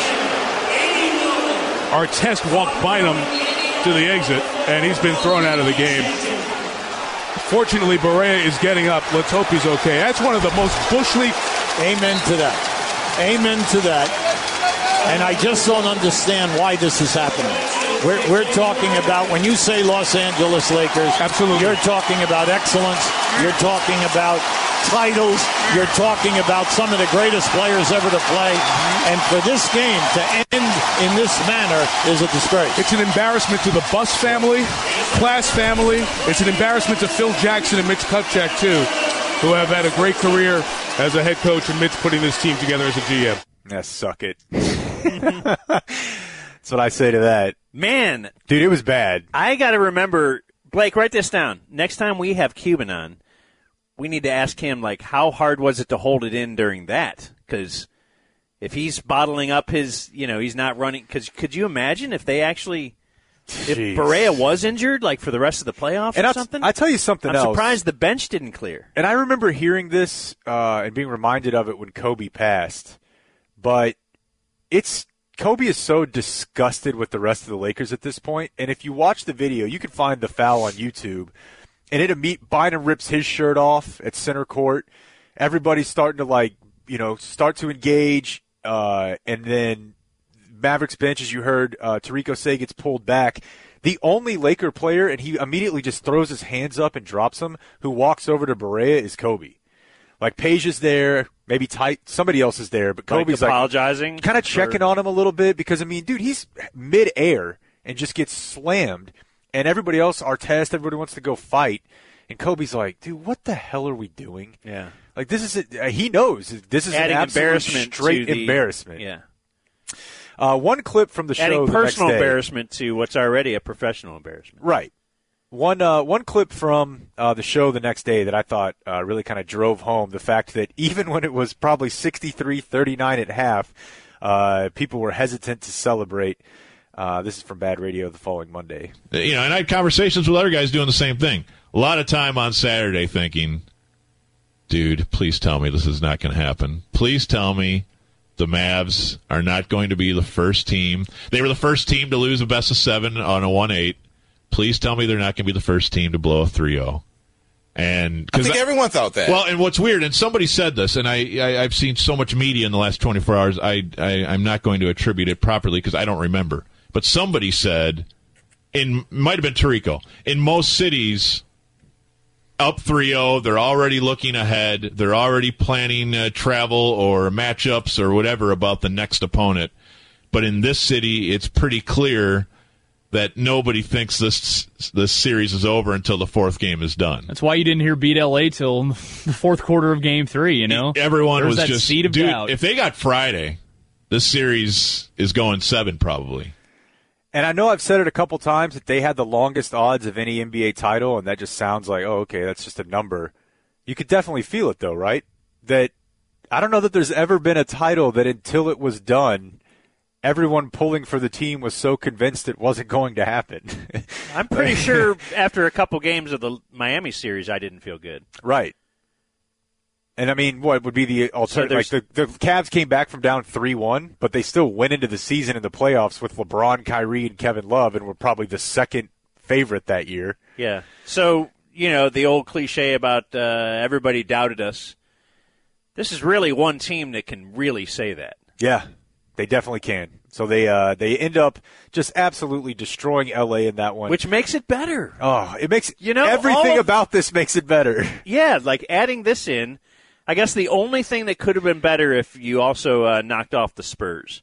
Artest walked Bynum to the exit, and he's been thrown out of the game. Fortunately, Barea is getting up. Let's hope he's okay. That's one of the most bushly. Amen to that. Amen to that. And I just don't understand why this is happening. We're, we're talking about, when you say Los Angeles Lakers, absolutely. you're talking about excellence. You're talking about titles. You're talking about some of the greatest players ever to play. And for this game to end in this manner is a disgrace. It's an embarrassment to the Buss family, Class family. It's an embarrassment to Phil Jackson and Mitch Kupchak, too, who have had a great career as a head coach and Mitch putting this team together as a GM. Yeah, suck it. <laughs> That's what I say to that. Man, Dude, it was bad. I got to remember, Blake, write this down. Next time we have Cuban on, we need to ask him, like, how hard was it to hold it in during that? Because if he's bottling up his, you know, he's not running. Because could you imagine if they actually, if Jeez. Barea was injured, like, for the rest of the playoffs And or I'll, something? I tell you something I'm else. surprised the bench didn't clear. And I remember hearing this uh, and being reminded of it when Kobe passed. But it's Kobe is so disgusted with the rest of the Lakers at this point. And if you watch the video, you can find the foul on YouTube. And it imme- Bynum rips his shirt off at center court. Everybody's starting to like, you know, start to engage. Uh, and then Mavericks bench, as you heard, uh, Tariq Say gets pulled back. The only Laker player, and he immediately just throws his hands up and drops them, who walks over to Barea is Kobe. Like Peja is there, maybe tight, somebody else is there, but Kobe's like apologizing kind of checking on him a little bit because I mean, dude, he's mid-air and just gets slammed, and everybody else, Artest, everybody wants to go fight, and Kobe's like, dude, what the hell are we doing? Yeah. Like this is a, uh, he knows this is Adding an embarrassment straight the- embarrassment. Yeah. Uh, one clip from the show. Adding personal embarrassment to what's already a professional embarrassment. Right. One uh, one clip from uh, the show the next day that I thought uh, really kind of drove home the fact that <laughs> even when it was probably 63-39 at half, uh, people were hesitant to celebrate. Uh, this is from Bad Radio the following Monday. You know, and I had conversations with other guys doing the same thing. A lot of time on Saturday thinking, dude, please tell me this is not going to happen. Please tell me the Mavs are not going to be the first team. They were the first team to lose a best of seven on a 1 8. Please tell me they're not going to be the first team to blow a 3 0. And I think everyone thought that. Well, and what's weird, and somebody said this, and I, I I've seen so much media in the last 24 hours. I, I I'm not going to attribute it properly because I don't remember. But somebody said, in might have been Tarico, in most cities, up 3-0, they're already looking ahead. They're already planning uh, travel or matchups or whatever about the next opponent. But in this city, it's pretty clear that nobody thinks this this series is over until the fourth game is done. That's why you didn't hear beat LA till the fourth quarter of Game Three. You know, Everyone There was that just seed of dude. doubt. If they got Friday, this series is going seven probably. And I know I've said it a couple times that they had the longest odds of any NBA title, and that just sounds like, oh, okay, that's just a number. You could definitely feel it, though, right? That I don't know that there's ever been a title that until it was done, everyone pulling for the team was so convinced it wasn't going to happen. <laughs> I'm pretty <laughs> sure after a couple games of the Miami series, I didn't feel good. Right. And I mean, what would be the alternative? like the, the Cavs came back from down three one, but they still went into the season in the playoffs with LeBron, Kyrie, and Kevin Love, and were probably the second favorite that year. Yeah. So, you know, the old cliche about uh, everybody doubted us. This is really one team that can really say that. Yeah, they definitely can. So they uh, they end up just absolutely destroying LA in that one, Which makes it better. oh, it makes You know, everything of- about this makes it better. <laughs> Yeah, like adding this in. I guess the only thing that could have been better if you also uh, knocked off the Spurs.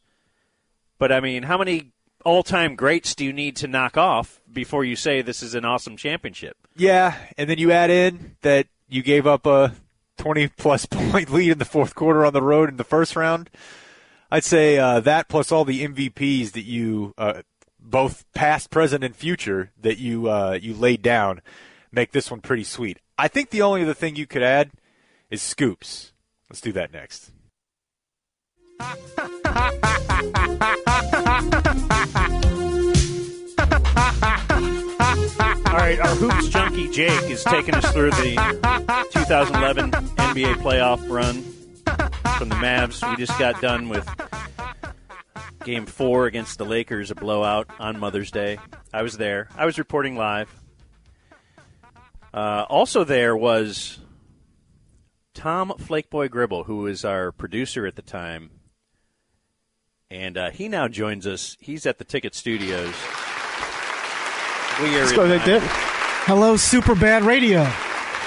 But I mean, how many all-time greats do you need to knock off before you say this is an awesome championship? Yeah, and then you add in that you gave up a 20 plus <laughs> point lead in the fourth quarter on the road in the first round. I'd say uh, that plus all the MVPs that you, uh, both past, present, and future, that you uh, you laid down, make this one pretty sweet. I think the only other thing you could add is scoops. Let's do that next. All right, our hoops junkie Jake is taking us through the 2011 NBA playoff run from the Mavs. We just got done with Game Four against the Lakers, a blowout on Mother's Day. I was there. I was reporting live. Uh, also there was Tom Flakeboy Gribble, who was our producer at the time, and uh, he now joins us. He's at the Ticket Studios. We are Let's go. Hello, Super Bad Radio.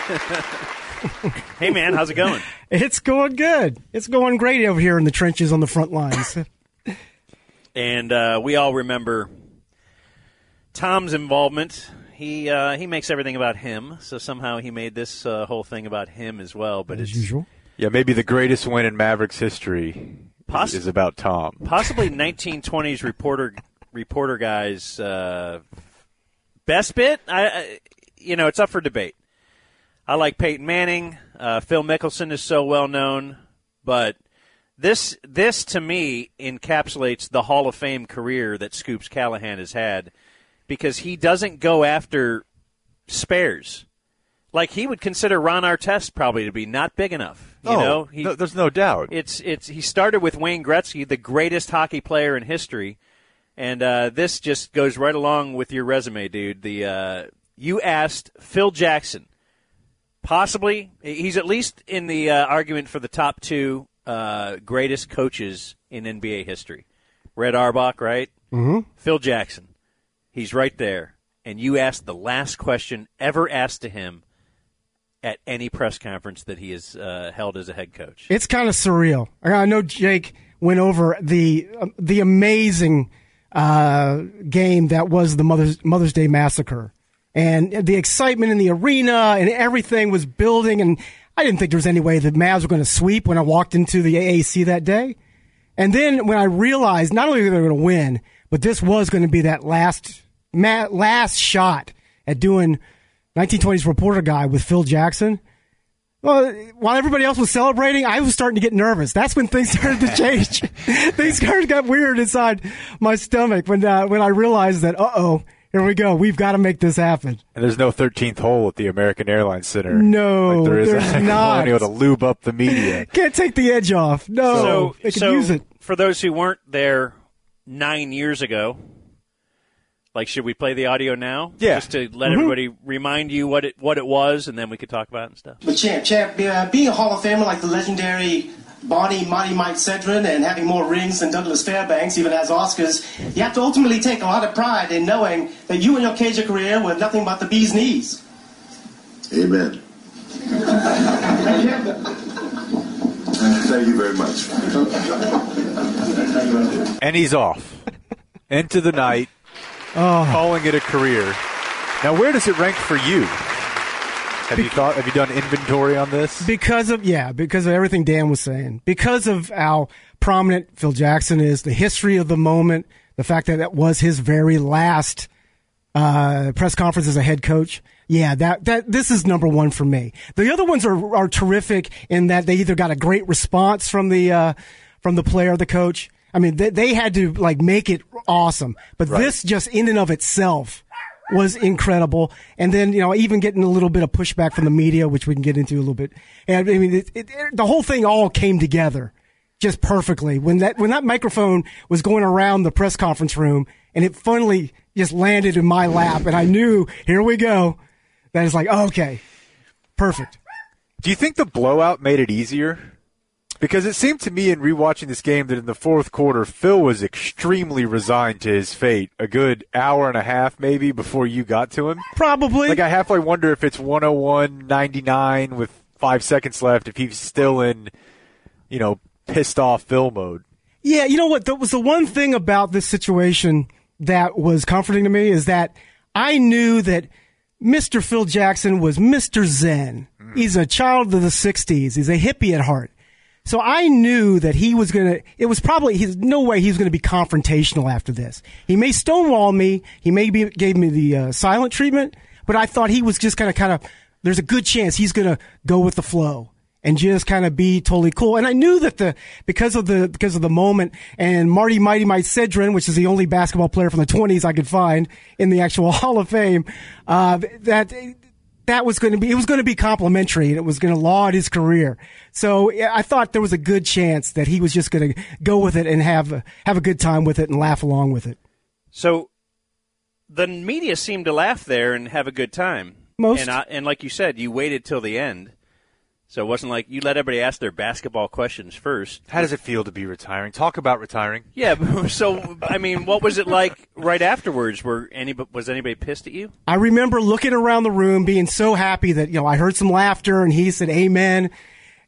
<laughs> <laughs> hey man, how's it going? It's going good. It's going great over here in the trenches on the front lines. <laughs> and uh, we all remember Tom's involvement. He uh, he makes everything about him, so somehow he made this uh, whole thing about him as well. But it's usual. Yeah, maybe the greatest win in Mavericks history Poss- is about Tom. possibly <laughs> 1920s reporter reporter guys uh, best bit. I, I you know it's up for debate. I like Peyton Manning. Uh, Phil Mickelson is so well known, but this this to me encapsulates the Hall of Fame career that Scoops Callahan has had because he doesn't go after spares. Like he would consider Ron Artest probably to be not big enough. You Oh, know, he, no- there's no doubt. It's it's he started with Wayne Gretzky, the greatest hockey player in history, and uh, this just goes right along with your resume, dude. The uh, you asked Phil Jackson, possibly he's at least in the uh, argument for the top two uh, greatest coaches in NBA history. Red Auerbach, right? Mhm. Phil Jackson, he's right there. And you asked the last question ever asked to him at any press conference that he has uh, held as a head coach. It's kind of surreal. I know Jake went over the um, the amazing uh, game that was the Mother's Mother's Day massacre, and the excitement in the arena and everything was building. And I didn't think there was any way the Mavs were going to sweep when I walked into the AAC that day. And then when I realized not only were they going to win, but this was going to be that last last shot at doing 1920s reporter guy with Phil Jackson. Well, while everybody else was celebrating, I was starting to get nervous. That's when things <laughs> started to change. <laughs> things started get weird inside my stomach when uh, when I realized that, uh oh, here we go. We've got to make this happen. And there's no 13th hole at the American Airlines Center. No, like there is there's <laughs> at not. Colonial to lube up the media. <laughs> Can't take the edge off. No, so, they can so use it. for those who weren't there nine years ago, like, should we play the audio now? Yeah. Just to let Mm-hmm. everybody remind you what it what it was, and then we could talk about it and stuff. But champ, champ, uh, being a Hall of Famer like the legendary Barney Mighty Mike Sedran and having more rings than Douglas Fairbanks even as Oscars, you have to ultimately take a lot of pride in knowing that you and your Cajun career were nothing but the bee's knees. Amen. Thank you very much. And he's off. Into the night, Oh. calling it a career. Now, where does it rank for you? Have you thought? Have you done inventory on this? Because of yeah, because of everything Dan was saying, because of how prominent Phil Jackson is, the history of the moment, the fact that that was his very last uh, press conference as a head coach. Yeah, that that this is number one for me. The other ones are are terrific in that they either got a great response from the uh, from the player or the coach. I mean, they, they had to like make it awesome, but this just in and of itself was incredible. And then, you know, even getting a little bit of pushback from the media, which we can get into a little bit. And I mean, it, it, it- the whole thing all came together just perfectly when that, when that microphone was going around the press conference room and it finally just landed in my lap and I knew, here we go. That is like, okay, perfect. Do you think the blowout made it easier? Because it seemed to me in rewatching this game that in the fourth quarter, Phil was extremely resigned to his fate. A good hour and a half, maybe, before you got to him. Probably. Like I halfway wonder if it's 101-99 with five seconds left, if he's still in, you know, pissed off Phil mode. Yeah, you know what? That was the one thing about this situation that was comforting to me is that I knew that Mr. Phil Jackson was Mr. Zen. Mm. He's a child of the 60s. He's a hippie at heart. So I knew that he was going to, it was probably, he's no way he was going to be confrontational after this. He may stonewall me. He may be, gave me the uh, silent treatment, but I thought he was just going to kind of, there's a good chance he's going to go with the flow and just kind of be totally cool. And I knew that the because of the because of the moment and Marty Mighty Mike Sedran, which is the only basketball player from the 20s I could find in the actual <laughs> Hall of Fame, uh, that that was going to be it was going to be complimentary and it was going to laud his career. So I thought there was a good chance that he was just going to go with it and have a, have a good time with it and laugh along with it. So the media seemed to laugh there and have a good time. Most. and, I, and like you said, you waited till the end. So it wasn't like you let everybody ask their basketball questions first. How does it feel to be retiring? Talk about retiring. Yeah. <laughs> So I mean, what was it like right afterwards? Were any was anybody pissed at you? I remember looking around the room, being so happy that you know I heard some laughter, and he said "Amen,"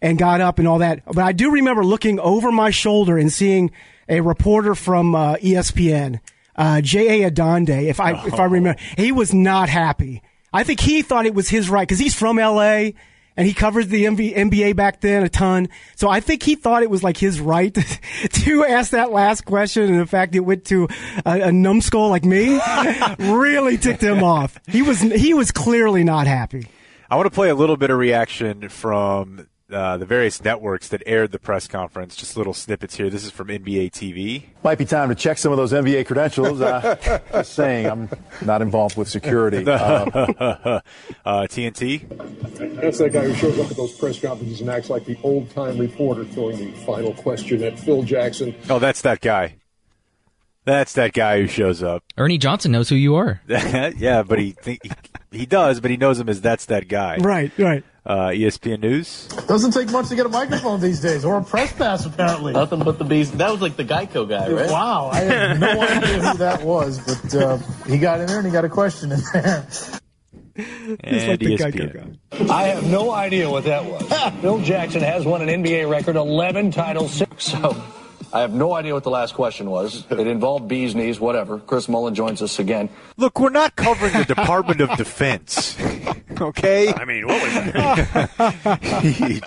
and got up and all that. But I do remember looking over my shoulder and seeing a reporter from uh, ESPN, uh, J. A. Adande. If I if I remember, he was not happy. I think he thought it was his right because he's from L.A. and he covers the MV, NBA back then a ton. So I think he thought it was like his right <laughs> to ask that last question, and the fact it went to a, a numbskull like me <laughs> really ticked him off. He was he was clearly not happy. I want to play a little bit of reaction from uh, the various networks that aired the press conference. Just little snippets here. This is from NBA TV. Might be time to check some of those NBA credentials. Uh, <laughs> just saying, I'm not involved with security. <laughs> Um, uh, TNT. That's that guy who shows up at those press conferences and acts like the old time reporter throwing the final question at Phil Jackson. Oh, that's that guy. That's that guy who shows up. Ernie Johnson knows who you are. <laughs> yeah, but he, think, he he does, but he knows him as that's that guy. Right, right. Uh, ESPN News. Doesn't take much to get a microphone these days, or a press pass, apparently. Nothing but the bees. That was like the Geico guy, right? Wow, I have no <laughs> idea who that was, but uh, he got in there and he got a question in there. And like the ESPN. I have no idea what that was. Phil Jackson has won an NBA record 11 titles. so, I have no idea what the last question was. <laughs> It involved bees knees, whatever. Chris Mullin joins us again. Look, we're not covering the Department of Defense. <laughs> Okay. I mean, what was that? <laughs>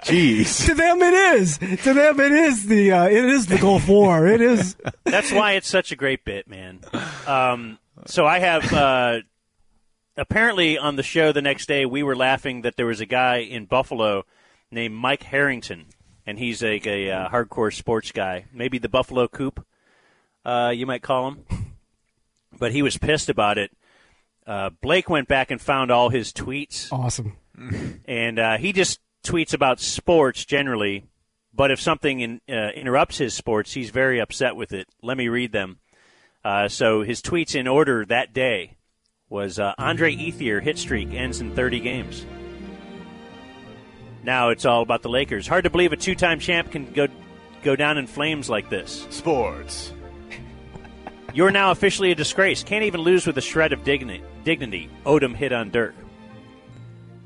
Jeez. to them, it is. To them, it is the uh, it is the Gulf War. It is. That's why it's such a great bit, man. Um, so I have. Uh, apparently, on the show the next day, we were laughing that there was a guy in Buffalo named Mike Harrington, and he's a, a uh, hardcore sports guy, maybe the Buffalo Coop, uh, you might call him. <laughs> But he was pissed about it. Uh, Blake went back and found all his tweets, Awesome. <laughs> and uh, he just tweets about sports generally. But if something in, uh, interrupts his sports, he's very upset with it. Let me read them. Uh, so his tweets in order that day was uh, Andre Ethier hit streak ends in 30 games. Now it's all about the Lakers. Hard to believe a two-time champ can go go down in flames like this. Sports. <laughs> You're now officially a disgrace. Can't even lose with a shred of dignity. Dignity. Odom hit on Dirk.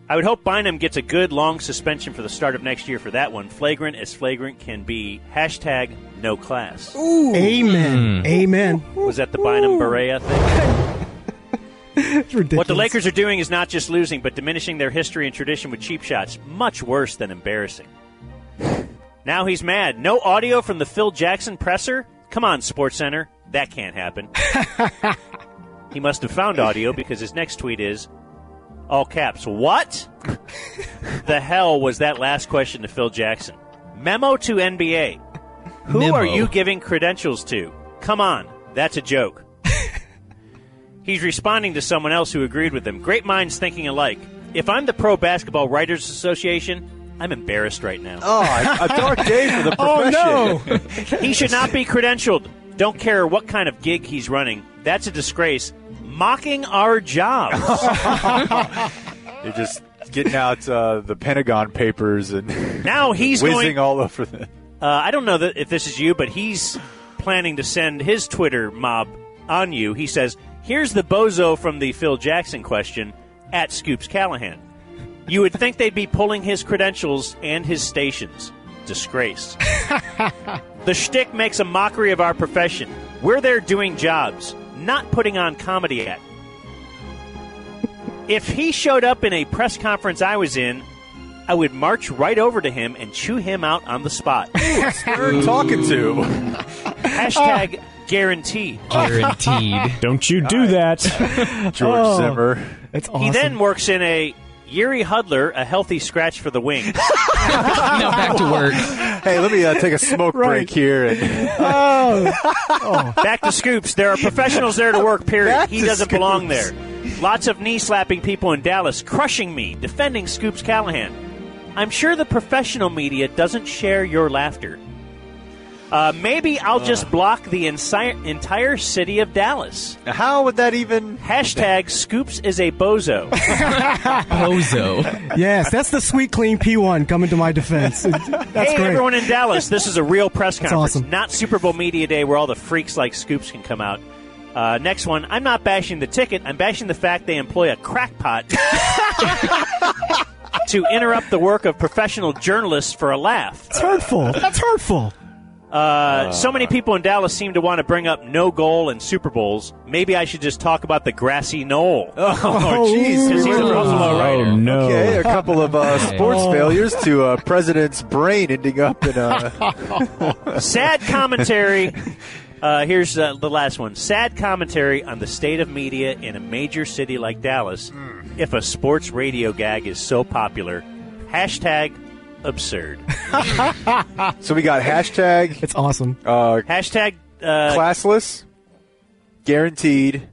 I would hope Bynum gets a good long suspension for the start of next year for that one. Flagrant as flagrant can be. Hashtag no class. Amen. Amen. Was that the Bynum Barea thing? <laughs> It's ridiculous. What the Lakers are doing is not just losing, but diminishing their history and tradition with cheap shots. Much worse than embarrassing. Now he's mad. No audio from the Phil Jackson presser? Come on, Sports Center. That can't happen. <laughs> he must have found audio because his next tweet is all caps. What? the hell was that last question to Phil Jackson? Memo to NBA. Who Memo. are you giving credentials to? Come on. That's a joke. He's responding to someone else who agreed with him. Great minds thinking alike. If I'm the Pro Basketball Writers Association, I'm embarrassed right now. Oh, a dark day for the profession. <laughs> Oh no. He should not be credentialed. Don't care what kind of gig he's running. That's a disgrace. Mocking our jobs. <laughs> You're just getting out uh, the Pentagon papers and Now he's whizzing going. all over the. Uh, I don't know that if this is you, but he's planning to send his Twitter mob on you. He says, "Here's the bozo from the Phil Jackson question at Scoops Callahan." You would think they'd be pulling his credentials and his stations. Disgrace. <laughs> the shtick makes a mockery of our profession. We're there doing jobs, not putting on comedy act. If he showed up in a press conference I was in, I would march right over to him and chew him out on the spot. We're talking to. Hashtag <laughs> oh. Guaranteed. Guaranteed. <laughs> Don't you do that. <laughs> George Oh. Zimmer. It's awesome. He then works in a Jiri Hudler, a healthy scratch for the wing. <laughs> now back to work. Hey, let me uh, take a smoke Right. break here. And oh, Back to Scoops. There are professionals there to work, period. Back he doesn't belong there. Lots of knee slapping people in Dallas, crushing me, defending Scoops Callahan. I'm sure the professional media doesn't share your laughter. Uh, maybe I'll just block the ensi- entire city of Dallas. how would that even? Hashtag Scoops is a bozo. <laughs> Bozo. yes, that's the sweet clean P1 coming to my defense. That's hey, great. everyone in Dallas, this is a real press conference, awesome. not Super Bowl Media Day where all the freaks like Scoops can come out. Uh, next one, I'm not bashing the ticket. I'm bashing the fact they employ a crackpot <laughs> to interrupt the work of professional journalists for a laugh. That's hurtful. That's hurtful. Uh, so many people in Dallas seem to want to bring up no goal and Super Bowls. Maybe I should just talk about the grassy knoll. <laughs> Oh, jeez. Because he's a Buffalo writer. Oh no. Okay, a couple of uh, <laughs> sports Oh. failures to uh, president's brain ending up in a. <laughs> Sad commentary. Uh, here's uh, the last one. Sad commentary on the state of media in a major city like Dallas. If a sports radio gag is so popular, hashtag absurd. <laughs> so we got hashtag It's awesome. uh, Hashtag uh, classless, guaranteed.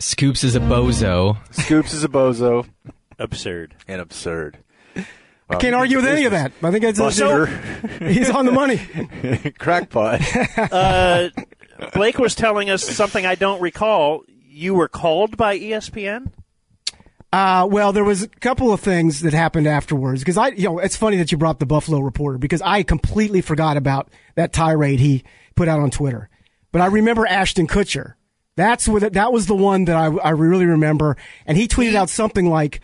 Scoops is a bozo. Scoops is a bozo absurd. and absurd. I can't argue with any of that. I think it's Buster, he's on the money. <laughs> crackpot. <laughs> Uh, Blake was telling us something I don't recall. You were called by ESPN? Uh, well, there was a couple of things that happened afterwards because I, you know, it's funny that you brought the Buffalo Reporter because I completely forgot about that tirade he put out on Twitter. But I remember Ashton Kutcher. That's what that was the one that I, I really remember, and he tweeted out something like,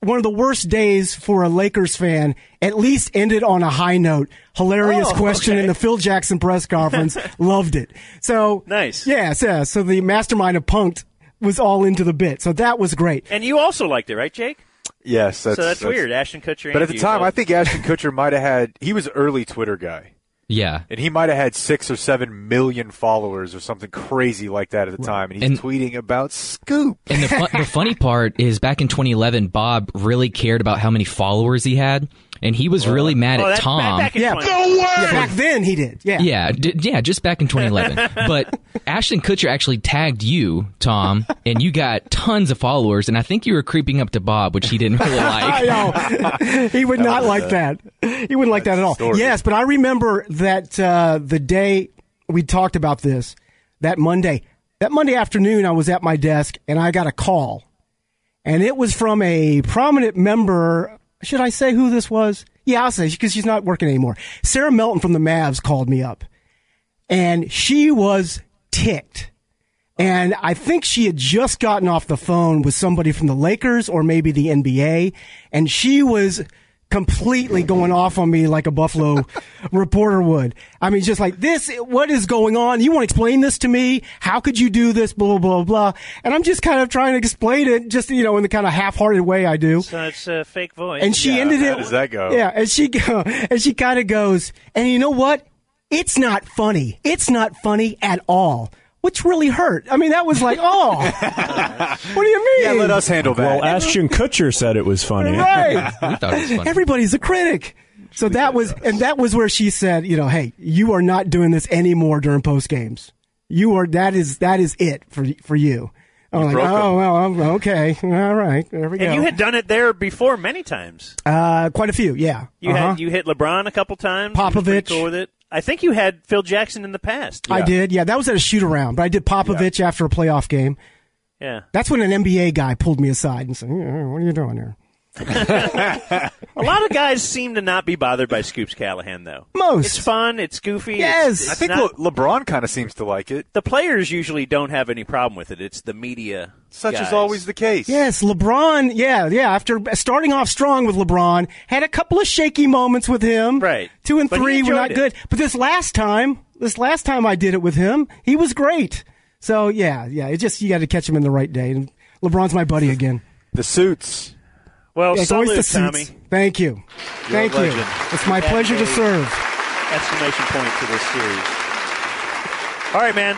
"One of the worst days for a Lakers fan. At least ended on a high note. Hilarious Oh, question okay. in the Phil Jackson press conference. <laughs> Loved it. So Nice. Yes, yeah. So the mastermind of Punk'd was all into the bit. So that was great. And you also liked it, right, Jake? Yes, that's, so that's, weird. Ashton Kutcher. But and at the you time, both- I think Ashton Kutcher might have had. He was early Twitter guy. Yeah. And he might have had six or seven million followers or something crazy like that at the time. And he's And- tweeting about Scoop. And the, fu- the funny part is back in 2011, Bob really cared about how many followers he had, and he was really mad Oh, at Tom. back- back in Yeah. 2011. Yeah, back then he did. Yeah. Yeah, d- yeah, just back in 2011. <laughs> but Ashton Kutcher actually tagged you, Tom, and you got tons of followers, and I think you were creeping up to Bob, which he didn't really <laughs> like. I know. He would not like that. He wouldn't like that at all. story. Yes, but I remember that uh, the day we talked about this, that Monday, that Monday afternoon, I was at my desk and I got a call. And it was from a prominent member. Should I say who this was? Yeah, I'll say because she's not working anymore. Sarah Melton from the Mavs called me up and she was ticked. And I think she had just gotten off the phone with somebody from the Lakers or maybe the NBA. And she was completely going off on me like a Buffalo <laughs> reporter would. I mean, just like this, what is going on? You want to explain this to me? How could you do this? Blah, blah, blah, blah. And I'm just kind of trying to explain it just, you know, in the kind of half-hearted way I do. So it's a fake voice. And she ended it. How does that go? Yeah, and she <laughs> and she kind of goes, and you know what? It's not funny. It's not funny at all. Which really hurt. I mean, that was like, oh, <laughs> what do you mean? Yeah, let us handle that. Well, Ashton Kutcher said it was funny. Right. <laughs> Everybody's a critic. So that was, and that was where she said, you know, hey, you are not doing this anymore during post games. You are, that is, that is it for, for you. I'm like, broke oh, well, I'm- okay. All right. There we go. And you had done it there before many times. uh, quite a few. Yeah. You Uh-huh. had you hit LeBron a couple times. He was pretty Popovich. cool with it. I think you had Phil Jackson in the past. I did. Yeah. That was at a shoot around, but I did Popovich after a playoff game. Yeah. That's when an NBA guy pulled me aside and said, "Yeah, what are you doing here? <laughs> A lot of guys seem to not be bothered by Scoops Callahan, though. Most. It's fun. It's goofy. Yes. It's, I think not- Le- LeBron kind of seems to like it. the players usually don't have any problem with it. It's the media. Such guys. is always the case. Yes, LeBron. Yeah, yeah. After starting off strong with LeBron, had a couple of shaky moments with him. Right. Two and But three were not it. good. But this last time, this last time I did it with him, he was great. So yeah, yeah. It just you got to catch him in the right day. And LeBron's my buddy again. The suits. Well, it's always the salute. Tommy. Thank you. Thank you. It's my That pleasure to serve. Exclamation point to this series. All right, man.